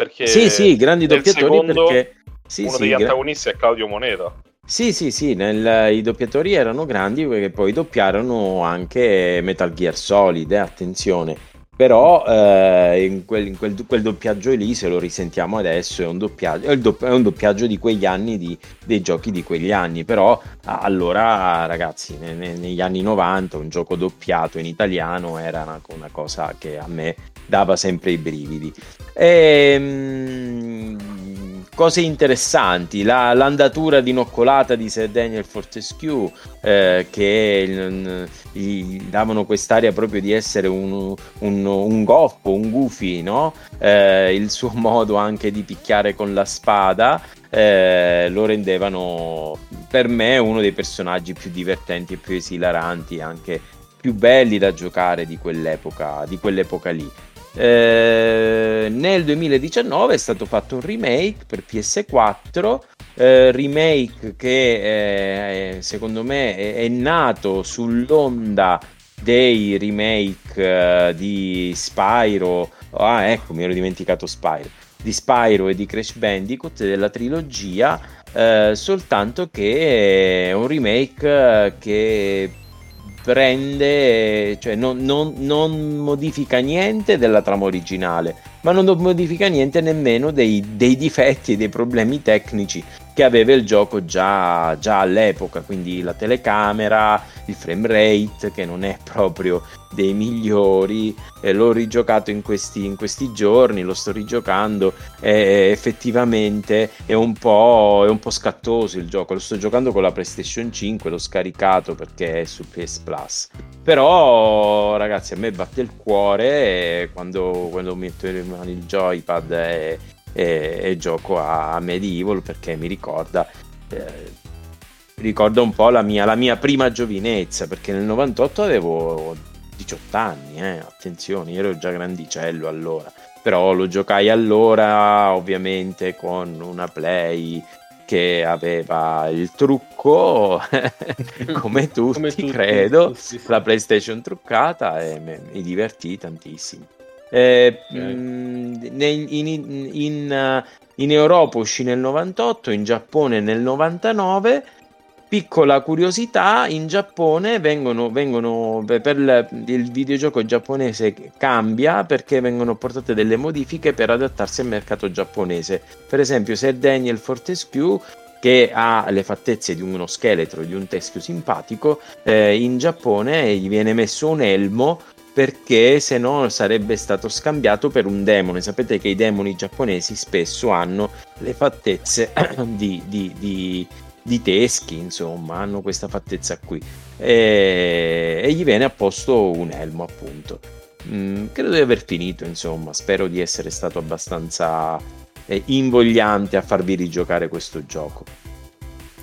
perché sì, sì, grandi doppiatori secondo, perché sì, uno sì, degli gra- antagonisti è Claudio Moneta. Sì, sì, sì, nel, i doppiatori erano grandi perché poi doppiarono anche Metal Gear Solid, eh, attenzione. Però eh, in, quel, in quel, quel, doppiaggio lì, se lo risentiamo adesso, è un doppiaggio, è dopp- è un doppiaggio di quegli anni, di, dei giochi di quegli anni. Però allora, ragazzi, ne, ne, negli anni 90 un gioco doppiato in italiano era una, una cosa che a me dava sempre i brividi. E, ehm, cose interessanti, la, l'andatura dinoccolata di Sir Daniel Fortescue, eh, che gli davano quest'aria proprio di essere un, un, un goffo, un goofy, no? eh, il suo modo anche di picchiare con la spada. Eh, lo rendevano per me uno dei personaggi più divertenti e più esilaranti, anche più belli da giocare di quell'epoca, di quell'epoca lì. Eh, nel 2019 è stato fatto un remake per PS4 eh, remake che eh, secondo me è, è, nato sull'onda dei remake eh, di Spyro. Ah ecco mi ero dimenticato Spyro. Di Spyro e di Crash Bandicoot della trilogia eh, soltanto che è un remake che prende, cioè non, non, non, modifica niente della trama originale, ma non modifica niente nemmeno dei, dei difetti e dei problemi tecnici che aveva il gioco già, già all'epoca, quindi la telecamera, il frame rate che non è proprio dei migliori, eh, l'ho rigiocato in questi, in questi, giorni, lo sto rigiocando e effettivamente è un, po', è un po' scattoso il gioco, lo sto giocando con la PlayStation 5, l'ho scaricato perché è su PS Plus, però ragazzi a me batte il cuore quando, quando metto in mano il joypad e e, e gioco a Medieval perché mi ricorda eh, ricorda un po' la mia, la mia, prima giovinezza perché nel 98 avevo 18 anni eh, attenzione ero già grandicello allora però lo giocai allora ovviamente con una play che aveva il trucco come tutti, come tutti credo sì. la playstation truccata e mi divertì tantissimo eh, okay. mh, in, in, in, in, Europa uscì nel 98, in Giappone nel 99. Piccola curiosità, in Giappone vengono, vengono per il, il videogioco giapponese cambia perché vengono portate delle modifiche per adattarsi al mercato giapponese. Per esempio, se Daniel Fortescue che ha le fattezze di uno scheletro, di un teschio simpatico, eh, in Giappone gli viene messo un elmo perché se no sarebbe stato scambiato per un demone. Sapete che i demoni giapponesi spesso hanno le fattezze di, di, di, di teschi, insomma, hanno questa fattezza qui. E, e gli viene apposto un elmo, appunto. Mm, credo di aver finito, insomma. Spero di essere stato abbastanza eh, invogliante a farvi rigiocare questo gioco.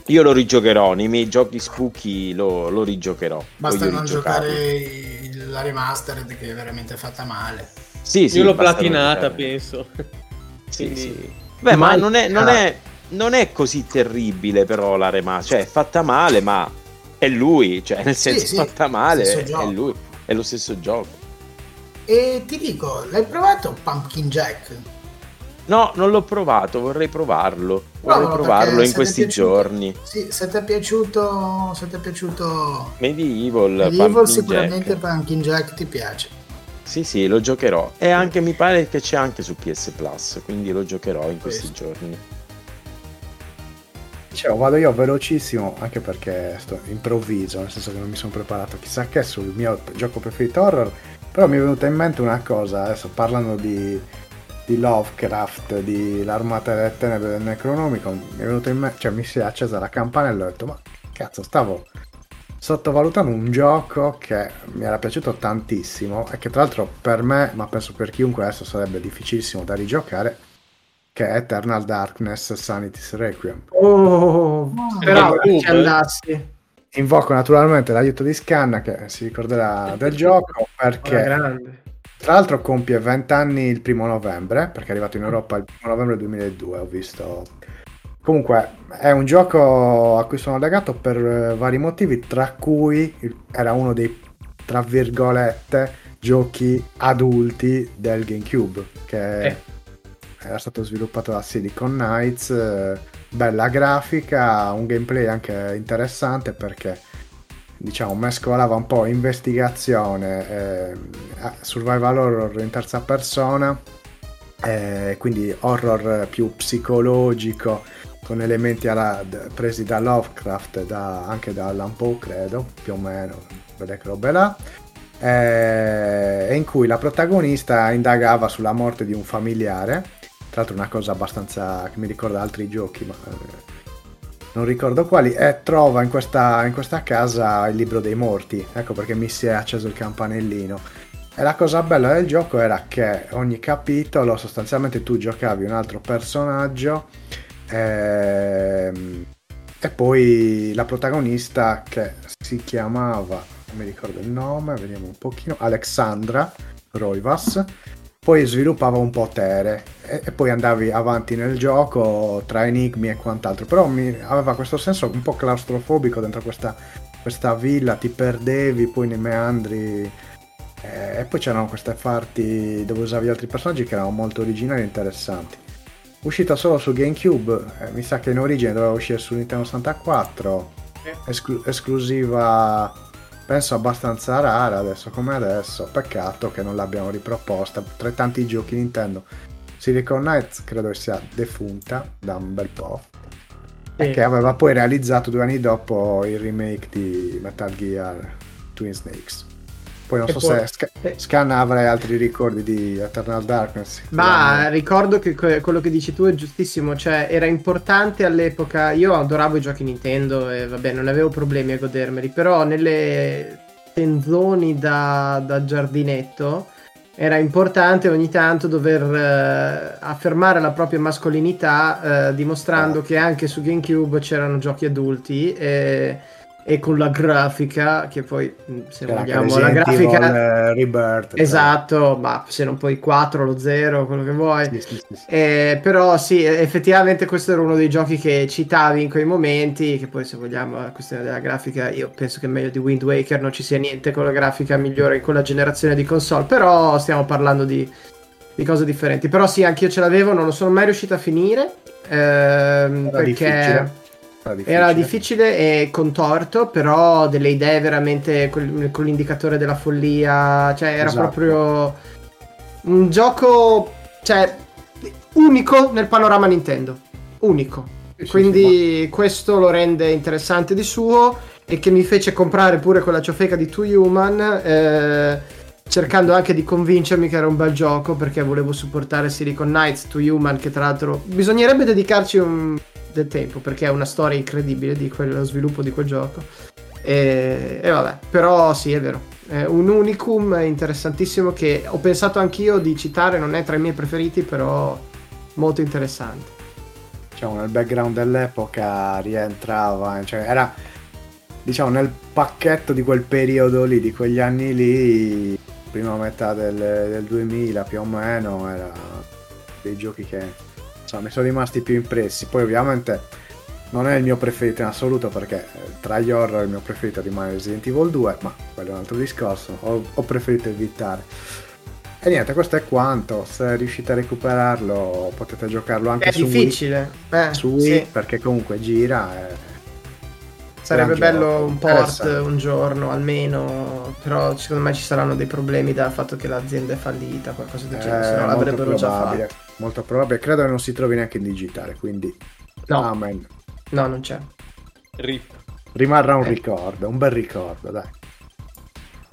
Io lo rigiocherò, nei miei giochi spooky lo, lo rigiocherò. Basta Voglio non rigiocarlo. giocare la remastered che è veramente fatta male. Sì, sì, Io l'ho platinata, penso. Sì, Quindi- sì. Beh, ma Mai non è, non, giocare. è, non è così terribile però la remaster, cioè è fatta male, ma è lui, cioè nel Sì, senso sì, fatta male, è, gioco. lui, è lo stesso gioco. E ti dico, l'hai provato Pumpkin Jack? No, non l'ho provato, vorrei provarlo, vorrei Provalo, provarlo in questi piaciuto- giorni. Sì, se ti è piaciuto, se ti è piaciuto Medieval, Medieval, Pumpkin sicuramente Jack. Pumpkin Jack ti piace. Sì, sì, lo giocherò. E anche mi pare che c'è anche su PS Plus, quindi lo giocherò in questi giorni. Dicevo, vado io velocissimo, anche perché sto improvviso, nel senso che non mi sono preparato chissà che sul mio gioco preferito horror, però mi è venuta in mente una cosa, adesso parlando di, di Lovecraft, di L'armata delle tenebre del Necronomicon, mi è venuto in mente, cioè mi si è accesa la campanella e ho detto, ma cazzo, stavo sottovalutando un gioco che mi era piaciuto tantissimo e che tra l'altro per me, ma penso per chiunque adesso sarebbe difficilissimo da rigiocare, che è Eternal Darkness Sanity's Requiem. Oh, però GameCube, ci andassi. Invoco naturalmente l'aiuto di Scanna che si ricorderà del gioco perché grande. Tra l'altro compie 20 anni il primo novembre perché è arrivato in Europa il primo novembre 2002 ho visto comunque è un gioco a cui sono legato per eh, vari motivi tra cui era uno dei tra virgolette giochi adulti del GameCube che Eh. era stato sviluppato da Silicon Knights eh, bella grafica un gameplay anche interessante perché diciamo mescolava un po' investigazione eh, survival horror in terza persona eh, quindi horror più psicologico con elementi alla- presi da Lovecraft da- anche da Allan Poe credo più o meno vedete che robe là eh, in cui la protagonista indagava sulla morte di un familiare tra l'altro una cosa abbastanza che mi ricorda altri giochi ma eh, non ricordo quali, e trova in questa, in questa casa il libro dei morti. Ecco perché mi si è acceso il campanellino. E la cosa bella del gioco era che ogni capitolo sostanzialmente tu giocavi un altro personaggio ehm, e poi la protagonista che si chiamava, non mi ricordo il nome, vediamo un pochino, Alexandra Roivas poi sviluppava un potere e, e poi andavi avanti nel gioco tra enigmi e quant'altro. Però mi aveva questo senso un po' claustrofobico dentro questa, questa villa ti perdevi poi nei meandri eh, e poi c'erano queste parti dove usavi altri personaggi che erano molto originali e interessanti. Uscita solo su GameCube eh, mi sa che in origine doveva uscire su Nintendo 64 esclu- esclusiva penso abbastanza rara adesso come adesso peccato che non l'abbiamo riproposta. Tra tanti giochi Nintendo Silicon Knights credo sia defunta da un bel po' e Sì. che aveva poi realizzato due anni dopo il remake di Metal Gear Twin Snakes poi non E so poi- se Sc- Scanna avrai altri ricordi di Eternal Darkness. Ma ricordo che que- quello che dici tu è giustissimo, cioè era importante all'epoca, io adoravo i giochi Nintendo e vabbè non avevo problemi a godermeli, però nelle tenzoni da, da giardinetto era importante ogni tanto dover eh, affermare la propria mascolinità eh, dimostrando che anche su GameCube c'erano giochi adulti e, e con la grafica che poi mh, se anche vogliamo la grafica eh, Rebirth cioè. Esatto, ma se non poi 4, lo 0, quello che vuoi. Sì, sì, sì. Eh, però sì, effettivamente questo era uno dei giochi che citavi in quei momenti, che poi se vogliamo la questione della grafica, io penso che meglio di Wind Waker non ci sia niente con la grafica migliore in quella generazione di console, però stiamo parlando di, di cose differenti. Però sì, anch'io ce l'avevo, non lo sono mai riuscito a finire, ehm, perché... difficile. Era difficile. Era difficile e contorto, però delle idee veramente col- con l'indicatore della follia, cioè era Esatto. proprio un gioco, cioè, unico nel panorama Nintendo, unico. Sì, sì, Quindi questo lo rende interessante di suo e che mi fece comprare pure quella ciofeca di Two Human, eh, cercando anche di convincermi che era un bel gioco perché volevo supportare Silicon Knights, Two Human, che tra l'altro bisognerebbe dedicarci un del tempo perché è una storia incredibile di quello sviluppo di quel gioco. E, e vabbè, però sì, è vero. È un unicum interessantissimo che ho pensato anch'io di citare, non è tra i miei preferiti, però molto interessante. diciamo, nel background dell'epoca rientrava, cioè era diciamo nel pacchetto di quel periodo lì, di quegli anni lì, prima metà del, del 2000 più o meno, era dei giochi che insomma, mi sono rimasti più impressi. Poi ovviamente non è il mio preferito in assoluto perché eh, tra gli horror il mio preferito rimane Resident Evil 2, ma quello è un altro discorso, ho, ho preferito evitare. E niente, questo è quanto. Se riuscite a recuperarlo, potete giocarlo anche È su difficile. Wii. Eh, su Wii sì. perché comunque gira. e- Sarebbe bello gioco, un port un giorno almeno, però secondo me ci saranno dei problemi dal fatto che l'azienda è fallita, qualcosa del genere, se Eh, no molto l'avrebbero già probabile, fatto. molto probabile. Credo che non si trovi neanche in digitale, quindi No. amen. No, non c'è. Rip. Rimarrà un Eh. ricordo, un bel ricordo, dai.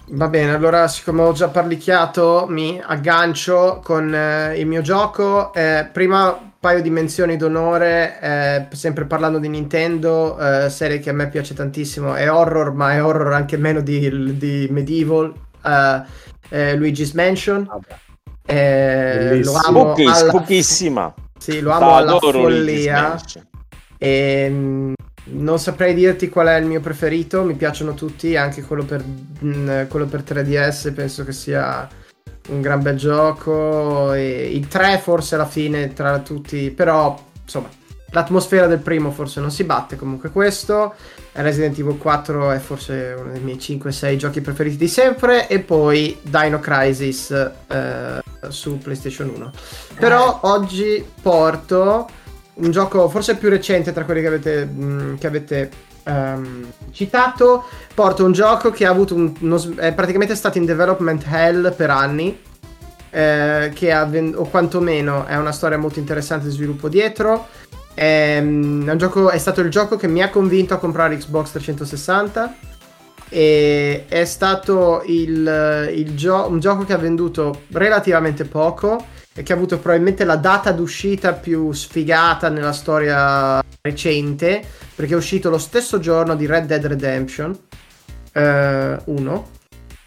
Va bene, allora siccome ho già parlicchiato mi aggancio con eh, il mio gioco. Eh, prima paio di menzioni d'onore, eh, sempre parlando di Nintendo, eh, serie che a me piace tantissimo, è horror, ma è horror anche meno di, di Medieval, eh, eh, Luigi's Mansion. Vabbè. Eh, lo amo Spooky, alla, spoochissima. sì, lo amo alla Adoro Luigi's follia. E, mh, non saprei dirti qual è il mio preferito, mi piacciono tutti, anche quello per, mh, quello per 3DS penso che sia un gran bel gioco. E il 3 forse alla fine tra tutti, però insomma l'atmosfera del primo forse non si batte comunque questo. Resident Evil 4 è forse uno dei miei 5-6 giochi preferiti di sempre e poi Dino Crisis eh, su PlayStation 1. Però oggi porto un gioco forse più recente tra quelli che avete, mh, che avete ehm, citato. Porto un gioco che ha avuto un, uno è praticamente stato in development hell per anni. eh, che ha o quantomeno è una storia molto interessante di sviluppo dietro. Ehm, È, gioco, è stato il gioco che mi ha convinto a comprare Xbox 360 e è stato il, il gio- un gioco che ha venduto relativamente poco e che ha avuto probabilmente la data d'uscita più sfigata nella storia recente perché è uscito lo stesso giorno di Red Dead Redemption eh, 1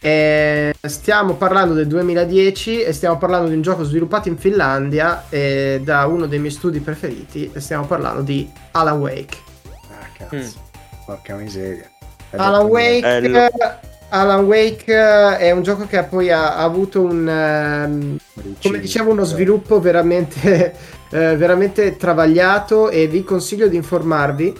e stiamo parlando del 2010 e stiamo parlando di un gioco sviluppato in Finlandia e da uno dei miei studi preferiti e stiamo parlando di Alan Wake Ah, cazzo. Porca miseria. Alan Wake. Eh, Alan Wake eh, è un gioco che poi ha, ha avuto un, ehm, come dicevo, uno sviluppo veramente, eh, veramente travagliato e vi consiglio di informarvi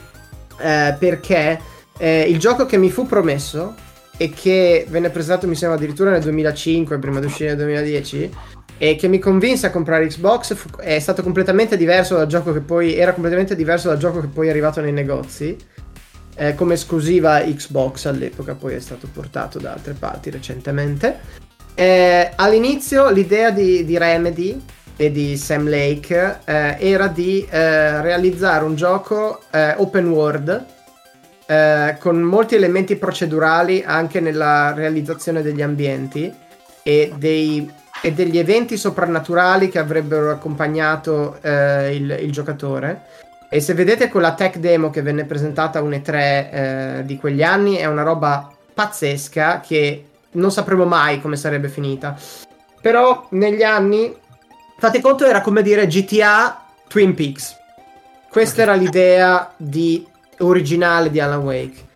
eh, perché eh, il gioco che mi fu promesso e che venne presentato mi sembra addirittura nel 2005 prima di uscire nel 2010 e che mi convinse a comprare Xbox fu- è stato completamente diverso dal gioco che poi era completamente diverso dal gioco che poi è arrivato nei negozi eh, come esclusiva Xbox all'epoca, poi è stato portato da altre parti recentemente. Eh, all'inizio l'idea di, di Remedy e di Sam Lake eh, era di eh, realizzare un gioco eh, open world eh, con molti elementi procedurali anche nella realizzazione degli ambienti e, dei- e degli eventi soprannaturali che avrebbero accompagnato eh, il- il giocatore. E se vedete quella tech demo che venne presentata a un E3 eh, di quegli anni, è una roba pazzesca che non sapremo mai come sarebbe finita. Però negli anni, fate conto, era come dire GTA Twin Peaks. Questa era l'idea di- originale di Alan Wake.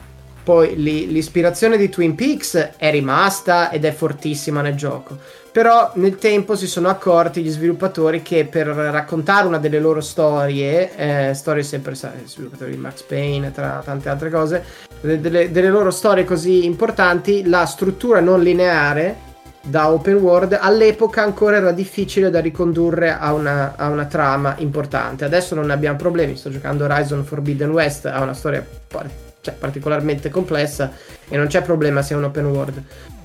Poi li- l'ispirazione di Twin Peaks è rimasta ed è fortissima nel gioco. Però nel tempo si sono accorti gli sviluppatori che per raccontare una delle loro storie, eh, storie sempre sviluppatori di Max Payne, tra tante altre cose, de- delle, delle loro storie così importanti, la struttura non lineare da open world all'epoca ancora era difficile da ricondurre a una, a una trama importante. Adesso non ne abbiamo problemi. Sto giocando Horizon Forbidden West, ha una storia par- cioè, particolarmente complessa e non c'è problema se è un open world.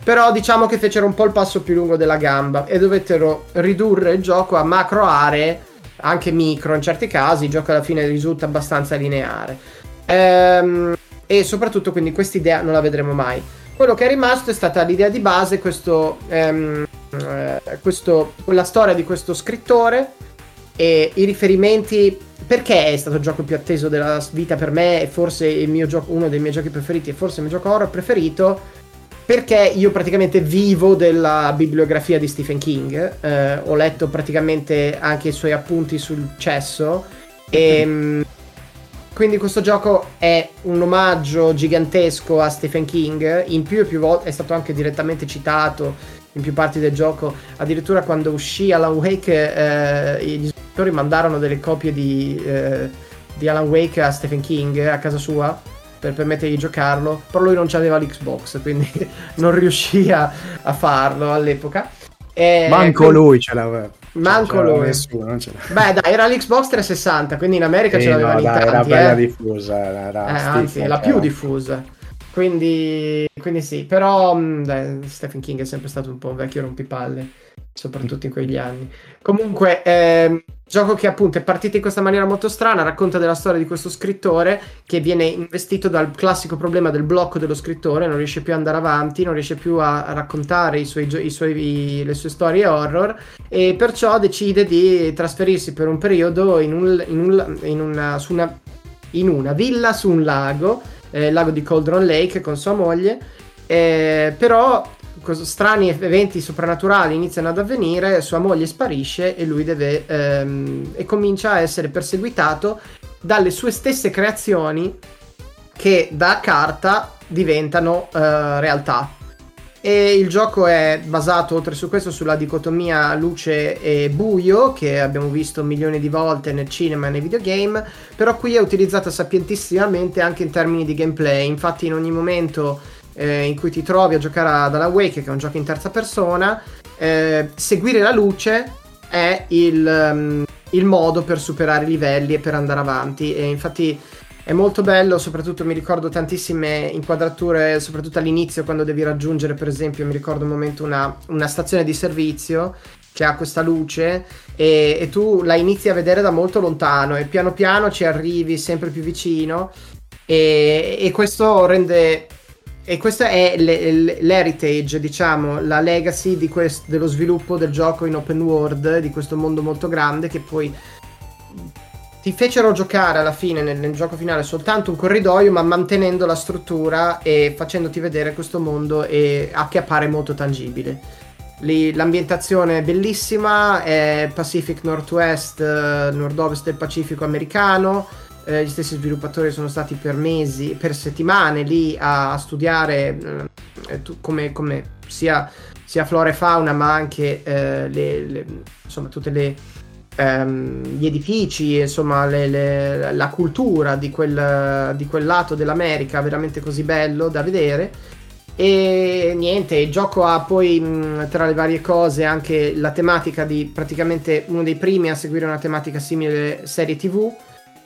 Però diciamo che fecero un po' il passo più lungo della gamba e dovettero ridurre il gioco a macro aree, anche micro in certi casi. Il gioco alla fine risulta abbastanza lineare. Ehm, e soprattutto quindi quest'idea non la vedremo mai. Quello che è rimasto è stata l'idea di base, questo, ehm, eh, questo- la storia di questo scrittore e i riferimenti. Perché è stato il gioco più atteso della vita per me e forse gioco, uno dei miei giochi preferiti e forse il mio gioco horror preferito perché io praticamente vivo della bibliografia di Stephen King, eh, ho letto praticamente anche i suoi appunti sul cesso e mm, quindi questo gioco è un omaggio gigantesco a Stephen King, in più e più volte è stato anche direttamente citato in più parti del gioco, addirittura quando uscì Alan Wake eh, gli sviluppatori mandarono delle copie di, eh, di Alan Wake a Stephen King a casa sua per permettergli di giocarlo, però lui non c'aveva l'Xbox, quindi non riuscì a, a farlo all'epoca. E Manco quindi- lui ce l'aveva. Manco Ce l'aveva lui. Nessuno, non ce l'aveva. Beh, dai, era l'Xbox 360, quindi in America Sì, ce l'avevano no, in dai, tanti. era bella eh. diffusa. Era Eh, Stephen, anzi, è la era- più diffusa. Quindi, quindi sì, però mh, dai, Stephen King è sempre stato un po' un vecchio rompipalle, soprattutto in quegli anni. Comunque, ehm, gioco che appunto è partito in questa maniera molto strana, racconta della storia di questo scrittore che viene investito dal classico problema del blocco dello scrittore, non riesce più ad andare avanti, non riesce più a, raccontare i suoi, i suoi- le sue storie horror e perciò decide di trasferirsi per un periodo in, un, in, un- in una, una, in una villa su un lago, eh, il lago di Cauldron Lake con sua moglie, eh, però strani eventi soprannaturali iniziano ad avvenire, sua moglie sparisce e lui deve ehm, e comincia a essere perseguitato dalle sue stesse creazioni che da carta diventano eh, realtà. E il gioco è basato oltre su questo sulla dicotomia luce e buio che abbiamo visto milioni di volte nel cinema e nei videogame, però qui è utilizzata sapientissimamente anche in termini di gameplay. Infatti in ogni momento eh, in cui ti trovi a giocare ad Alan Wake, che è un gioco in terza persona, eh, seguire la luce è il, ehm, il modo per superare i livelli e per andare avanti. E infatti è molto bello, soprattutto mi ricordo tantissime inquadrature, soprattutto all'inizio quando devi raggiungere, per esempio, mi ricordo un momento una, una stazione di servizio che ha questa luce e, e tu la inizi a vedere da molto lontano e piano piano ci arrivi sempre più vicino e, e questo rende... E questo è l'heritage, diciamo, la legacy quest- dello sviluppo del gioco in open world, di questo mondo molto grande che poi ti fecero giocare alla fine nel, nel gioco finale soltanto un corridoio ma mantenendo la struttura e facendoti vedere questo mondo e a che appare molto tangibile. Lì l'ambientazione è bellissima è Pacific Northwest eh, nord-ovest del Pacifico americano eh, gli stessi sviluppatori sono stati per mesi per settimane lì a, a studiare eh, come, come sia, sia flora e fauna ma anche eh, le- le- insomma tutte le ehm, gli edifici, insomma, le- la cultura di quel, di quel lato dell'America veramente così bello da vedere. E niente, il gioco ha poi mh, tra le varie cose anche la tematica di praticamente uno dei primi a seguire una tematica simile serie TV,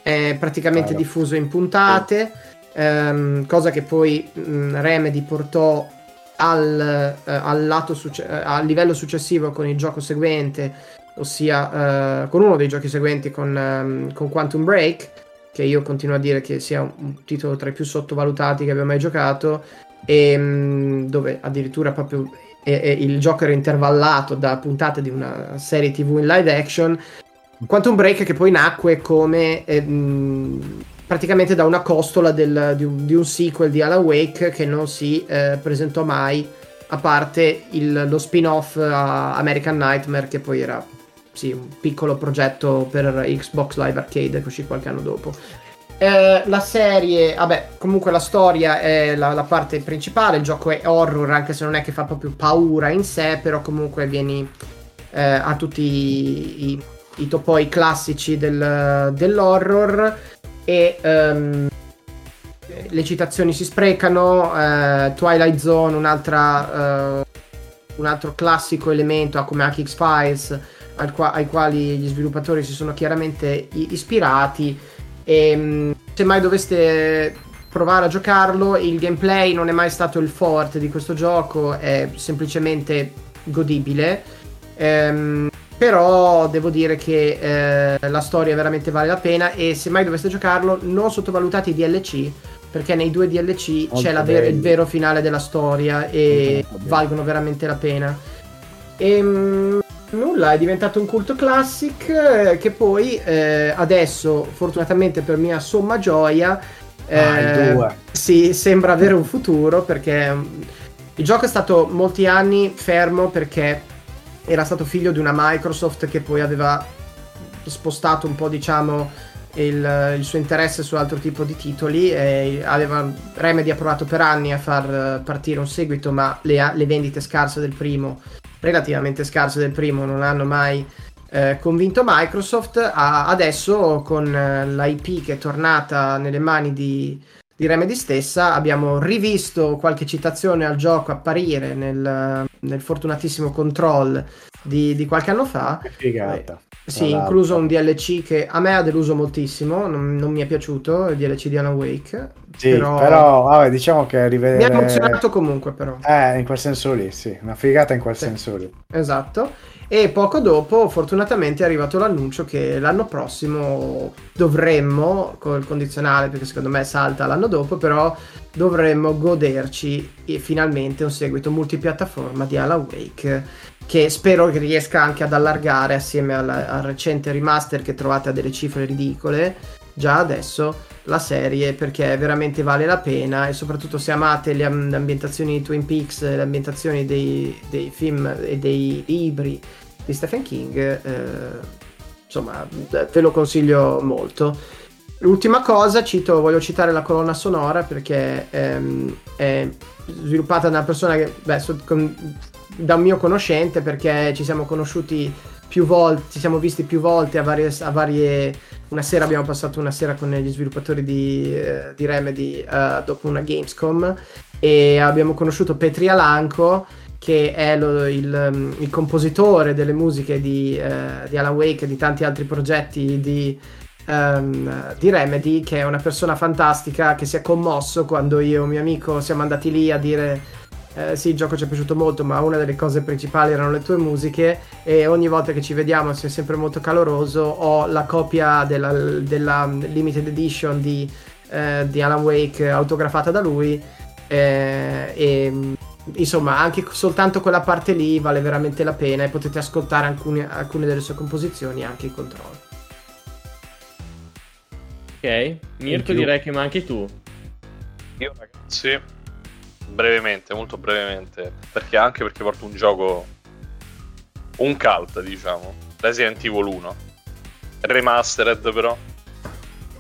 è praticamente Chiaro. diffuso in puntate, ehm, cosa che poi mh, Remedy portò al, eh, al lato succe- eh, al livello successivo con il gioco seguente, ossia eh, con uno dei giochi seguenti con, ehm, con Quantum Break, che io continuo a dire che sia un, un titolo tra i più sottovalutati che abbia mai giocato, e mm, dove addirittura proprio e- e il gioco era intervallato da puntate di una serie tv in live action. Quantum Break che poi nacque come eh, mh, praticamente da una costola del- di, un, di un sequel di Alan Wake che non si eh, presentò mai, a parte il- lo spin-off a American Nightmare che poi era sì, un piccolo progetto per Xbox Live Arcade che uscì qualche anno dopo. Eh, la serie, vabbè, comunque la storia è la, la parte principale, il gioco è horror anche se non è che fa proprio paura in sé, però comunque vieni eh, a tutti i, i- i topoi classici del- dell'horror e ehm, le citazioni si sprecano, eh, Twilight Zone, un'altra, eh, un altro classico elemento ah, come anche X-Files al qua- ai quali gli sviluppatori si sono chiaramente ispirati. E mh, se mai doveste provare a giocarlo il gameplay non è mai stato il forte di questo gioco è semplicemente godibile. Ehm, però devo dire che eh, la storia veramente vale la pena e se mai doveste giocarlo non sottovalutate i DLC perché nei due DLC Molto c'è ver- il vero finale della storia e valgono veramente la pena. Ehm, nulla, è diventato un culto classic eh, che poi eh, adesso, fortunatamente per mia somma gioia, Ah, eh, sì, sembra avere un futuro perché mm, Il gioco è stato molti anni fermo perché era stato figlio di una Microsoft che poi aveva spostato un po', diciamo, il, il suo interesse su altro tipo di titoli. E aveva, Remedy ha provato per anni a far partire un seguito, ma le, le vendite scarse del primo, relativamente scarse del primo, non hanno mai eh, convinto Microsoft. A, adesso, con eh, l'IP che è tornata nelle mani di, di Remedy stessa, abbiamo rivisto qualche citazione al gioco apparire nel, nel fortunatissimo Control di, di qualche anno fa. Figata. Sì, Tra incluso un DLC che a me ha deluso moltissimo, non, non mi è piaciuto, il DLC di Alan Wake. Sì, però, vabbè, diciamo che Mi ha rivedere... emozionato comunque però. Eh, in quel senso lì, sì, una figata in quel Sì. senso lì. Esatto. E poco dopo, fortunatamente, è arrivato l'annuncio che l'anno prossimo dovremmo, col condizionale, perché secondo me salta l'anno dopo, però dovremmo goderci eh, finalmente un seguito multipiattaforma di Alan Wake, che spero riesca anche ad allargare assieme alla- al recente remaster che trovate a delle cifre ridicole già adesso la serie perché veramente vale la pena e soprattutto se amate le, am- le ambientazioni di Twin Peaks, le ambientazioni dei, dei film e dei libri di Stephen King, eh, insomma ve lo consiglio molto. L'ultima cosa, cito, voglio citare la colonna sonora perché ehm, è sviluppata da una persona che, beh, so- con- da un mio conoscente perché ci siamo conosciuti più volte, ci siamo visti più volte a varie, a varie una sera abbiamo passato una sera con gli sviluppatori di, eh, di Remedy eh, dopo una Gamescom e abbiamo conosciuto Petri Alanco che è lo- il, um, il compositore delle musiche di, eh, di Alan Wake e di tanti altri progetti di, ehm, di Remedy che è una persona fantastica che si è commosso quando io e un mio amico siamo andati lì a dire eh, sì, il gioco ci è piaciuto molto, ma una delle cose principali erano le tue musiche e ogni volta che ci vediamo sei sempre molto caloroso. Ho la copia della, della limited edition di, eh, di Alan Wake autografata da lui eh, e insomma anche soltanto quella parte lì vale veramente la pena e potete ascoltare alcune, alcune delle sue composizioni anche in controllo. Ok, Mirko direi che manchi tu. Io ragazzi, brevemente, molto brevemente, perché anche perché porto un gioco, un cult diciamo, Resident Evil 1, remastered però,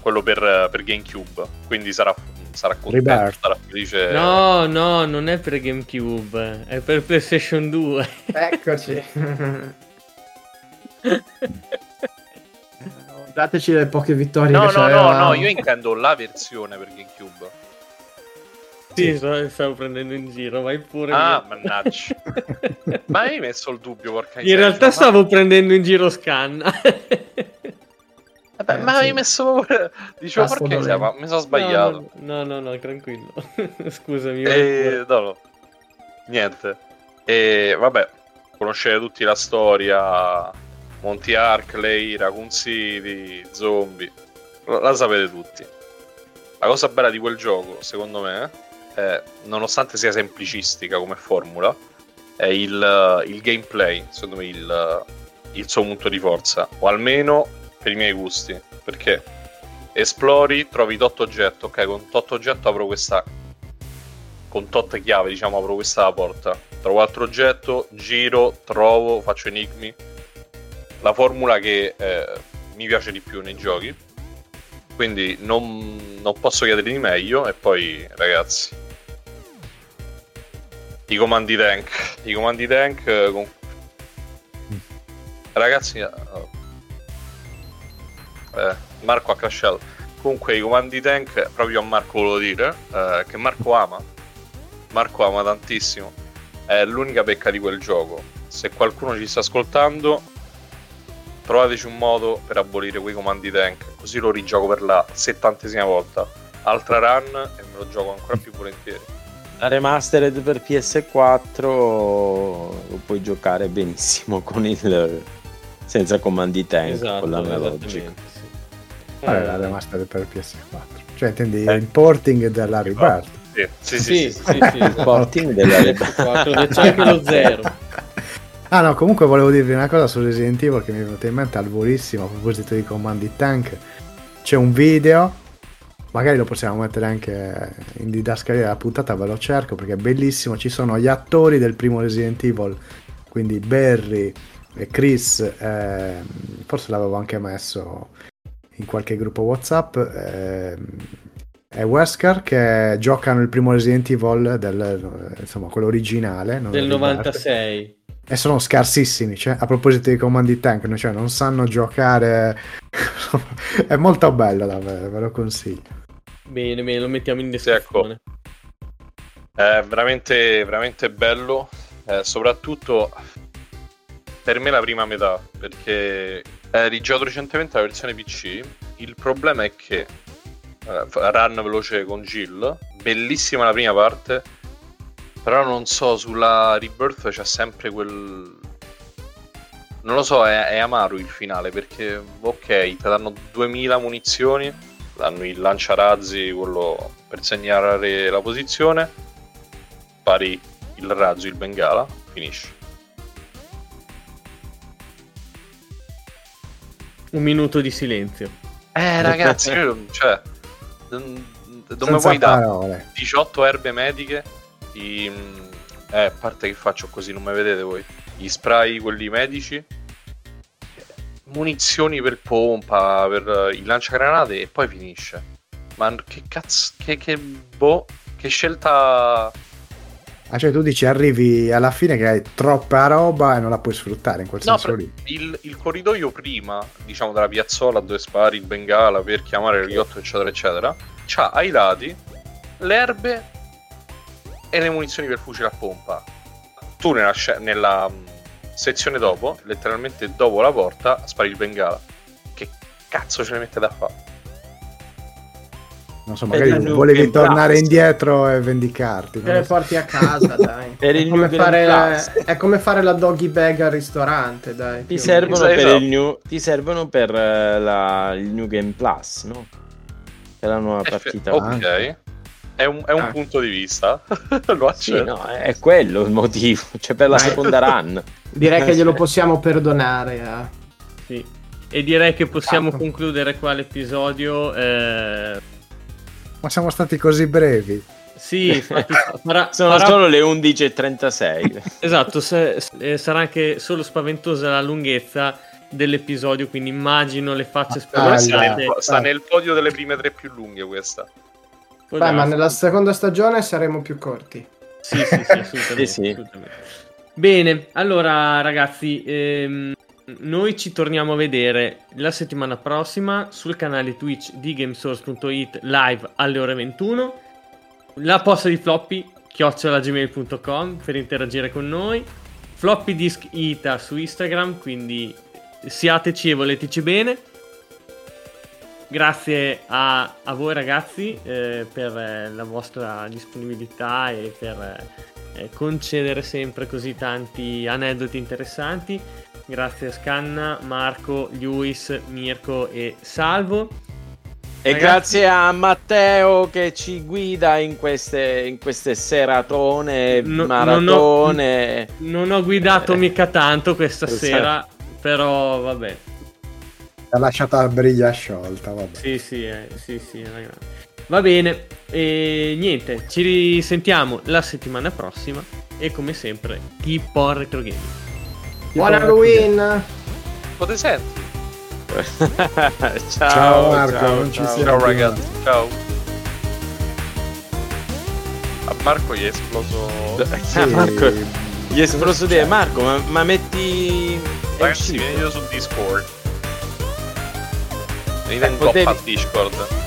quello per, per GameCube, quindi sarà, sarà contento, Rebirth. sarà felice. No, no, non è per GameCube, è per PlayStation 2. Eccoci. Dateci le poche vittorie No, che no, no, c'aveva. no, io intendo la versione per GameCube. Sì, sto- stavo prendendo in giro, vai pure. Ah, Mirko. mannaggia. Ma hai messo il dubbio, porca In realtà ma- stavo prendendo in giro Scanna. Vabbè, ma hai messo Dicevo, Tasto porca miseria, ma dolente. mi sono sbagliato. No, no, no, no, tranquillo. Scusami. E pure. no, no. Niente. E vabbè, conoscete tutti la storia. Monty Arkley, Raccoon City, zombie. La, la sapete tutti. La cosa bella di quel gioco, secondo me, è, nonostante sia semplicistica come formula, è il, il gameplay, secondo me, il, il suo punto di forza. O almeno per i miei gusti. Perché esplori, trovi tot oggetto, ok, con tot oggetto apro questa con tot chiave, diciamo, apro questa porta. Trovo altro oggetto, giro, trovo, faccio enigmi. La formula che eh, mi piace di più nei giochi. Quindi non, non posso chiedere di meglio. E poi, ragazzi, i comandi tank. I comandi tank eh, con... Ragazzi, eh, Marco ha crashato. Comunque i comandi tank, proprio a Marco volevo dire, eh, che Marco ama. Marco ama tantissimo. È l'unica pecca di quel gioco. Se qualcuno ci sta ascoltando, trovateci un modo per abolire quei comandi tank. Così lo rigioco per la settantesima volta. Altra run e me lo gioco ancora più volentieri. La remastered per PS4 lo puoi giocare benissimo con il senza comandi tank Esatto, con l'analogico. esattamente, sì. Qual è Eh, la remastered per PS4? Cioè, intendi Eh. il porting della Rebirth? Sì, sì, Sì, sì. sì, sì. sì. Il porting della PS4, c'è anche lo zero. Ah no, comunque volevo dirvi una cosa su Resident Evil che mi è venuta in mente al volissimo a proposito di comandi tank. C'è un video magari lo possiamo mettere anche in didascalia della puntata, ve lo cerco perché è bellissimo. Ci sono gli attori del primo Resident Evil, quindi Barry e Chris, eh, forse l'avevo anche messo in qualche gruppo WhatsApp. Eh, e Wesker che giocano il primo Resident Evil del, insomma quello originale non Del lo ribarte. 96. e sono scarsissimi cioè, a proposito di Command Tank cioè, non sanno giocare è molto bello davvero ve lo consiglio Bene, bene, lo mettiamo in Sì, ecco. descrizione. È veramente, veramente bello, eh, soprattutto per me la prima metà, perché eh, rigiocato recentemente la versione PC, il problema è che eh, run veloce con Jill, bellissima la prima parte, però non so, sulla Rebirth c'è sempre quel... Non lo so, è, è amaro il finale, perché ok, ti danno 2000 munizioni, danno il lanciarazzi, quello per segnalare la posizione, pari il razzo, il bengala, finisce. Un minuto di silenzio. Eh ragazzi, io, cioè, non non mi Senza vuoi dare parole 18 erbe mediche, i, eh, a parte che faccio così, non mi vedete voi, gli spray quelli medici, munizioni per pompa, per il lanciagranate e poi finisce. Ma che cazzo, che, che boh, che scelta... ah, cioè tu dici arrivi alla fine che hai troppa roba e non la puoi sfruttare in quel No, senso lì il, il corridoio prima, diciamo, della piazzola dove spari il bengala per chiamare l'elicottero, eccetera, eccetera, c'ha ai lati le erbe e le munizioni per fucile a pompa. Tu nella, nella mh, sezione dopo, letteralmente dopo la porta, spari il bengala. Che cazzo ce ne mette da fare? Non so magari volevi tornare Plus. indietro e vendicarti Te lo le porti a casa, dai. Per il è, come fare, Plus. è come fare la doggy bag al ristorante, dai. Ti servono, per il new, ti servono per eh, la- il New Game Plus, no? Per la nuova Eh, partita. ok. È un, è un Ah. punto di vista. Lo Sì, accetto. no, è quello il motivo. Cioè, per la seconda run. Direi che glielo possiamo perdonare. eh. Sì. E direi che possiamo Ah. concludere qua l'episodio. eh, ma siamo stati così brevi Sì, infatti farà- Sono farà- solo le 11.36. Esatto, se- eh, sarà anche solo spaventosa la lunghezza dell'episodio, quindi immagino le facce Ah, spaventate. nel, sta nel podio delle prime tre più lunghe questa. Beh, ma nella seconda stagione saremo più corti. Sì, sì, sì, assolutamente, Sì, sì. assolutamente. Bene, allora ragazzi, ehm, noi ci torniamo a vedere la settimana prossima sul canale Twitch di gamesource.it live alle ore 21. La posta di floppy chiocciolagmail.com per interagire con noi. Floppy disk ita su Instagram, quindi siateci e voleteci bene. Grazie a, a voi ragazzi eh, per eh, la vostra disponibilità e per eh, concedere sempre così tanti aneddoti interessanti. Grazie a Scanna, Marco, Luis, Mirko e Salvo. E Ragazzi- grazie a Matteo che ci guida in queste, in queste seratone, No- maratone. Non ho guidato Eh. mica tanto questa Esatto. sera, però vabbè. ha lasciato la briglia sciolta vabbè. Sì, sì, eh, sì, sì, ragazzi. Va bene, e niente, ci risentiamo la settimana prossima e come sempre, keep on retro gaming. Buon Halloween! Potete senti? ciao, Ciao, Marco, ciao, non ci siamo. Ciao ragazzi, ciao. A Marco gli è esploso. Ah, Marco, gli è esploso di Marco, ma, ma metti. Ragazzi, uscito. venite su Discord. Venite in potevi- a Discord.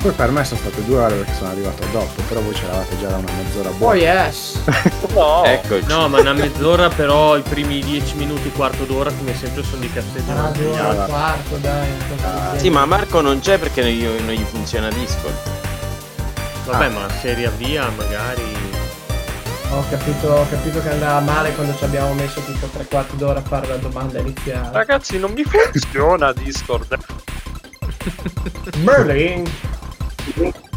Poi per me sono state due ore perché sono arrivato dopo però voi c'eravate già da una mezz'ora Oh buona yes! No, Eccoci. No, ma una mezz'ora però i primi 10 minuti, quarto d'ora come sempre sono di cazzeggio. Ah, due ore Allora. e quarto, dai. Sì, ma Marco non c'è perché non gli, non gli funziona Discord. Vabbè, Ah. ma se riavvia magari... Ho capito, ho capito che andava male quando ci abbiamo messo tipo tre quarti d'ora a fare la domanda iniziale. ragazzi, non mi funziona Discord. Merlin! Thank you.